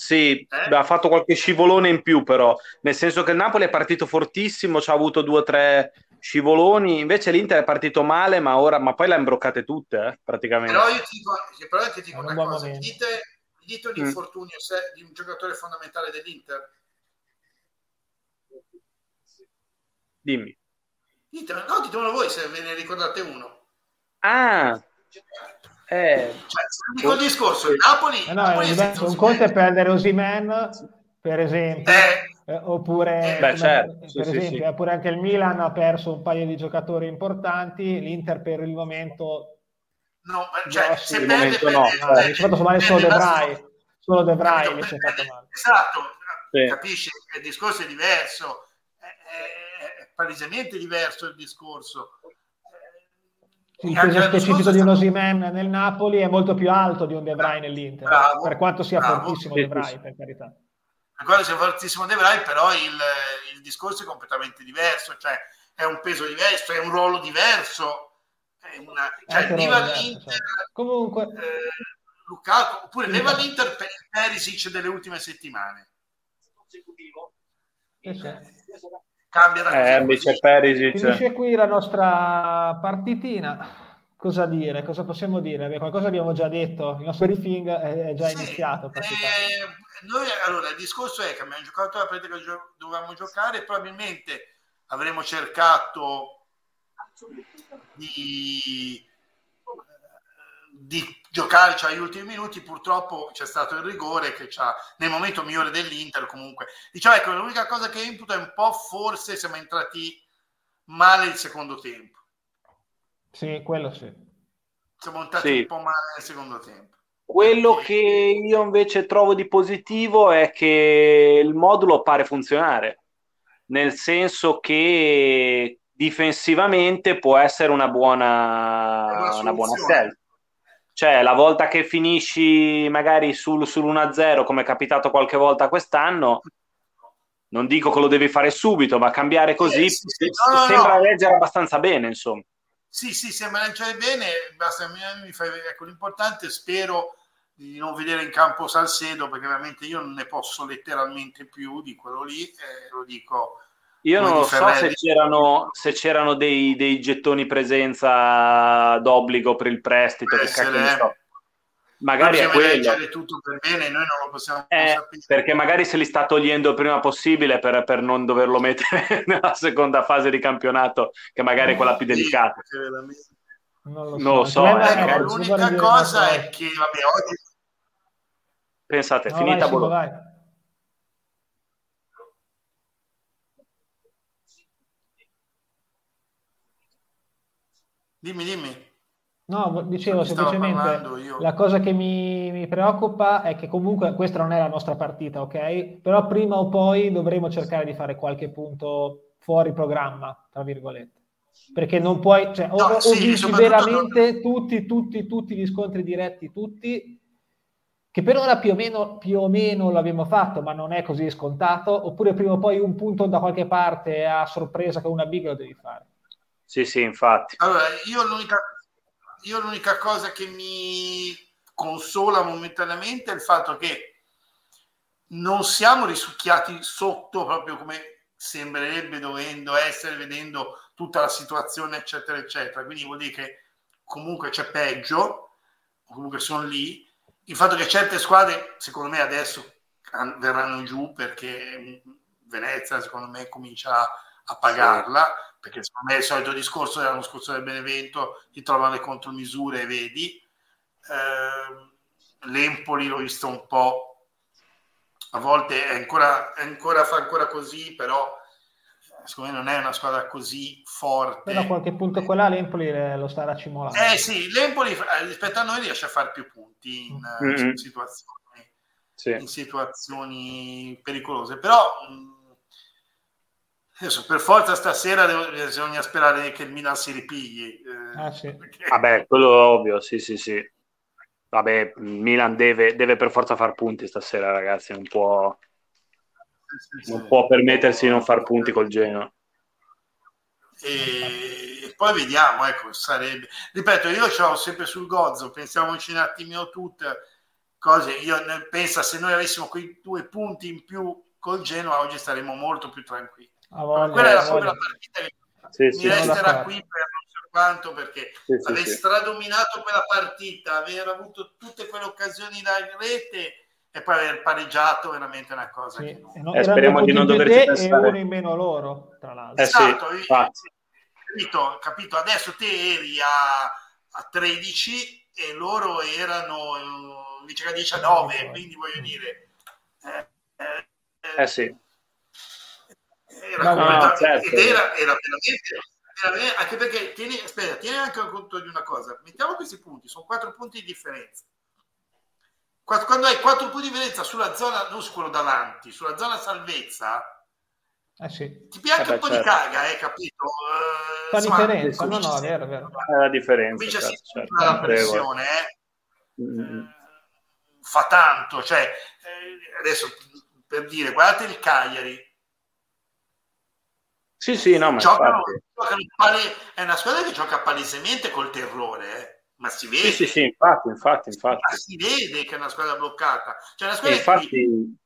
Speaker 3: Sì, eh? ha fatto qualche scivolone in più però, nel senso che il Napoli è partito fortissimo, ci ha avuto due o tre scivoloni, invece l'Inter è partito male, ma, ora, ma poi le ha imbroccate tutte, eh, praticamente.
Speaker 1: Però io ti dico, però ti dico una cosa, dite, dite un mm. infortunio mm. di un giocatore fondamentale dell'Inter?
Speaker 3: Dimmi.
Speaker 1: Dite, no, ditemelo voi se ve ne ricordate uno.
Speaker 3: Ah,
Speaker 1: eh, cioè, dico il discorso, il Napoli,
Speaker 2: eh no, Napoli
Speaker 1: è
Speaker 2: un conto è perdere Osimen, per esempio, eh, eh, oppure,
Speaker 3: beh, certo. per
Speaker 2: sì, esempio, sì, oppure anche il Milan ha perso un paio di giocatori importanti, l'Inter per il momento
Speaker 1: no, cioè, se perde,
Speaker 2: perde, no, perde, eh, male solo De Vrij, solo De Vrij che si è fatto male.
Speaker 1: Esatto, sì. capisci? Il discorso è diverso, è, è, è palesemente diverso il discorso
Speaker 2: il peso specifico di un Osimen nel Napoli è molto più alto di un De Vrij nell'Inter, bravo, per quanto sia bravo, fortissimo De Vrij, per carità.
Speaker 1: Per quanto sia fortissimo De Vrij, però il, il, discorso è completamente diverso, cioè è un peso diverso, è un ruolo diverso, è una, cioè leva l'Inter, certo.
Speaker 2: comunque
Speaker 1: eh, Lukaku, oppure sì, leva l'Inter per Perisic delle ultime settimane.
Speaker 2: Sì, sì
Speaker 1: cambia da
Speaker 3: eh, invece Perisic.
Speaker 2: Finisce qui la nostra partitina. Cosa dire? Cosa possiamo dire? Beh, qualcosa abbiamo già detto, il nostro briefing è, già sì, iniziato.
Speaker 1: Eh, noi, allora, il discorso è che abbiamo giocato la partita che dovevamo giocare, probabilmente avremmo cercato di di giocare agli ultimi minuti purtroppo c'è stato il rigore che c'ha nel momento migliore dell'Inter comunque. Diciamo ecco l'unica cosa che imputo è un po' forse siamo entrati male il secondo tempo.
Speaker 2: Sì quello sì.
Speaker 1: Siamo entrati sì. un po' male nel secondo tempo.
Speaker 3: Quello che io invece trovo di positivo è che il modulo pare funzionare nel senso che difensivamente può essere una buona, una, una buona scelta cioè, la volta che finisci magari sul, sull'1-0, come è capitato qualche volta quest'anno, non dico che lo devi fare subito, ma cambiare così eh, sì, sì. No, sembra no. leggere abbastanza bene, insomma.
Speaker 1: Sì, sì, sembra leggere bene, basta, mi fai, ecco, l'importante spero di non vedere in campo Salcedo, perché veramente io non ne posso letteralmente più di quello lì, eh, lo dico
Speaker 3: io non lo so se c'erano, se c'erano dei, dei, gettoni presenza d'obbligo per il prestito. Eh, che cacchio Magari è quello.
Speaker 1: tutto per bene, noi non lo possiamo
Speaker 3: eh, sapere. Perché magari se li sta togliendo il prima possibile per, per non doverlo mettere nella seconda fase di campionato, che magari è quella più delicata.
Speaker 2: Non lo so. Non lo so
Speaker 1: ecco, l'unica cosa è che vabbè, oggi...
Speaker 3: Pensate, no, finita vai, Bologna.
Speaker 1: Dimmi, dimmi.
Speaker 2: No, dicevo semplicemente la cosa che mi, mi, preoccupa è che comunque questa non è la nostra partita, ok? Però prima o poi dovremo cercare di fare qualche punto fuori programma, tra virgolette. Perché non puoi, cioè, no, o, sì, o vinci veramente no. tutti, tutti, tutti gli scontri diretti, tutti, che per ora più o, meno, più o meno l'abbiamo fatto, ma non è così scontato, oppure prima o poi un punto da qualche parte a sorpresa con una big lo devi fare.
Speaker 3: Sì, sì, infatti.
Speaker 1: Allora, io l'unica, io l'unica cosa che mi consola momentaneamente è il fatto che non siamo risucchiati sotto proprio come sembrerebbe dovendo essere, vedendo tutta la situazione, eccetera, eccetera. Quindi vuol dire che comunque c'è peggio, comunque sono lì. Il fatto che certe squadre, secondo me, adesso verranno giù perché Venezia, secondo me, comincia a pagarla perché secondo me è il solito discorso dell'anno scorso del Benevento, ti trovano le contromisure e vedi. Eh, L'Empoli l'ho visto un po', a volte è ancora, è ancora, fa ancora così, però secondo me non è una squadra così forte.
Speaker 2: Però a qualche punto quella l'Empoli lo sta racimolando.
Speaker 1: Eh sì, l'Empoli eh, rispetto a noi riesce a fare più punti in, mm-hmm. in, situazioni, sì. in situazioni, pericolose, però... Adesso per forza stasera devo, bisogna sperare che il Milan si ripigli.
Speaker 2: Eh, ah, sì.
Speaker 3: perché... Vabbè, quello è ovvio, sì, sì, sì. Vabbè, Milan deve, deve per forza far punti stasera, ragazzi, non può, sì, sì, non sì. può permettersi di non far punti col Genoa.
Speaker 1: E poi vediamo, ecco, sarebbe... Ripeto, io ce l'ho sempre sul gozzo, pensiamoci un attimino tutte cose. Io penso se noi avessimo quei due punti in più col Genoa oggi staremmo molto più tranquilli Voglia, quella era proprio la partita che sì, mi sì, resterà qui per non so quanto perché sì, aver sì, stradominato quella partita, aver avuto tutte quelle occasioni da rete e poi aver pareggiato veramente una cosa
Speaker 2: sì. che non... eh, speriamo di non doverci pensare e uno in meno loro tra l'altro.
Speaker 1: Eh, esatto, sì, capito, capito, adesso te eri a, a 13 e loro erano invece che a 19 quindi voglio dire
Speaker 3: eh, eh, eh sì
Speaker 1: era, no, no, certo. ed era, era veramente era, anche perché tieni, aspetta, tieni anche conto di una cosa mettiamo questi punti, sono quattro punti di differenza quando hai quattro punti di differenza sulla zona, non su quello davanti, sulla zona salvezza
Speaker 2: eh sì.
Speaker 1: ti piace eh un po' certo. di caga, eh, capito?
Speaker 2: Uh, Fa differenza, no, no, è vero, vero.
Speaker 3: È la differenza. Comincia
Speaker 1: certo, certo. la pressione, eh. Mm. fa tanto, cioè, eh, adesso per dire, guardate il Cagliari,
Speaker 3: sì, sì, no, ma giocano,
Speaker 1: giocano è una squadra che gioca palesemente col terrore, eh? ma si vede.
Speaker 3: Sì, sì, sì, infatti, infatti, infatti. Ma
Speaker 1: si vede che è una squadra bloccata. Cioè, una squadra
Speaker 3: infatti,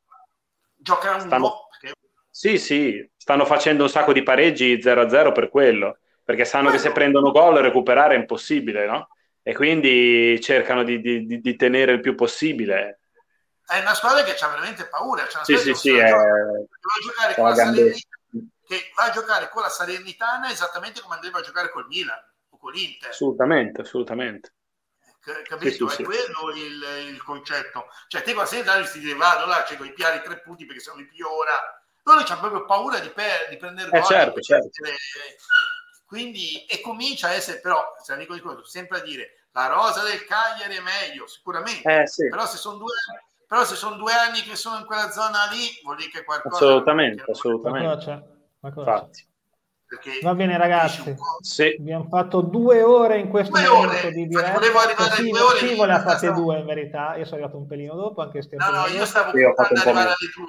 Speaker 1: gioca un stanno... po'. Perché...
Speaker 3: Sì, sì, stanno facendo un sacco di pareggi 0-0 per quello, perché sanno Quello. che se prendono gol recuperare è impossibile, no? E quindi cercano di, di, di tenere il più possibile.
Speaker 1: È una squadra che ha veramente paura. C'è una
Speaker 3: sì, sì, sì, è...
Speaker 1: giocare con la Salernitana che va a giocare con la Salernitana esattamente come andrebbe a giocare col Milan o con l'Inter.
Speaker 3: Assolutamente, assolutamente.
Speaker 1: capito? Sì, sì, è quello il, il, concetto. Cioè, te quando sei in vado là, c'è i piari tre punti perché sono i più ora. Loro hanno proprio paura di, per, di prendere
Speaker 3: eh, certo, certo.
Speaker 1: Quindi, e comincia a essere, però, se amico di quello, sempre a dire, la rosa del Cagliari è meglio, sicuramente.
Speaker 3: Eh, sì.
Speaker 1: Però se sono due però se sono due anni che sono in quella zona lì, vuol dire che qualcosa...
Speaker 3: Assolutamente, assolutamente.
Speaker 2: Infatti. Va bene ragazzi, sì. abbiamo fatto due ore in questo due momento ore. di diretta. Volevo arrivare sì, due ore. Sì, voleva fare stavo... due in verità, io sono arrivato un pelino dopo, anche
Speaker 1: No, no, io stavo io arrivare alle due,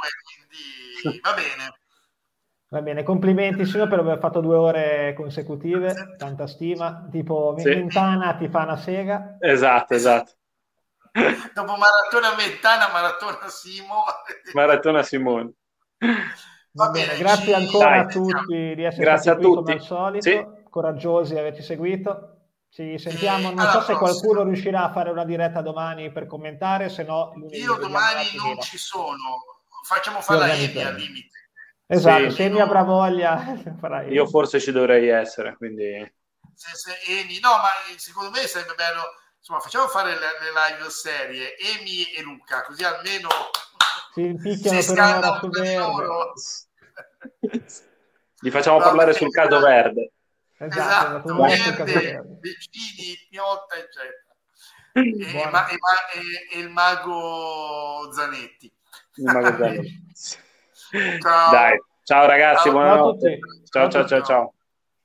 Speaker 1: quindi va bene.
Speaker 2: Va bene, complimenti signor per aver fatto due ore consecutive, tanta stima, tipo sì. Mentana ti fa una sega.
Speaker 3: Esatto, esatto.
Speaker 1: Dopo maratona Mentana, maratona Simo.
Speaker 3: Maratona Simone.
Speaker 2: Va bene, grazie ancora Dai, a tutti di essere grazie stati qui come al solito, sì. coraggiosi di averci seguito. Ci sentiamo, non so se qualcuno riuscirà a fare una diretta domani per commentare, se no
Speaker 1: Io domani non ci sono, facciamo fare la Emi al limite.
Speaker 2: Esatto, sì, se mi avrà voglia
Speaker 3: Io forse ci dovrei essere, quindi...
Speaker 1: Se, se Emi, no, ma secondo me sarebbe bello, insomma, facciamo fare le, le live serie, Emi e Luca, così almeno
Speaker 2: si picchiano si per un'ora su verde.
Speaker 3: Li facciamo Va parlare sul caso verde.
Speaker 1: Esatto, esatto verde, vicini, piotta, eccetera. E, ma, e, e, e, il mago Zanetti. Il mago Zanetti.
Speaker 3: ciao. Dai, ciao ragazzi, ciao, buonanotte. Ciao, ciao, ciao, ciao.